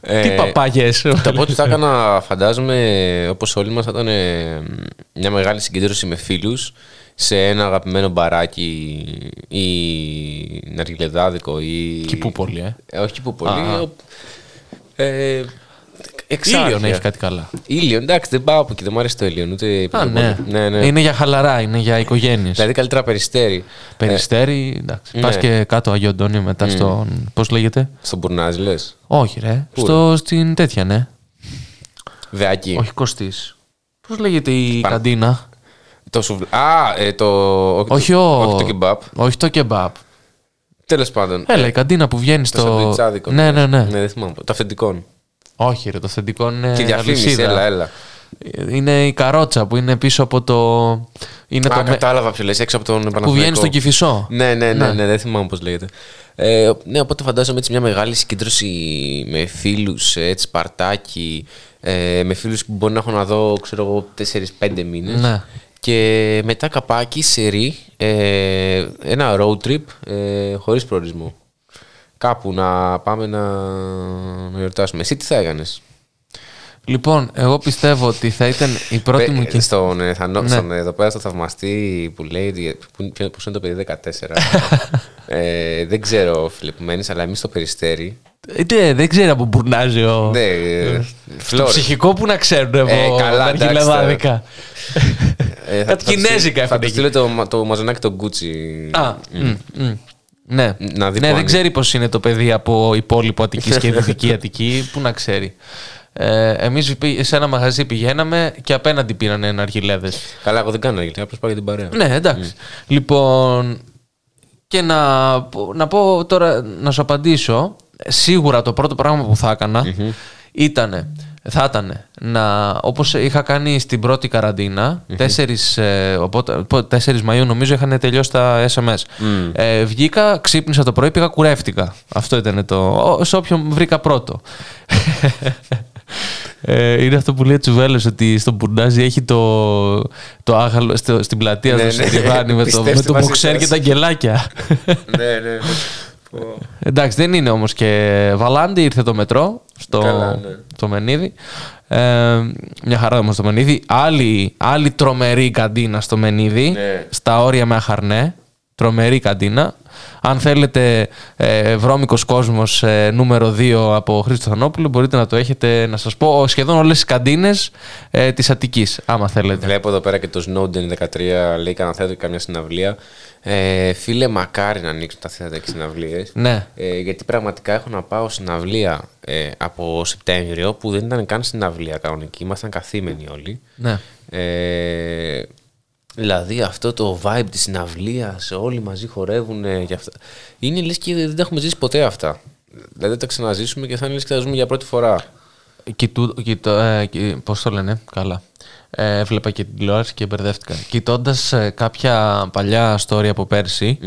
<laughs> Τι παπάγες. Το πρώτο που θα έκανα, φαντάζομαι, όπως όλοι μας, θα ήταν ε, μια μεγάλη συγκέντρωση με φίλους σε ένα αγαπημένο μπαράκι ή ναργιλεδάδικο ή. Κηπούπολη, ε. ε όχι Κηπούπολη. Α. ο- Ε, εξάρχεια. Ήλιον έχει κάτι καλά. Ήλιον, εντάξει, δεν πάω από εκεί, δεν μου αρέσει το ήλιον. Ούτε Α, ναι. ναι, ναι. Είναι για χαλαρά, είναι για οικογένειες. Δηλαδή καλύτερα περιστέρι. Περιστέρι, εντάξει. ναι. Πας και κάτω Αγιο Αντώνιο μετά Μμ. στον. Πώς λέγεται; Στον Μπουρνάζ, λες. Όχι, ρε. Πού, Στο, στην τέτοια, ναι. Δεάκι. Όχι κοστή. Πώς λέγεται η Πα- καντίνα; Το σουβλ... Α, ε, το. Όχι, το... ο... όχι το κεμπάπ. Όχι το κεμπάπ. Τέλος πάντων. Έλα, η καντίνα που βγαίνει Το στο. σαντουιτσάδικο. Ναι, ναι, ναι. Ναι, δεν θυμάμαι. Το αυθεντικό. Όχι, ρε, το αυθεντικό είναι. Και διαφήμιση, αλυσίδα. έλα, έλα. Είναι η καρότσα που είναι πίσω από το. Είναι Α, το με- κατάλαβα ποιο λες, έξω από τον Παναθηναϊκό. βγαίνει στον Κηφισό. Ναι, ναι, ναι, Ναι. ναι, δεν θυμάμαι πώς λέγεται. Ε, ναι, οπότε φαντάζομαι έτσι μια μεγάλη συγκέντρωση με φίλους, έτσι, σπαρτάκι, ε, με φίλους που μπορεί να έχω να δω, ξέρω εγώ, 4-5 μήνες. Ναι. Και μετά καπάκι, σερί, ε, ένα road trip ε, χωρίς προορισμό. Κάπου να πάμε να, να γιορτάσουμε. Εσύ τι θα έκανες; Λοιπόν, εγώ πιστεύω ότι θα ήταν η πρώτη Πε- μου και... Στον, ε, θανό, Ναι. στον, ε, εδώ πέρα στο θαυμαστή που λέει ότι- που, ποιο- πώς είναι το παιδί 14. <laughs> ε, δεν ξέρω φίλε που μένεις, αλλά εμείς στο Περιστέρι. Ε, ναι, δεν ξέρει από που μπουρνάζει ο... Ναι, ε, Στο Φλόρ. ψυχικό που να ξέρουν εγώ Ε, καλά, τα εντάξει, αργυλεδάδικα. Ε, Κάτι κινέζικα Θα έχουν τους εκεί. στείλω το, μα- το μαζονάκι το Gucci. Α, Μμ. μ, μ. Ναι, Να ναι δει που δεν ανήκει. ξέρει πώς είναι το παιδί από υπόλοιπο Αττικής και Δυτική <laughs> Αττική. Πού να ξέρει. Ε, Εμείς σε ένα μαγαζί πηγαίναμε και απέναντι πήραν ναργιλέδε. Καλά, εγώ δεν κάνω γιατί απλώς πάω για την παρέα. Ναι, εντάξει. Λοιπόν, και να, πω- να πω τώρα, να σου απαντήσω. Σίγουρα το πρώτο πράγμα που θα έκανα ήτανε, θα ήταν να, όπως είχα κάνει στην πρώτη καραντίνα, 4, ε, οπότε, πο- 4 Μαΐου νομίζω είχαν τελειώσει τα SMS. Ε, βγήκα, ξύπνησα το πρωί, πήγα κουρεύτηκα. Αυτό ήταν το, ο- σε όποιον βρήκα πρώτο. Ε, είναι αυτό που λέει ο Τσουβέλος ότι στον Μπουρνάζι έχει το, το άγαλο στο, στην πλατεία Ναι, του στο ναι. τριβάνι με το, Πιστέψτε με το μας μποξέρ εσάς. και τα γκελάκια. ναι, ναι. Ναι. Πω. Εντάξει, δεν είναι όμως και Βαλάντι, ήρθε το μετρό στο, Καλά, ναι. στο Μενίδη. Ε, μια χαρά όμως το Μενίδη. Άλλη, άλλη τρομερή καντίνα στο Μενίδη, Ναι. στα όρια με Αχαρνέ. Τρομερή καντίνα. Αν θέλετε ε, βρώμικος κόσμος ε, νούμερο 2 από Χρήστο Θανόπουλο, μπορείτε να το έχετε, να σας πω, σχεδόν όλες τις καντίνες ε, της Αττικής, άμα θέλετε. Βλέπω εδώ πέρα και το Snowden 13 λέει κανένα θέατρο και καμιά συναυλία. Ε, φίλε, μακάρι να ανοίξουν τα θέατρα και συναυλίες. Ναι. Ε, γιατί πραγματικά έχω να πάω συναυλία ε, από Σεπτέμβριο που δεν ήταν καν συναυλία κανονική. Ήμασταν καθήμενοι όλοι. Ναι. Ε, δηλαδή αυτό το vibe της συναυλίας, όλοι μαζί χορεύουν ε, και αυτά. Είναι λες και δεν τα έχουμε ζήσει ποτέ αυτά. Δηλαδή θα τα ξαναζήσουμε και θα είναι λες και θα τα ζούμε για πρώτη φορά. Κοιτού, κοιτώ, ε, κοι- πώς το λένε, καλά. Ε, έβλεπα και την τηλεόραση και μπερδεύτηκα. Κοιτώντας κάποια παλιά story από πέρσι,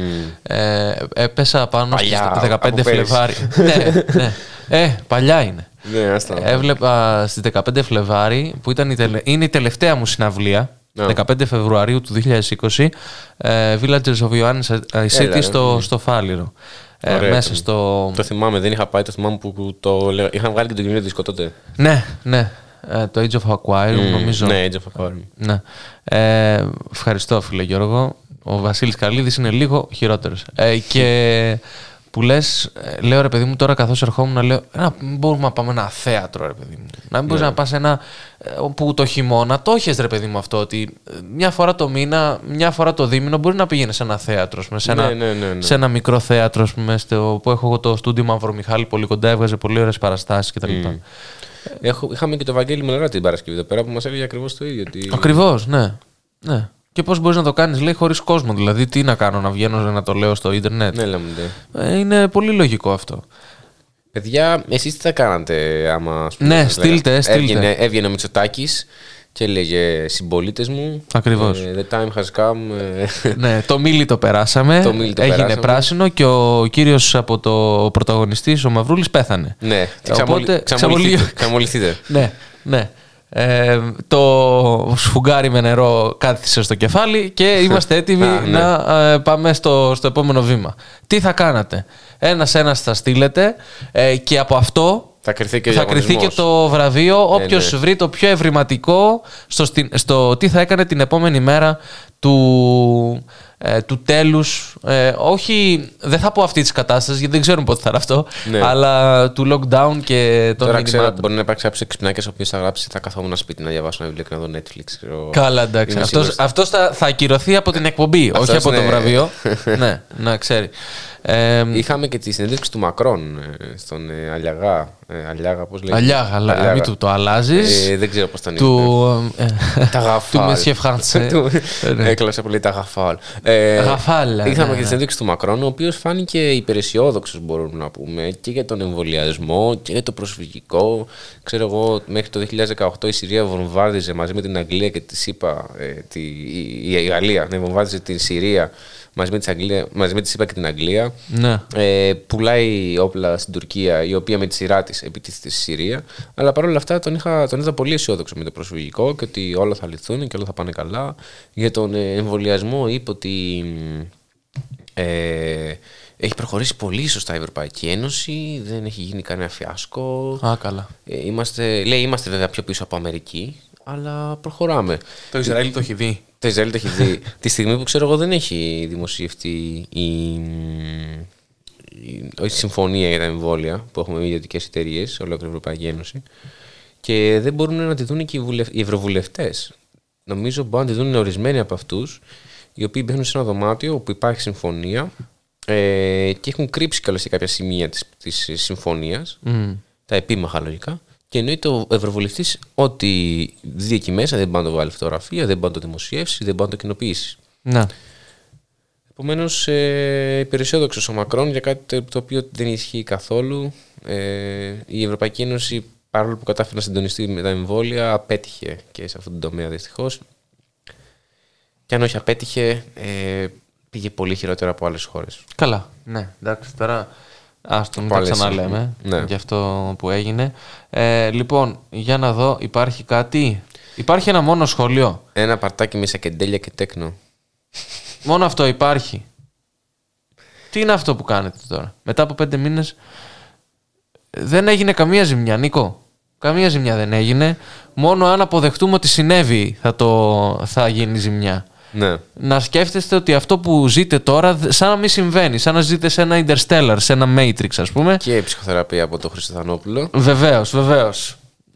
ε, έπεσα πάνω Παλιά, στις 15 από πέρσι. Φλεβάρι. ναι, ναι. Ε, παλιά είναι. Ναι, άστα. Έβλεπα στις 15 Φλεβάρι, που ήταν η τελε- είναι η τελευταία μου συναυλία, Α. 15 Φεβρουαρίου του 2020, ε, Villagers of Ioannis City Έλα, ρε. στο, Μμ. στο Φάληρο. Ε, Ωραία μέσα ήταν. στο... Το θυμάμαι, δεν είχα πάει, το θυμάμαι που το λέω. Είχαν βγάλει και τον κοινό δίσκο τότε. Ναι, ναι. Ε, το Age of Aquarium, Μμ, νομίζω. ναι, Age of Aquarium. Ναι. Ε, ευχαριστώ, φίλε Γιώργο. Ο Βασίλης Καλίδης είναι λίγο χειρότερος. Ε, και που λες, ε, λέω ρε παιδί μου τώρα καθώς ερχόμουν να λέω, να μην μπορούμε να πάμε ένα θέατρο ρε παιδί μου. Να μην μπορείς Ναι. να πας σε ένα, ε, που το χειμώνα το έχεις ρε παιδί μου αυτό, ότι ε, μια φορά το μήνα, μια φορά το δίμηνο μπορεί να πηγαίνεις σε ένα θέατρο, ας πούμε, σε, Ναι, ένα, ναι, ναι, ναι. σε ένα μικρό θέατρο ας πούμε, στο, που έχω εγώ το στούντιο Μαύρο Μιχάλη πολύ κοντά, έβγαζε πολύ ωραίες παραστάσεις κτλ. Μμ. Έχω, είχαμε και το Βαγγέλη Μελαρά την Παρασκευή εδώ πέρα που μας έλεγε ακριβώς το ίδιο. Ότι... Ακριβώς, ναι. ναι. Και πώς μπορείς να το κάνεις, λέει, χωρίς κόσμο. Δηλαδή, τι να κάνω, να βγαίνω να το λέω στο ίντερνετ; Ναι, λέμε, ναι. Ε, είναι πολύ λογικό αυτό. Παιδιά, εσείς τι θα κάνατε άμα. ας πούμε, Ναι, σας στείλτε, λέγα- στείλτε. Έβγαινε, έβγαινε ο Μητσοτάκης και έλεγε συμπολίτες μου. Ακριβώς. ε, the time has come. ε, ναι, το μίλι το περάσαμε. Το μίλι το έγινε περάσαμε. πράσινο και ο κύριος από το πρωταγωνιστή, ο Μαυρούλης, πέθανε. ναι, και Οπότε, ξαμολυ- ξαμολυ- ξαμολυθείτε. ξαμολυθείτε. ναι, ναι. Ε, το σφουγγάρι με νερό κάθισε στο κεφάλι και είμαστε έτοιμοι <laughs> Α, ναι. να ε, πάμε στο, στο επόμενο βήμα. Τι θα κάνατε; Ένας-ένας θα στείλετε ε, και από αυτό Θα κρυθεί και ο θα κρυθεί και διαγωνισμός. το βραβείο όποιος ναι. βρει το πιο ευρηματικό στο, στην- στο τι θα έκανε την επόμενη μέρα του, ε, του τέλους ε, όχι, δεν θα πω αυτή της κατάστασης γιατί δεν ξέρουμε πότε θα είναι αυτό Ναι. αλλά του lockdown και των Τώρα ξέρω μηνυμάτων. ότι μπορεί να υπάρξει κάποιο εξυπνάκια ο οποίο θα γράψει Θα καθόμουν σπίτι να διαβάσω ένα βιβλίο και να δω Netflix. ξέρω. Καλά, εντάξει. Είμαι Αυτός, σίγουρος. αυτός θα, θα ακυρωθεί από την εκπομπή, όχι Αυτός, από το ναι. βραβείο. <laughs> ναι, να ξέρει. Ε, Είχαμε και τη συνέντευξη του Μακρόν ε, στον ε, Αλιαγά. Ε, Αλιάγα, πώς λέγεται; Αλιάγα, αλλά μην του το αλλάζεις. Ε, δεν ξέρω πώς τον Του, ε, Τα του γαφάλ. Monsieur Français. Του- Ε, ναι. Έκλασα πολύ τα γαφάλ. Ε, Γαφάλ, ναι, Είχαμε ναι. και τη συνέντευξη του Μακρόν, ο οποίος φάνηκε υπεραισιόδοξος, μπορούμε να πούμε, και για τον εμβολιασμό και για το προσφυγικό. Ξέρω εγώ, μέχρι το 2018 η Συρία βομβάρδιζε μαζί με την Αγγλία και της ΣΥΠΑ, ε, τη, η, η Γαλλία, ναι, βομβάρδιζε την Συρία μαζί με, της Αγγλία, μαζί με τη ΣΥΠΑ και την Αγγλία. Ναι. Ε, πουλάει όπλα στην Τουρκία, η οποία με τη σειρά της επιτίθεται στη Συρία. Αλλά παρόλα αυτά τον, είχα, τον είδα πολύ αισιόδοξο με το προσφυγικό και ότι όλα θα λυθούν και όλα θα πάνε καλά. Για τον ε, εμβολιασμό είπε ότι μ, ε, έχει προχωρήσει πολύ σωστά η Ευρωπαϊκή Ένωση, δεν έχει γίνει κανένα φιάσκο. Α, καλά. Ε, είμαστε, λέει, είμαστε βέβαια πιο πίσω από Αμερική, αλλά προχωράμε. Το Ισραήλ το έχει δει. Το Ισραήλ το έχει δει. Τη στιγμή που ξέρω εγώ δεν έχει δημοσιευτεί η, η, η συμφωνία για τα εμβόλια που έχουμε με ιδιωτικές εταιρείες σε ολόκληρη η Ευρωπαϊκή Ένωση. Και δεν μπορούν να τη δουν και οι, βουλευ... οι ευρωβουλευτές. Νομίζω μπορούν να τη δουν ορισμένοι από αυτούς, οι οποίοι μπαίνουν σε ένα δωμάτιο όπου υπάρχει συμφωνία Ε, και έχουν κρύψει κιόλας και κάποια σημεία της, της συμφωνίας, Μμ. τα επίμαχα λογικά. Και εννοείται ο Ευρωβουλευτής ότι δει εκεί μέσα δεν μπορεί να το βάλει φωτογραφία, δεν μπορεί να το δημοσιεύσει, δεν μπορεί να το κοινοποιήσει. Ναι. Επομένως, ε, υπεραισιόδοξος ο Μακρόν για κάτι το- το οποίο δεν ισχύει καθόλου. Ε, η Ευρωπαϊκή Ένωση, παρόλο που κατάφερε να συντονιστεί με τα εμβόλια, απέτυχε και σε αυτόν τον τομέα δυστυχώς. Και αν όχι απέτυχε, ε, πήγε πολύ χειρότερα από άλλες χώρες. Καλά. Ναι, εντάξει, τώρα άστο, μην Από τα άλλες, ξαναλέμε ναι. για αυτό που έγινε. Ε, λοιπόν, για να δω, υπάρχει κάτι; Υπάρχει ένα μόνο σχολείο. Ένα παρτάκι με σακεντέλια και τέκνο. Μόνο αυτό υπάρχει. Τι είναι αυτό που κάνετε τώρα; Μετά από πέντε μήνες δεν έγινε καμία ζημιά, Νίκο. Καμία ζημιά δεν έγινε. Μόνο αν αποδεχτούμε ότι συνέβη θα, το, θα γίνει ζημιά. Ναι. Να σκέφτεστε ότι αυτό που ζείτε τώρα δε- σαν να μην συμβαίνει. Σαν να ζείτε σε ένα Interstellar, σε ένα Matrix ας πούμε. Και ψυχοθεραπεία από τον Χριστοθανόπουλο. Βεβαίως, βεβαίως.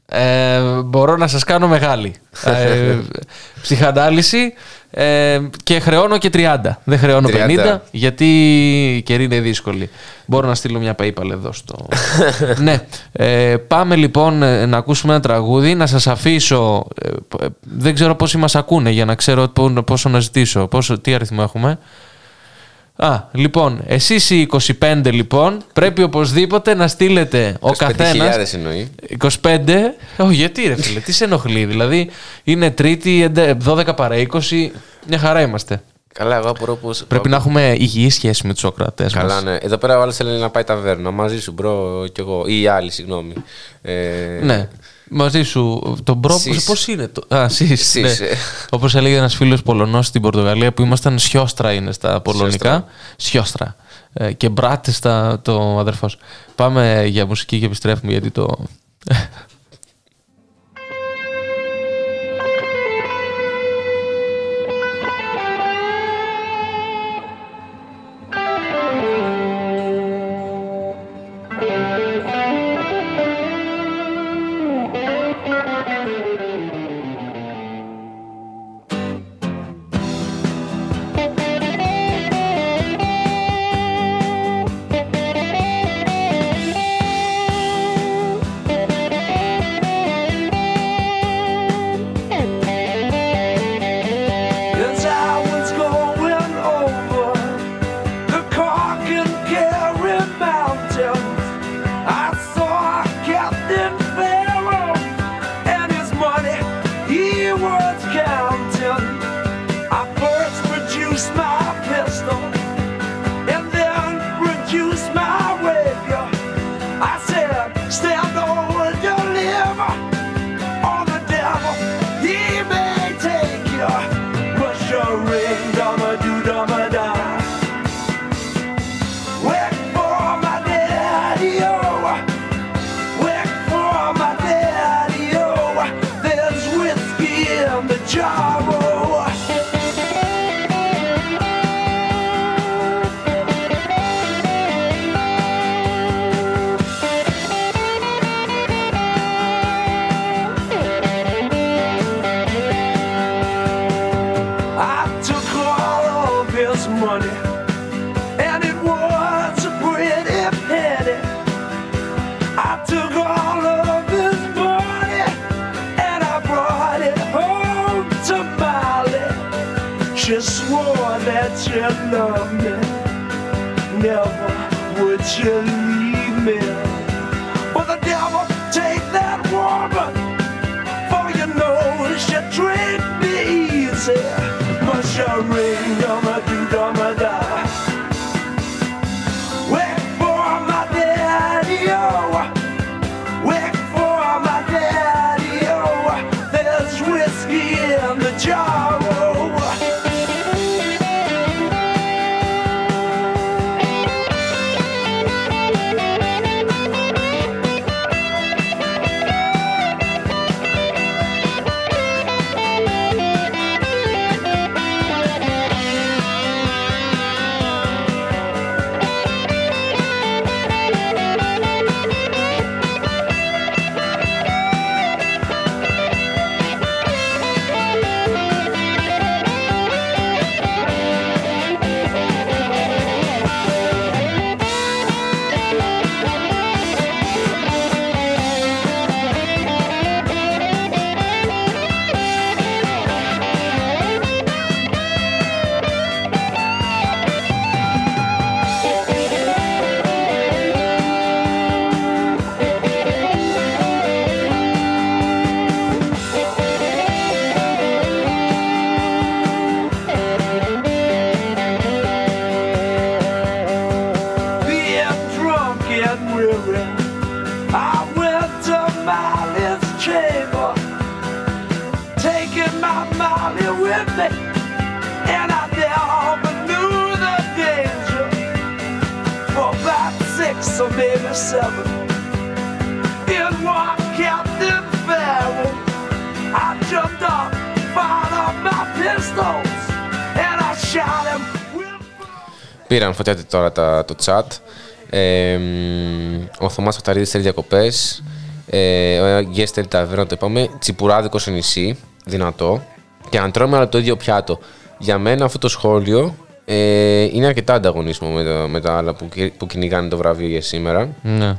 Ε, μπορώ να σας κάνω μεγάλη. Ε, <laughs> ψυχανάλυση ε, και χρεώνω και 30. Δεν χρεώνω 30. 50 γιατί η καιρή είναι δύσκολη. Μπορώ να στείλω μια PayPal εδώ στο... <laughs> ναι. Ε, πάμε λοιπόν ε, να ακούσουμε ένα τραγούδι. Να σας αφήσω... ε, ε, δεν ξέρω πόσοι μας ακούνε για να ξέρω πο- πόσο να ζητήσω. Πόσο, τι αριθμό έχουμε. Α, λοιπόν, εσείς οι 25 λοιπόν πρέπει οπωσδήποτε να στείλετε ο 25.000 καθένας... εννοεί. 25. Όχι, γιατί ρε φίλε, τι σε ενοχλεί. Δηλαδή είναι Τρίτη, εντε- 12 παρά 20. Μια χαρά είμαστε. Καλά, εγώ απορώ πως... Πρέπει να έχουμε υγιή σχέση με τους Σοκράτε. Καλά, ναι. Εδώ πέρα ο άλλος θέλει να πάει ταβέρνα. Μαζί σου, bro, κι εγώ. Ή οι άλλοι, συγγνώμη. Ε, Ναι. Μαζί σου. Τον bro. Sis. Πώς είναι το. Α, sis, Sis, ναι. ε. Όπως έλεγε ένας φίλος Πολωνός στην Πορτογαλία που ήμασταν σιώστρα είναι στα πολωνικά. Σιώστρα. Ε, και μπράτες στα το αδερφός. Πάμε για μουσική και επιστρέφουμε γιατί το. Πήραν φωτιά τώρα τα, το chat. Ε, μ, ο Θωμάς Αχταρίδης θέλει διακοπές. Ε, ο Γκές θέλει ταβέρνα, το είπαμε. Τσιπουράδικος σε νησί, δυνατό. Και αν τρώμε αλλά το ίδιο πιάτο. Για μένα αυτό το σχόλιο ε, είναι αρκετά ανταγωνίσμο με τα, με τα άλλα που, κυ- που κυνηγάνε το βραβείο για σήμερα. Ναι.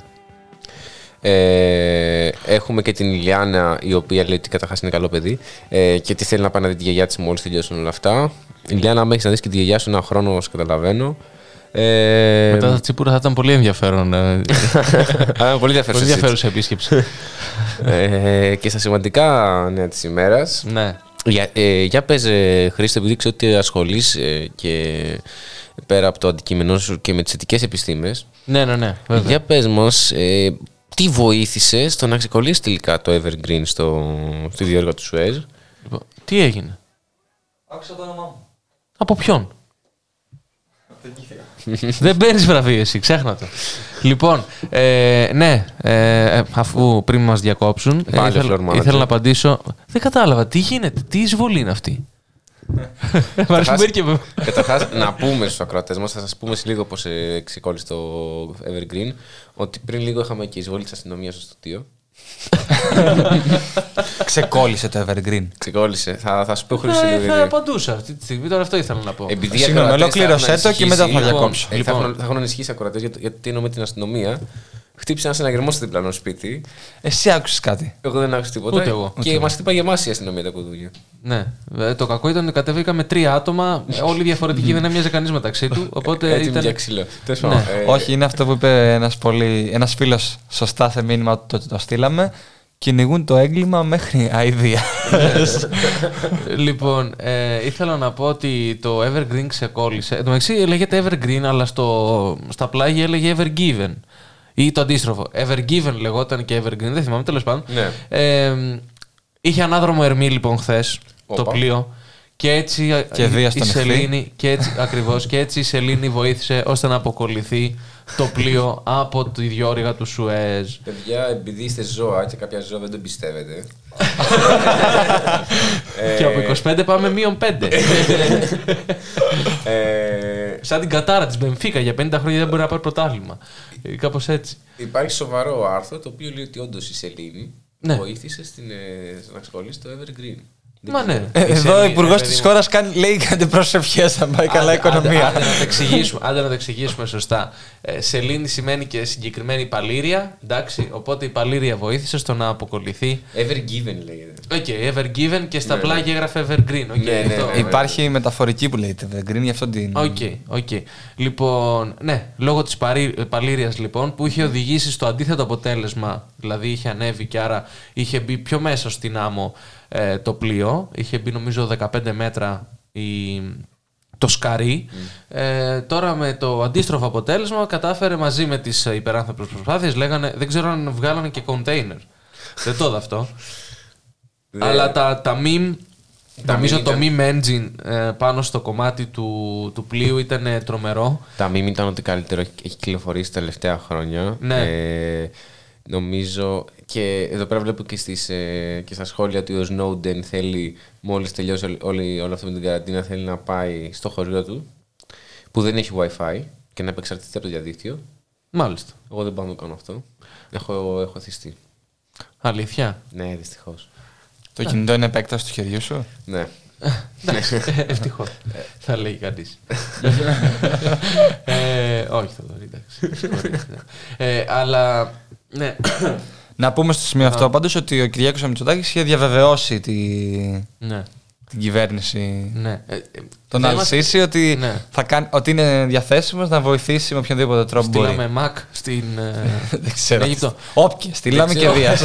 Ε, έχουμε και την Ηλιάνα, η οποία λέει ότι καταρχάς είναι καλό παιδί ε, και τι θέλει να πάει να δει τη γιαγιά της μόλις τελειώσουν όλα αυτά. Ηλιάνα, άμα έχεις να δεις και τη γιαγιά σου ένα χρόνο, όσο καταλαβαίνω. Ε, Μετά τα τσίπουρα θα ήταν πολύ ενδιαφέρον. ε. <laughs> Α, πολύ ενδιαφέρουσα Πολύ ενδιαφέρουσα επίσκεψη. <laughs> ε, και στα σημαντικά νέα της ημέρας. Ναι. Για, ε, για πες, ε, Χρήστο, επειδή ξέρω ότι ασχολείσαι και πέρα από το αντικείμενό σου και με τις θετικές επιστήμες. Ναι, ναι, ναι, βέβαια. Για πες μας, ε, τι βοήθησε στο να ξεκολλήσει τελικά το Evergreen στο, στη διόργα του Σουέζ; Λοιπόν, τι έγινε; Άκουσα το όνομά μου. Από ποιον; Δεν παίρνεις βραβείο εσύ, ξέχνα το. λοιπόν, ε, ναι, ε, αφού πριν μας διακόψουν, ε, Πάλι ήθελα, floor manager. ήθελα να απαντήσω. Δεν κατάλαβα, τι γίνεται, τι εισβολή είναι αυτή; Μ' αρέσει που μπήκε με- Καταρχάς, να πούμε στους ακροατές μας, θα σας πούμε σε λίγο πώς ξεκόλλησε το Evergreen, ότι πριν λίγο είχαμε και εισβολή της αστυνομίας στο στοιχείο. Ξεκόλλησε το Evergreen. Ξεκόλλησε. Θα, θα σου πω χωρί Ε, λίγο. θα απαντούσα αυτή τη στιγμή, τώρα αυτό ήθελα να πω. Επειδή οι Συγγνώμη, ακροατές ολοκλήρωσέ θα έχουν το και μετά θα ανησυχήσει- διακόψω. Ε, θα Λοιπόν. έχουν- Θα έχουν ανησυχήσει οι ακροατές γιατί, γιατί εννοούμε την αστυνομία. Χτύπησε ένα συναγερμό στο διπλανό σπίτι. Εσύ άκουσες κάτι. Εγώ δεν άκουσα τίποτα. Ούτε εγώ. Και Ούτε μας χτύπαγε εμά η αστυνομία τα κουδούνια. Ναι. Ε, Το κακό ήταν ότι κατεβήκαμε τρία άτομα, ε, όλοι διαφορετικοί, δεν έμοιαζε κανείς μεταξύ του. <laughs> Οπότε Έτοιμοι ήταν. για ξύλο. Τέλος Ναι. πάντων, ε, Όχι, είναι αυτό που είπε ένας, πολύ, ένας φίλος σωστά σε μήνυμα το, το στείλαμε. Κυνηγούν το έγκλημα μέχρι αηδία. λοιπόν, ε, ήθελα να πω ότι το Evergreen ξεκόλλησε. Εν τω μεταξύ λέγεται Evergreen, αλλά στο, στα πλάγια έλεγε Evergiven. Ή το αντίστροφο. Evergiven λεγόταν και Evergreen, δεν θυμάμαι, τέλος πάντων. Ναι. Ε, είχε ανάδρομο ερμή λοιπόν χθες το Όπα. πλοίο. Και έτσι Και η- βία η στον εχθρή. Σελήνη, και έτσι, <laughs> ακριβώς, και έτσι η Σελήνη βοήθησε ώστε να αποκολληθεί το πλοίο από τη διόρυγα του Σουέζ. Παιδιά, επειδή είστε ζώα και κάποια ζώα δεν το πιστεύετε. <laughs> Και από 25 πάμε μείον 5. <laughs> Ε, Σαν την κατάρα της Μπενφίκα για 50 χρόνια δεν μπορεί να πάρει πρωτάθλημα. Κάπως έτσι. Υπάρχει σοβαρό άρθρο το οποίο λέει ότι όντως η Σελήνη Ναι. βοήθησε στην, ε, στο να ξεκολλήσει το Evergreen. Δεν Μα ξέρω. ναι. Ε, Η Εδώ Σελήνη, ο υπουργός ρε παιδί της μου. χώρας λέει κάτι προσευχέ να πάει καλά η Άντε- άντε- οικονομία. Άντε, να το εξηγήσουμε, άντε να το εξηγήσουμε σωστά. Ε, σελήνη σημαίνει και συγκεκριμένη παλήρια. Εντάξει, οπότε η παλήρια βοήθησε στο να αποκολληθεί. Evergiven λέγεται. Οκ, Evergiven και στα Ναι, πλάγια έγραφε Evergreen. οκ, Ναι, ναι, αυτό. ναι. Υπάρχει μεταφορική που λέγεται Evergreen, γι' αυτό την. Οκ, οκ. Λοιπόν, ναι, λόγω της παλήριας λοιπόν που είχε οδηγήσει στο αντίθετο αποτέλεσμα, δηλαδή είχε ανέβει και άρα είχε μπει πιο μέσα στην άμμο ε, το πλοίο, είχε μπει νομίζω 15 μέτρα η, το σκαρί. Ε, τώρα με το αντίστροφο αποτέλεσμα κατάφερε μαζί με τις υπεράνθρωπες προσπάθειες, λέγανε, δεν ξέρω αν βγάλανε και container. δεν το είδα αυτό. Δεν- Αλλά τα, τα meme Τα Νομίζω meme το ήταν- meme engine ε, πάνω στο κομμάτι του, του πλοίου ήταν ε, τρομερό. Τα meme ήταν ότι καλύτερο έχει- έχει κυκλοφορήσει τα τελευταία χρόνια. Ναι. Ε, νομίζω και εδώ πέρα βλέπω και, στις, ε, και στα σχόλια ότι ο Snowden θέλει μόλις τελειώσει όλη, όλη, όλο αυτό με την καραντίνα θέλει να πάει στο χωριό του που δεν έχει wifi και να επεξαρτηθεί από το διαδίκτυο. Μάλιστα. Εγώ δεν πάω να το κάνω αυτό. Έχω, έχω θυστεί. Αλήθεια; Ναι, δυστυχώς. Το κινητό είναι επέκταση του χεριού σου; Ναι. <laughs> Ευτυχώς. θα λέει κανείς. <laughs> ε, όχι, θα το δει, εντάξει. Συγχωρείτε, ναι. ε, αλλά. Ναι. Να πούμε στο σημείο αυτό πάντως ότι ο Κυριάκος Μητσοτάκης είχε διαβεβαιώσει τη... Ναι. την κυβέρνηση. Ναι. Ε, ε, Τον Δεν Αλσίση ότι, θα κάνει, ότι είναι διαθέσιμος να βοηθήσει με οποιονδήποτε τρόπο μπορεί. Στείλαμε Mac στην ε, <laughs> Δεν ξέρω. Αίγυπτο. Όποιες, στείλαμε Δεν και ξέρω. Δίας.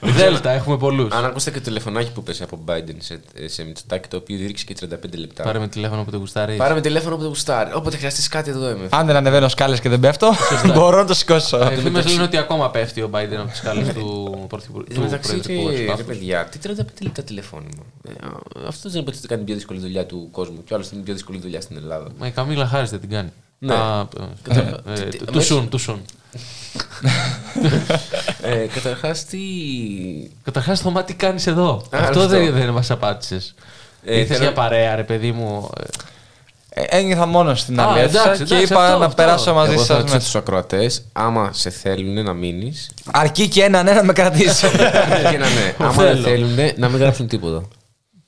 <laughs> Δέλτα, έχουμε πολλούς. Αν ακούσατε και το τηλεφωνάκι που πέσει από Biden σε, σε Μητσοτάκη, το οποίο διήρξε και 35 λεπτά. Πάρε με τηλέφωνο που το γουστάρεις. Πάρε με τηλέφωνο που το γουστάρει. Όποτε χρειαστείς κάτι, εδώ είμαι. Αν δεν ανεβαίνω σκάλες και δεν πέφτω, μπορώ να το σηκώσω. Οι φήμε λένε ότι ακόμα πέφτει ο Biden από τις σκάλες του Πρωθυπουργού. Εν τω μεταξύ, του ρε, Πρωθυπουργού. ρε παιδιά, τι 35 λεπτά τηλεφώνημα. Αυτός δεν υποτίθεται κάνει την πιο δύσκολη δουλειά του κόσμου. Και άλλος την πιο δύσκολη δουλειά στην Ελλάδα. Μα η Καμίλα Χάρης δεν την κάνει. Ναι. Α, Κατα- ε, τι- τι- Του σουν, του σουν. ε, Καταρχάς, τι. Καταρχάς, Θωμά, τι κάνεις εδώ; Α, Αυτό αυτό. δεν, δεν μας απάντησες. Ε, Ήρθες θέλω- για παρέα, ρε παιδί μου. Ε, Ένιωθα μόνος στην Α, άλλη αίθουσα εντάξει, και εντάξει, είπα αυτό, να αυτό. περάσω μαζί Εγώ θα σας ρωτήσω μέσα. στου ακροατές, άμα σε θέλουν να μείνεις. Αρκεί και έναν ένα με κρατήσει. και να ναι. <laughs> Άμα δεν θέλουν, να μην γράψουν τίποτα.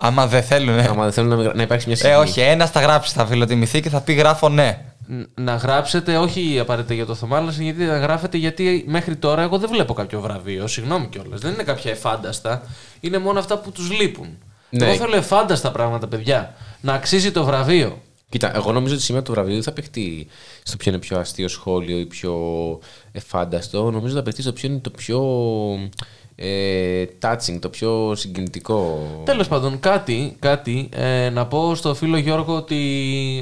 Άμα δεν θέλουν, ναι. Άμα δεν θέλουν να, μην γρα- να υπάρξει μια Ε, συγκεκριμένη. όχι, ένας θα γράψει, θα φιλοτιμηθεί και θα πει γράφω ναι. Ν- Να γράψετε, όχι απαραίτητα για το Θωμά, αλλά γιατί να γράφετε γιατί μέχρι τώρα εγώ δεν βλέπω κάποιο βραβείο. Συγγνώμη κιόλας. Δεν είναι κάποια εφάνταστα. Είναι μόνο αυτά που τους λείπουν. Ναι. Εγώ θέλω εφάνταστα πράγματα, παιδιά. Να αξίζει το βραβείο. Κοίτα, εγώ νομίζω ότι σήμερα το βραβείο δεν θα παιχτεί στο ποιο είναι πιο αστείο σχόλιο ή πιο εφάνταστο. Νομίζω θα παιχτεί στο ποιο είναι το πιο ε, touching, το πιο συγκινητικό. Τέλος πάντων, κάτι, κάτι ε, να πω στο φίλο Γιώργο ότι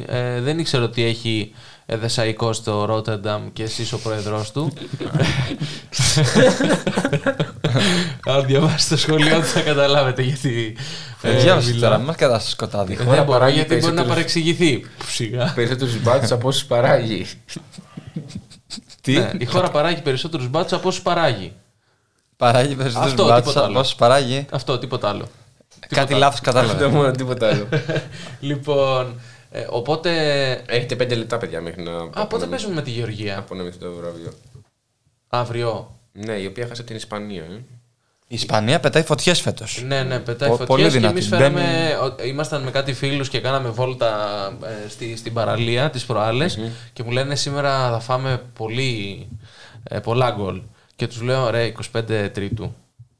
ε, δεν ήξερα ότι έχει ε, δεσαϊκό στο Ρότερνταμ και εσύ ο πρόεδρό του. <laughs> Αν διαβάσετε το σχολείο του θα καταλάβετε γιατί. Ε, Διάβασε τώρα, μας κατά στο σκοτάδι. Ε, Δεν μπορώ, παράγει γιατί μπορεί να περισσότερους- παρεξηγηθεί. Σιγά. Περισσότερους μπάτσους από όσους παράγει. Τι; Ναι, η χώρα παράγει περισσότερους μπάτσους από όσους παράγει. Παράγει περισσότερου Αυτό, μπάτσου τίποτα από άλλο. όσου παράγει. Αυτό, τίποτα άλλο. Κάτι λάθος κατάλαβα. <laughs> Αυτό μόνο, τίποτα άλλο. <laughs> λοιπόν, ε, οπότε. Έχετε πέντε λεπτά, παιδιά, μέχρι να. Α, πότε παίζουμε με τη Γεωργία; Απονεμηθεί το βραβείο. Αύριο. Ναι, η οποία χάσε από την Ισπανία. Ε. Η Ισπανία πετάει φωτιές φέτος. Ναι, ναι, πετάει Πολύ φωτιές και δυνατή. εμείς φέραμε, ο- ήμασταν με κάτι φίλους και κάναμε βόλτα ε, στη, στην παραλία τις προαλλες και μου λένε σήμερα θα φάμε πολύ, ε, πολλά γκολ. Και τους λέω, ρε, 25 τρίτου.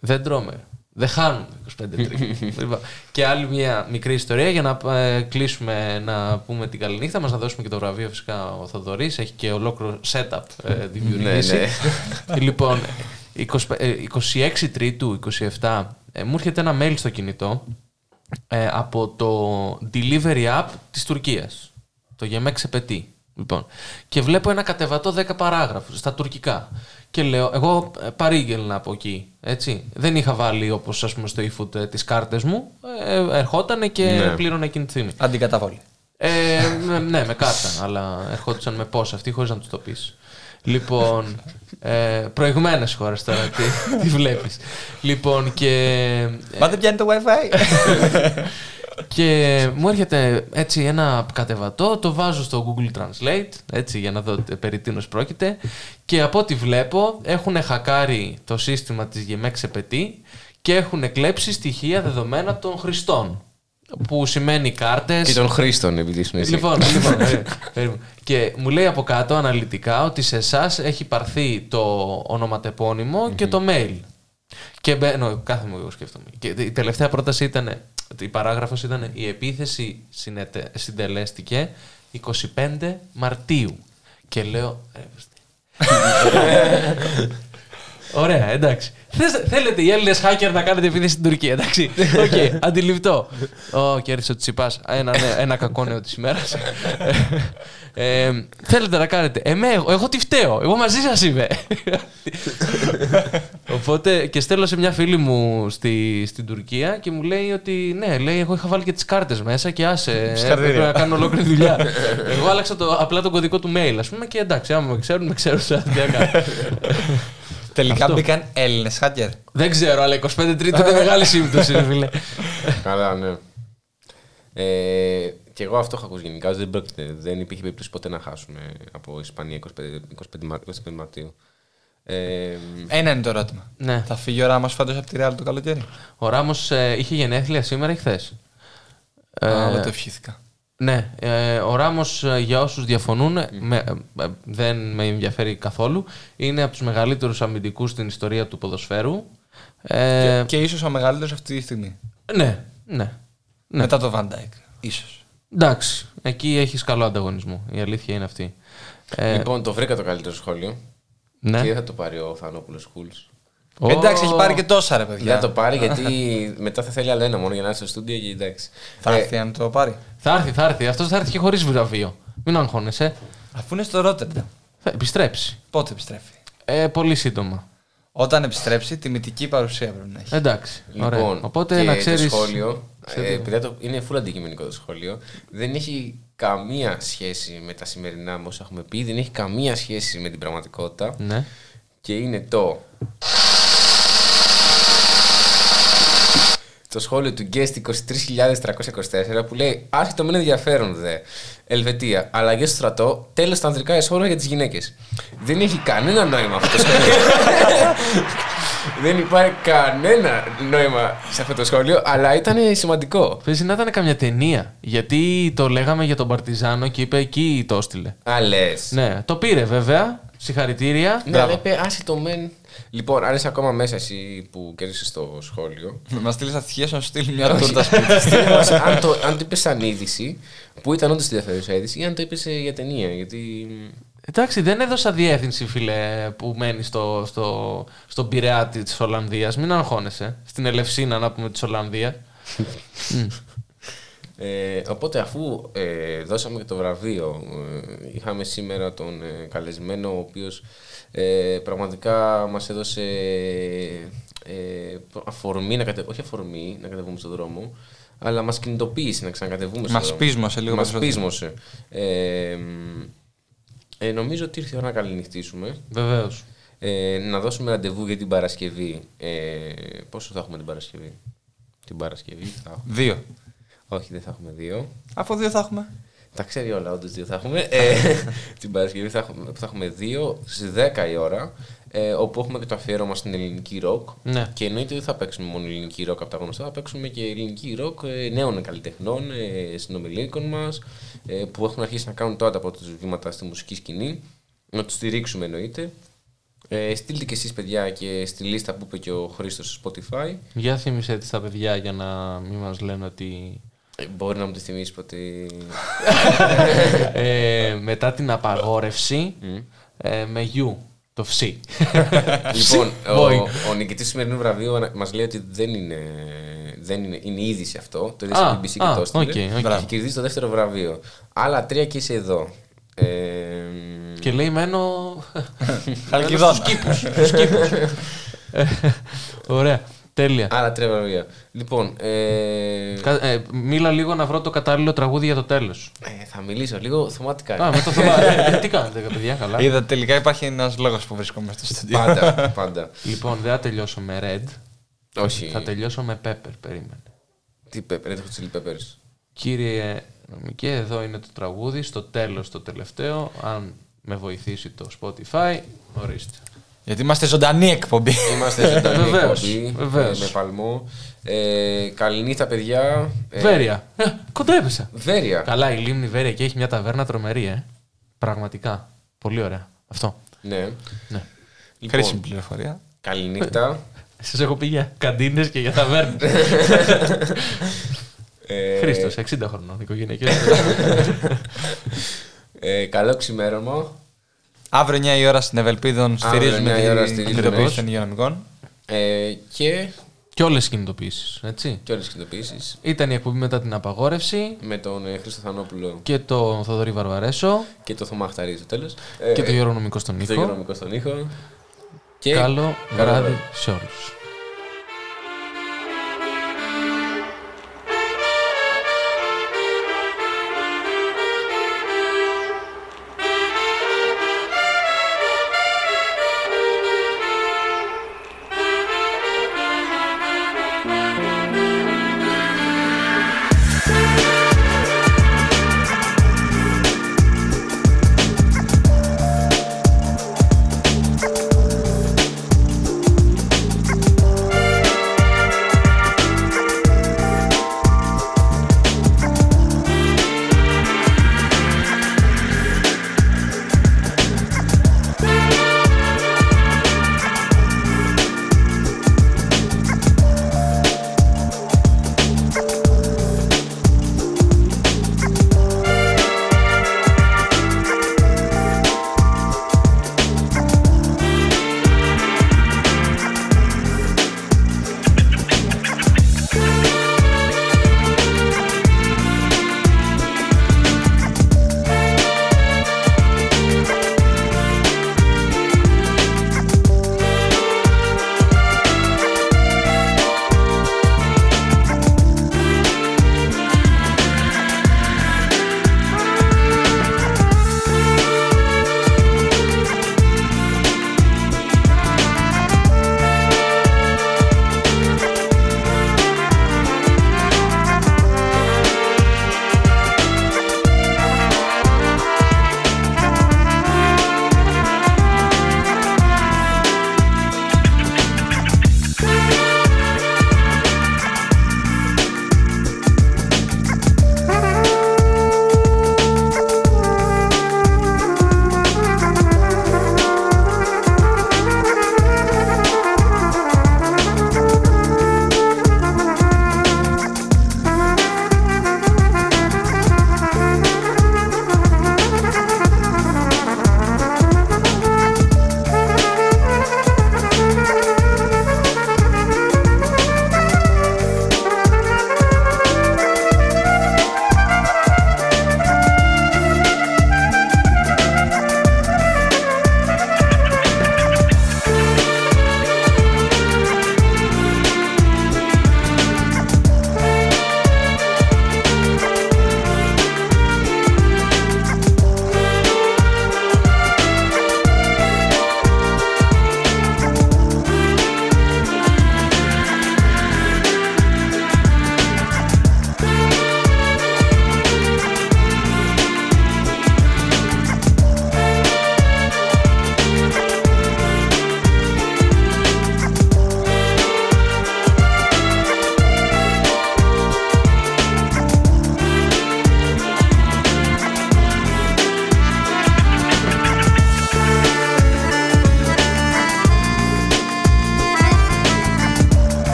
Δεν τρώμε. Δεν χάνουμε 25 τρίτου. <laughs> Λοιπόν, και άλλη μια μικρή ιστορία για να ε, κλείσουμε να πούμε την καληνύχτα μας, να δώσουμε και το βραβείο φυσικά ο Θοδωρής. Έχει και ολόκληρο setup ε, δημιουργήσει. Ναι, ναι. <laughs> λοιπόν, 25 ε, 26 Τρίτου, 27, ε, μου έρχεται ένα mail στο κινητό ε, από το delivery app της Τουρκίας. Το Yemek Sepeti. Λοιπόν. Και βλέπω ένα κατεβατό 10 παράγραφους στα τουρκικά. Και λέω, εγώ ε, παρήγγελνα από εκεί. Έτσι. Δεν είχα βάλει όπως ας πούμε στο eFood ε, τις κάρτες μου. Ε, ερχότανε και Ναι. πλήρωνα εκείνη τη στιγμή. Αντικαταβόλη. Ε, ναι, ναι, με κάρτα, αλλά ερχόντουσαν με πώς αυτοί χωρίς να τους το πεις. Λοιπόν, ε, προηγμένες χώρες τώρα, τι, τι βλέπεις. Λοιπόν, και... Μα δεν πιάνει το WiFi. <laughs> Και μου έρχεται έτσι ένα κατεβατό, το βάζω στο Google Translate, έτσι για να δω τε- περί τίνος πρόκειται και από ό,τι βλέπω έχουν χακάρει το σύστημα της Yemex Sepeti και έχουν κλέψει στοιχεία δεδομένα των χρηστών. Που σημαίνει κάρτες... Και των χρήστων, επειδή ήσουν εσύ. Λοιπόν, λοιπόν περίμενε, περίμενε. και μου λέει από κάτω αναλυτικά ότι σε εσάς έχει πάρθει το ονοματεπώνυμο και το mail. Και μπαίνω, κάθομαι εγώ σκέφτομαι. Και η τελευταία πρόταση ήταν, η παράγραφος ήταν η επίθεση συνετε- συντελέστηκε 25 Μαρτίου. Και λέω, «Ρε, βεστε». <laughs> Ωραία, εντάξει. Θες- θέλετε οι Έλληνες hacker να κάνετε επίθεση στην Τουρκία, εντάξει. Οκ, αντιληπτό. Ω, κέρδισε ο Τσιπάς. Ένα, ναι, ένα κακό νέο της ημέρας. Ε, θέλετε να κάνετε. Εμέ, εγώ, εγώ τι φταίω. Εγώ μαζί σας είμαι. Οπότε και στέλνω σε μια φίλη μου στη, στην Τουρκία και μου λέει ότι ναι, λέει, εγώ είχα βάλει και τις κάρτες μέσα και άσε. <laughs> Συγχαρητήρια. Έπρεπε να κάνω ολόκληρη δουλειά. <laughs> εγώ άλλαξα το, απλά τον κωδικό του mail, ας πούμε, και εντάξει, άμα με ξέρουν, με ξέρουν. σαν τι να κάνω. Τελικά Αυτό. μπήκαν Έλληνες hacker. Δεν ξέρω, αλλά 25 Τρίτου είναι μεγάλη σύμπτωση, ρε φίλε. <laughs> Καλά, ναι. Ε, και εγώ αυτό έχω ακούσει γενικά. Δεν, πρόκειται, δεν υπήρχε περίπτωση ποτέ να χάσουν ε, από Ισπανία 25, 25, Μαρ- 25 Μαρτίου. Ε, Ένα είναι το ερώτημα. Ναι. Θα φύγει ο Ράμος φέτος από τη Real το καλοκαίρι; Ο Ράμος είχε γενέθλια σήμερα ή χθες; Α, δεν το ευχήθηκα. Ναι, ε, ο Ράμος για όσους διαφωνούν, με, ε, ε, δεν με ενδιαφέρει καθόλου. Είναι από τους μεγαλύτερους αμυντικούς στην ιστορία του ποδοσφαίρου. Ε, Και, και ίσως ο μεγαλύτερος αυτή τη στιγμή. Ναι, ναι. ναι. Μετά το Van Dijk. Ίσως. Εντάξει, εκεί έχεις καλό ανταγωνισμό. Η αλήθεια είναι αυτή. Ε, Λοιπόν, το βρήκα το καλύτερο σχόλιο. Ναι. Και δεν θα το πάρει ο Θανόπουλος Κούλς. Ω. Εντάξει, έχει πάρει και τόσα ρε παιδιά. Δεν θα το πάρει γιατί μετά θα θέλει άλλο ένα μόνο για να έρθει στο στούντιο και εντάξει. Θα Ε, έρθει αν το πάρει. Θα έρθει, θα έρθει. Αυτός θα έρθει και χωρίς βραβείο. Μην αγχώνεσαι. Αφού είναι στο Ρότερνταμ. Θα επιστρέψει. Πότε επιστρέφει; Ε, πολύ σύντομα. Όταν επιστρέψει, τιμητική παρουσία πρέπει να έχει. Εντάξει. Ωραία. Λοιπόν, Οπότε και να ξέρει. Το σχόλιο, ε, επειδή το, είναι full αντικειμενικό το σχόλιο, δεν έχει καμία σχέση με τα σημερινά μου όσα έχουμε πει, δεν έχει καμία σχέση με την πραγματικότητα. Ναι. Και είναι το. Το σχόλιο του Guest 23.324 που λέει Άρχιτο μεν ενδιαφέρον δε. Ελβετία. Αλλαγές στο στρατό. Τέλος τα ανδρικά εσόρα για τις γυναίκες. Δεν έχει κανένα νόημα αυτό το σχόλιο. <laughs> Δεν υπάρχει κανένα νόημα σε αυτό το σχόλιο, αλλά ήταν σημαντικό. Παίζει να ήταν καμιά ταινία. Γιατί το λέγαμε για τον Παρτιζάνο και είπε εκεί το έστειλε. Α, λες. Ναι, το πήρε βέβαια. Συγχαρητήρια. Ναι, αλλά είπε, άσε το μεν. Λοιπόν, αν είσαι ακόμα μέσα εσύ που κέρδισε το σχόλιο. Μας στείλεις ατυχία να σου στείλει μια Όχι. τούρτα σπίτι. <laughs> Στείλε μας αν, το, αν το είπες σαν είδηση, που ήταν όντως ενδιαφέρουσα είδηση, ή αν το είπες για ταινία. Γιατί. Εντάξει, δεν έδωσα διεύθυνση, φίλε, που μένει στο, στο, στον Πειραιά της Ολλανδίας. Μην αγχώνεσαι. Στην Ελευσίνα, να πούμε, της Ολλανδίας. <laughs> Ε, οπότε αφού ε, δώσαμε και το βραβείο, ε, είχαμε σήμερα τον ε, καλεσμένο ο οποίος ε, πραγματικά μας έδωσε ε, αφορμή, να κατε... όχι αφορμή να κατεβούμε στον δρόμο, αλλά μας κινητοποίησε να ξανακατεβούμε στον Μας δρόμο. πείσμωσε λίγο Μας περισσότερο. πείσμωσε. Ε, μ, ε, νομίζω ότι ήρθε η ώρα να καληνυχτήσουμε. Βεβαίως. Ε, να δώσουμε ραντεβού για την Παρασκευή. Ε, πόσο θα έχουμε την Παρασκευή; Την Παρασκευή θα έχουμε. Δύο. Όχι, δεν θα έχουμε δύο. Αφού δύο θα έχουμε. Τα ξέρει όλα, όντως δύο θα έχουμε. Ε, <laughs> την Παρασκευή θα έχουμε, θα έχουμε δύο στις 10 η ώρα. Ε, όπου έχουμε και το αφιέρωμα στην ελληνική ροκ. Ναι. Και εννοείται δεν θα παίξουμε μόνο ελληνική ροκ από τα γνωστά, θα παίξουμε και ελληνική ροκ ε, νέων καλλιτεχνών, ε, συνομιλίκων μας, ε, που έχουν αρχίσει να κάνουν τώρα τα πρώτα τους βήματα στη μουσική σκηνή. Να τους στηρίξουμε εννοείται. Ε, στείλτε και εσείς παιδιά και στη λίστα που είπε και ο Χρήστος στο Spotify. Για θύμισε τη στα παιδιά για να μην μας λένε ότι... Ε, μπορεί να μου τη θυμίσεις ότι... ε, μετά την απαγόρευση ε, με γιου, το φσί. λοιπόν, Boy. ο, ο νικητής του σημερινού βραβείου μας λέει ότι δεν είναι, δεν είναι, είναι είδηση αυτό. Το είδες Α, στο BBC και α, το έστειλε. οκ, οκ. Και έχει κερδίσει το δεύτερο βραβείο. Άλλα τρία και είσαι εδώ. Ε, Και λέει μένω... <laughs> Χαλκιδόνα. Στους κήπους, στους κήπους. Ε, Ωραία, τέλεια. Άλλα τρία βραβεία. Λοιπόν, ε, Κα- ε, μίλα λίγο να βρω το κατάλληλο τραγούδι για το τέλος. ε, θα μιλήσω λίγο θεματικά. Α, με το θέμα. Ε, τι κάνετε, παιδιά, καλά. Είδα τελικά υπάρχει ένας λόγος που βρίσκομαι στο στούντιο. Πάντα, πάντα. Λοιπόν, δεν θα τελειώσω με Red. Όχι. Θα τελειώσω με Pepper, περίμενε. Τι πέπερ, δεν έχω τσιλί πέπερς. Κύριε Νομικέ, εδώ είναι το τραγούδι, στο τέλος το τελευταίο. Αν με βοηθήσει το Spotify, ορίστε. Γιατί είμαστε ζωντανή εκπομπή. Είμαστε ζωντανή <laughs> Βεβαίως, εκπομπή, βεβαίως. ε, με παλμό. Ε, καληνύχτα, παιδιά. Ε, Βέρεια. Ε, κοντά έπεσα. Βέρεια. Καλά, η λίμνη Βέρεια και έχει μια ταβέρνα τρομερή, ε. Πραγματικά. Πολύ ωραία. Αυτό. Ναι. Ναι. Χρήσιμη πληροφορία. Καληνύχτα. Σας έχω πει για καντίνες και για ταβέρνες. Ε, Χρήστος, 60 χρονών, οικογενειακέ. ε, καλό ξημέρωμα. Αύριο 9 η ώρα στην Ευελπίδων Αύριο στηρίζουμε 9 η ώρα την στηρίζουμε. κινητοποίηση των υγειονομικών. Ε, και, και όλες τις κινητοποιήσεις. Έτσι. και όλες τις κινητοποιήσεις. Ήταν η εκπομπή μετά την απαγόρευση Με τον ε, Χρήστο Θανόπουλο και το Θοδωρή Βαρβαρέσο και το Θωμά Χταρίδη στο τέλος. και Ε, το Γιώργο Νομικός στον και το ήχο. Γιώργο Νομικός στον ήχο. Και Καλό καλό βράδυ βράδυ. σε όλους.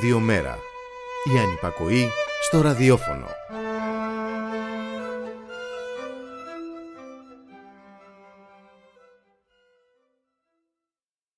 Ραδιομέρα. Η ανυπακοή στο ραδιόφωνο.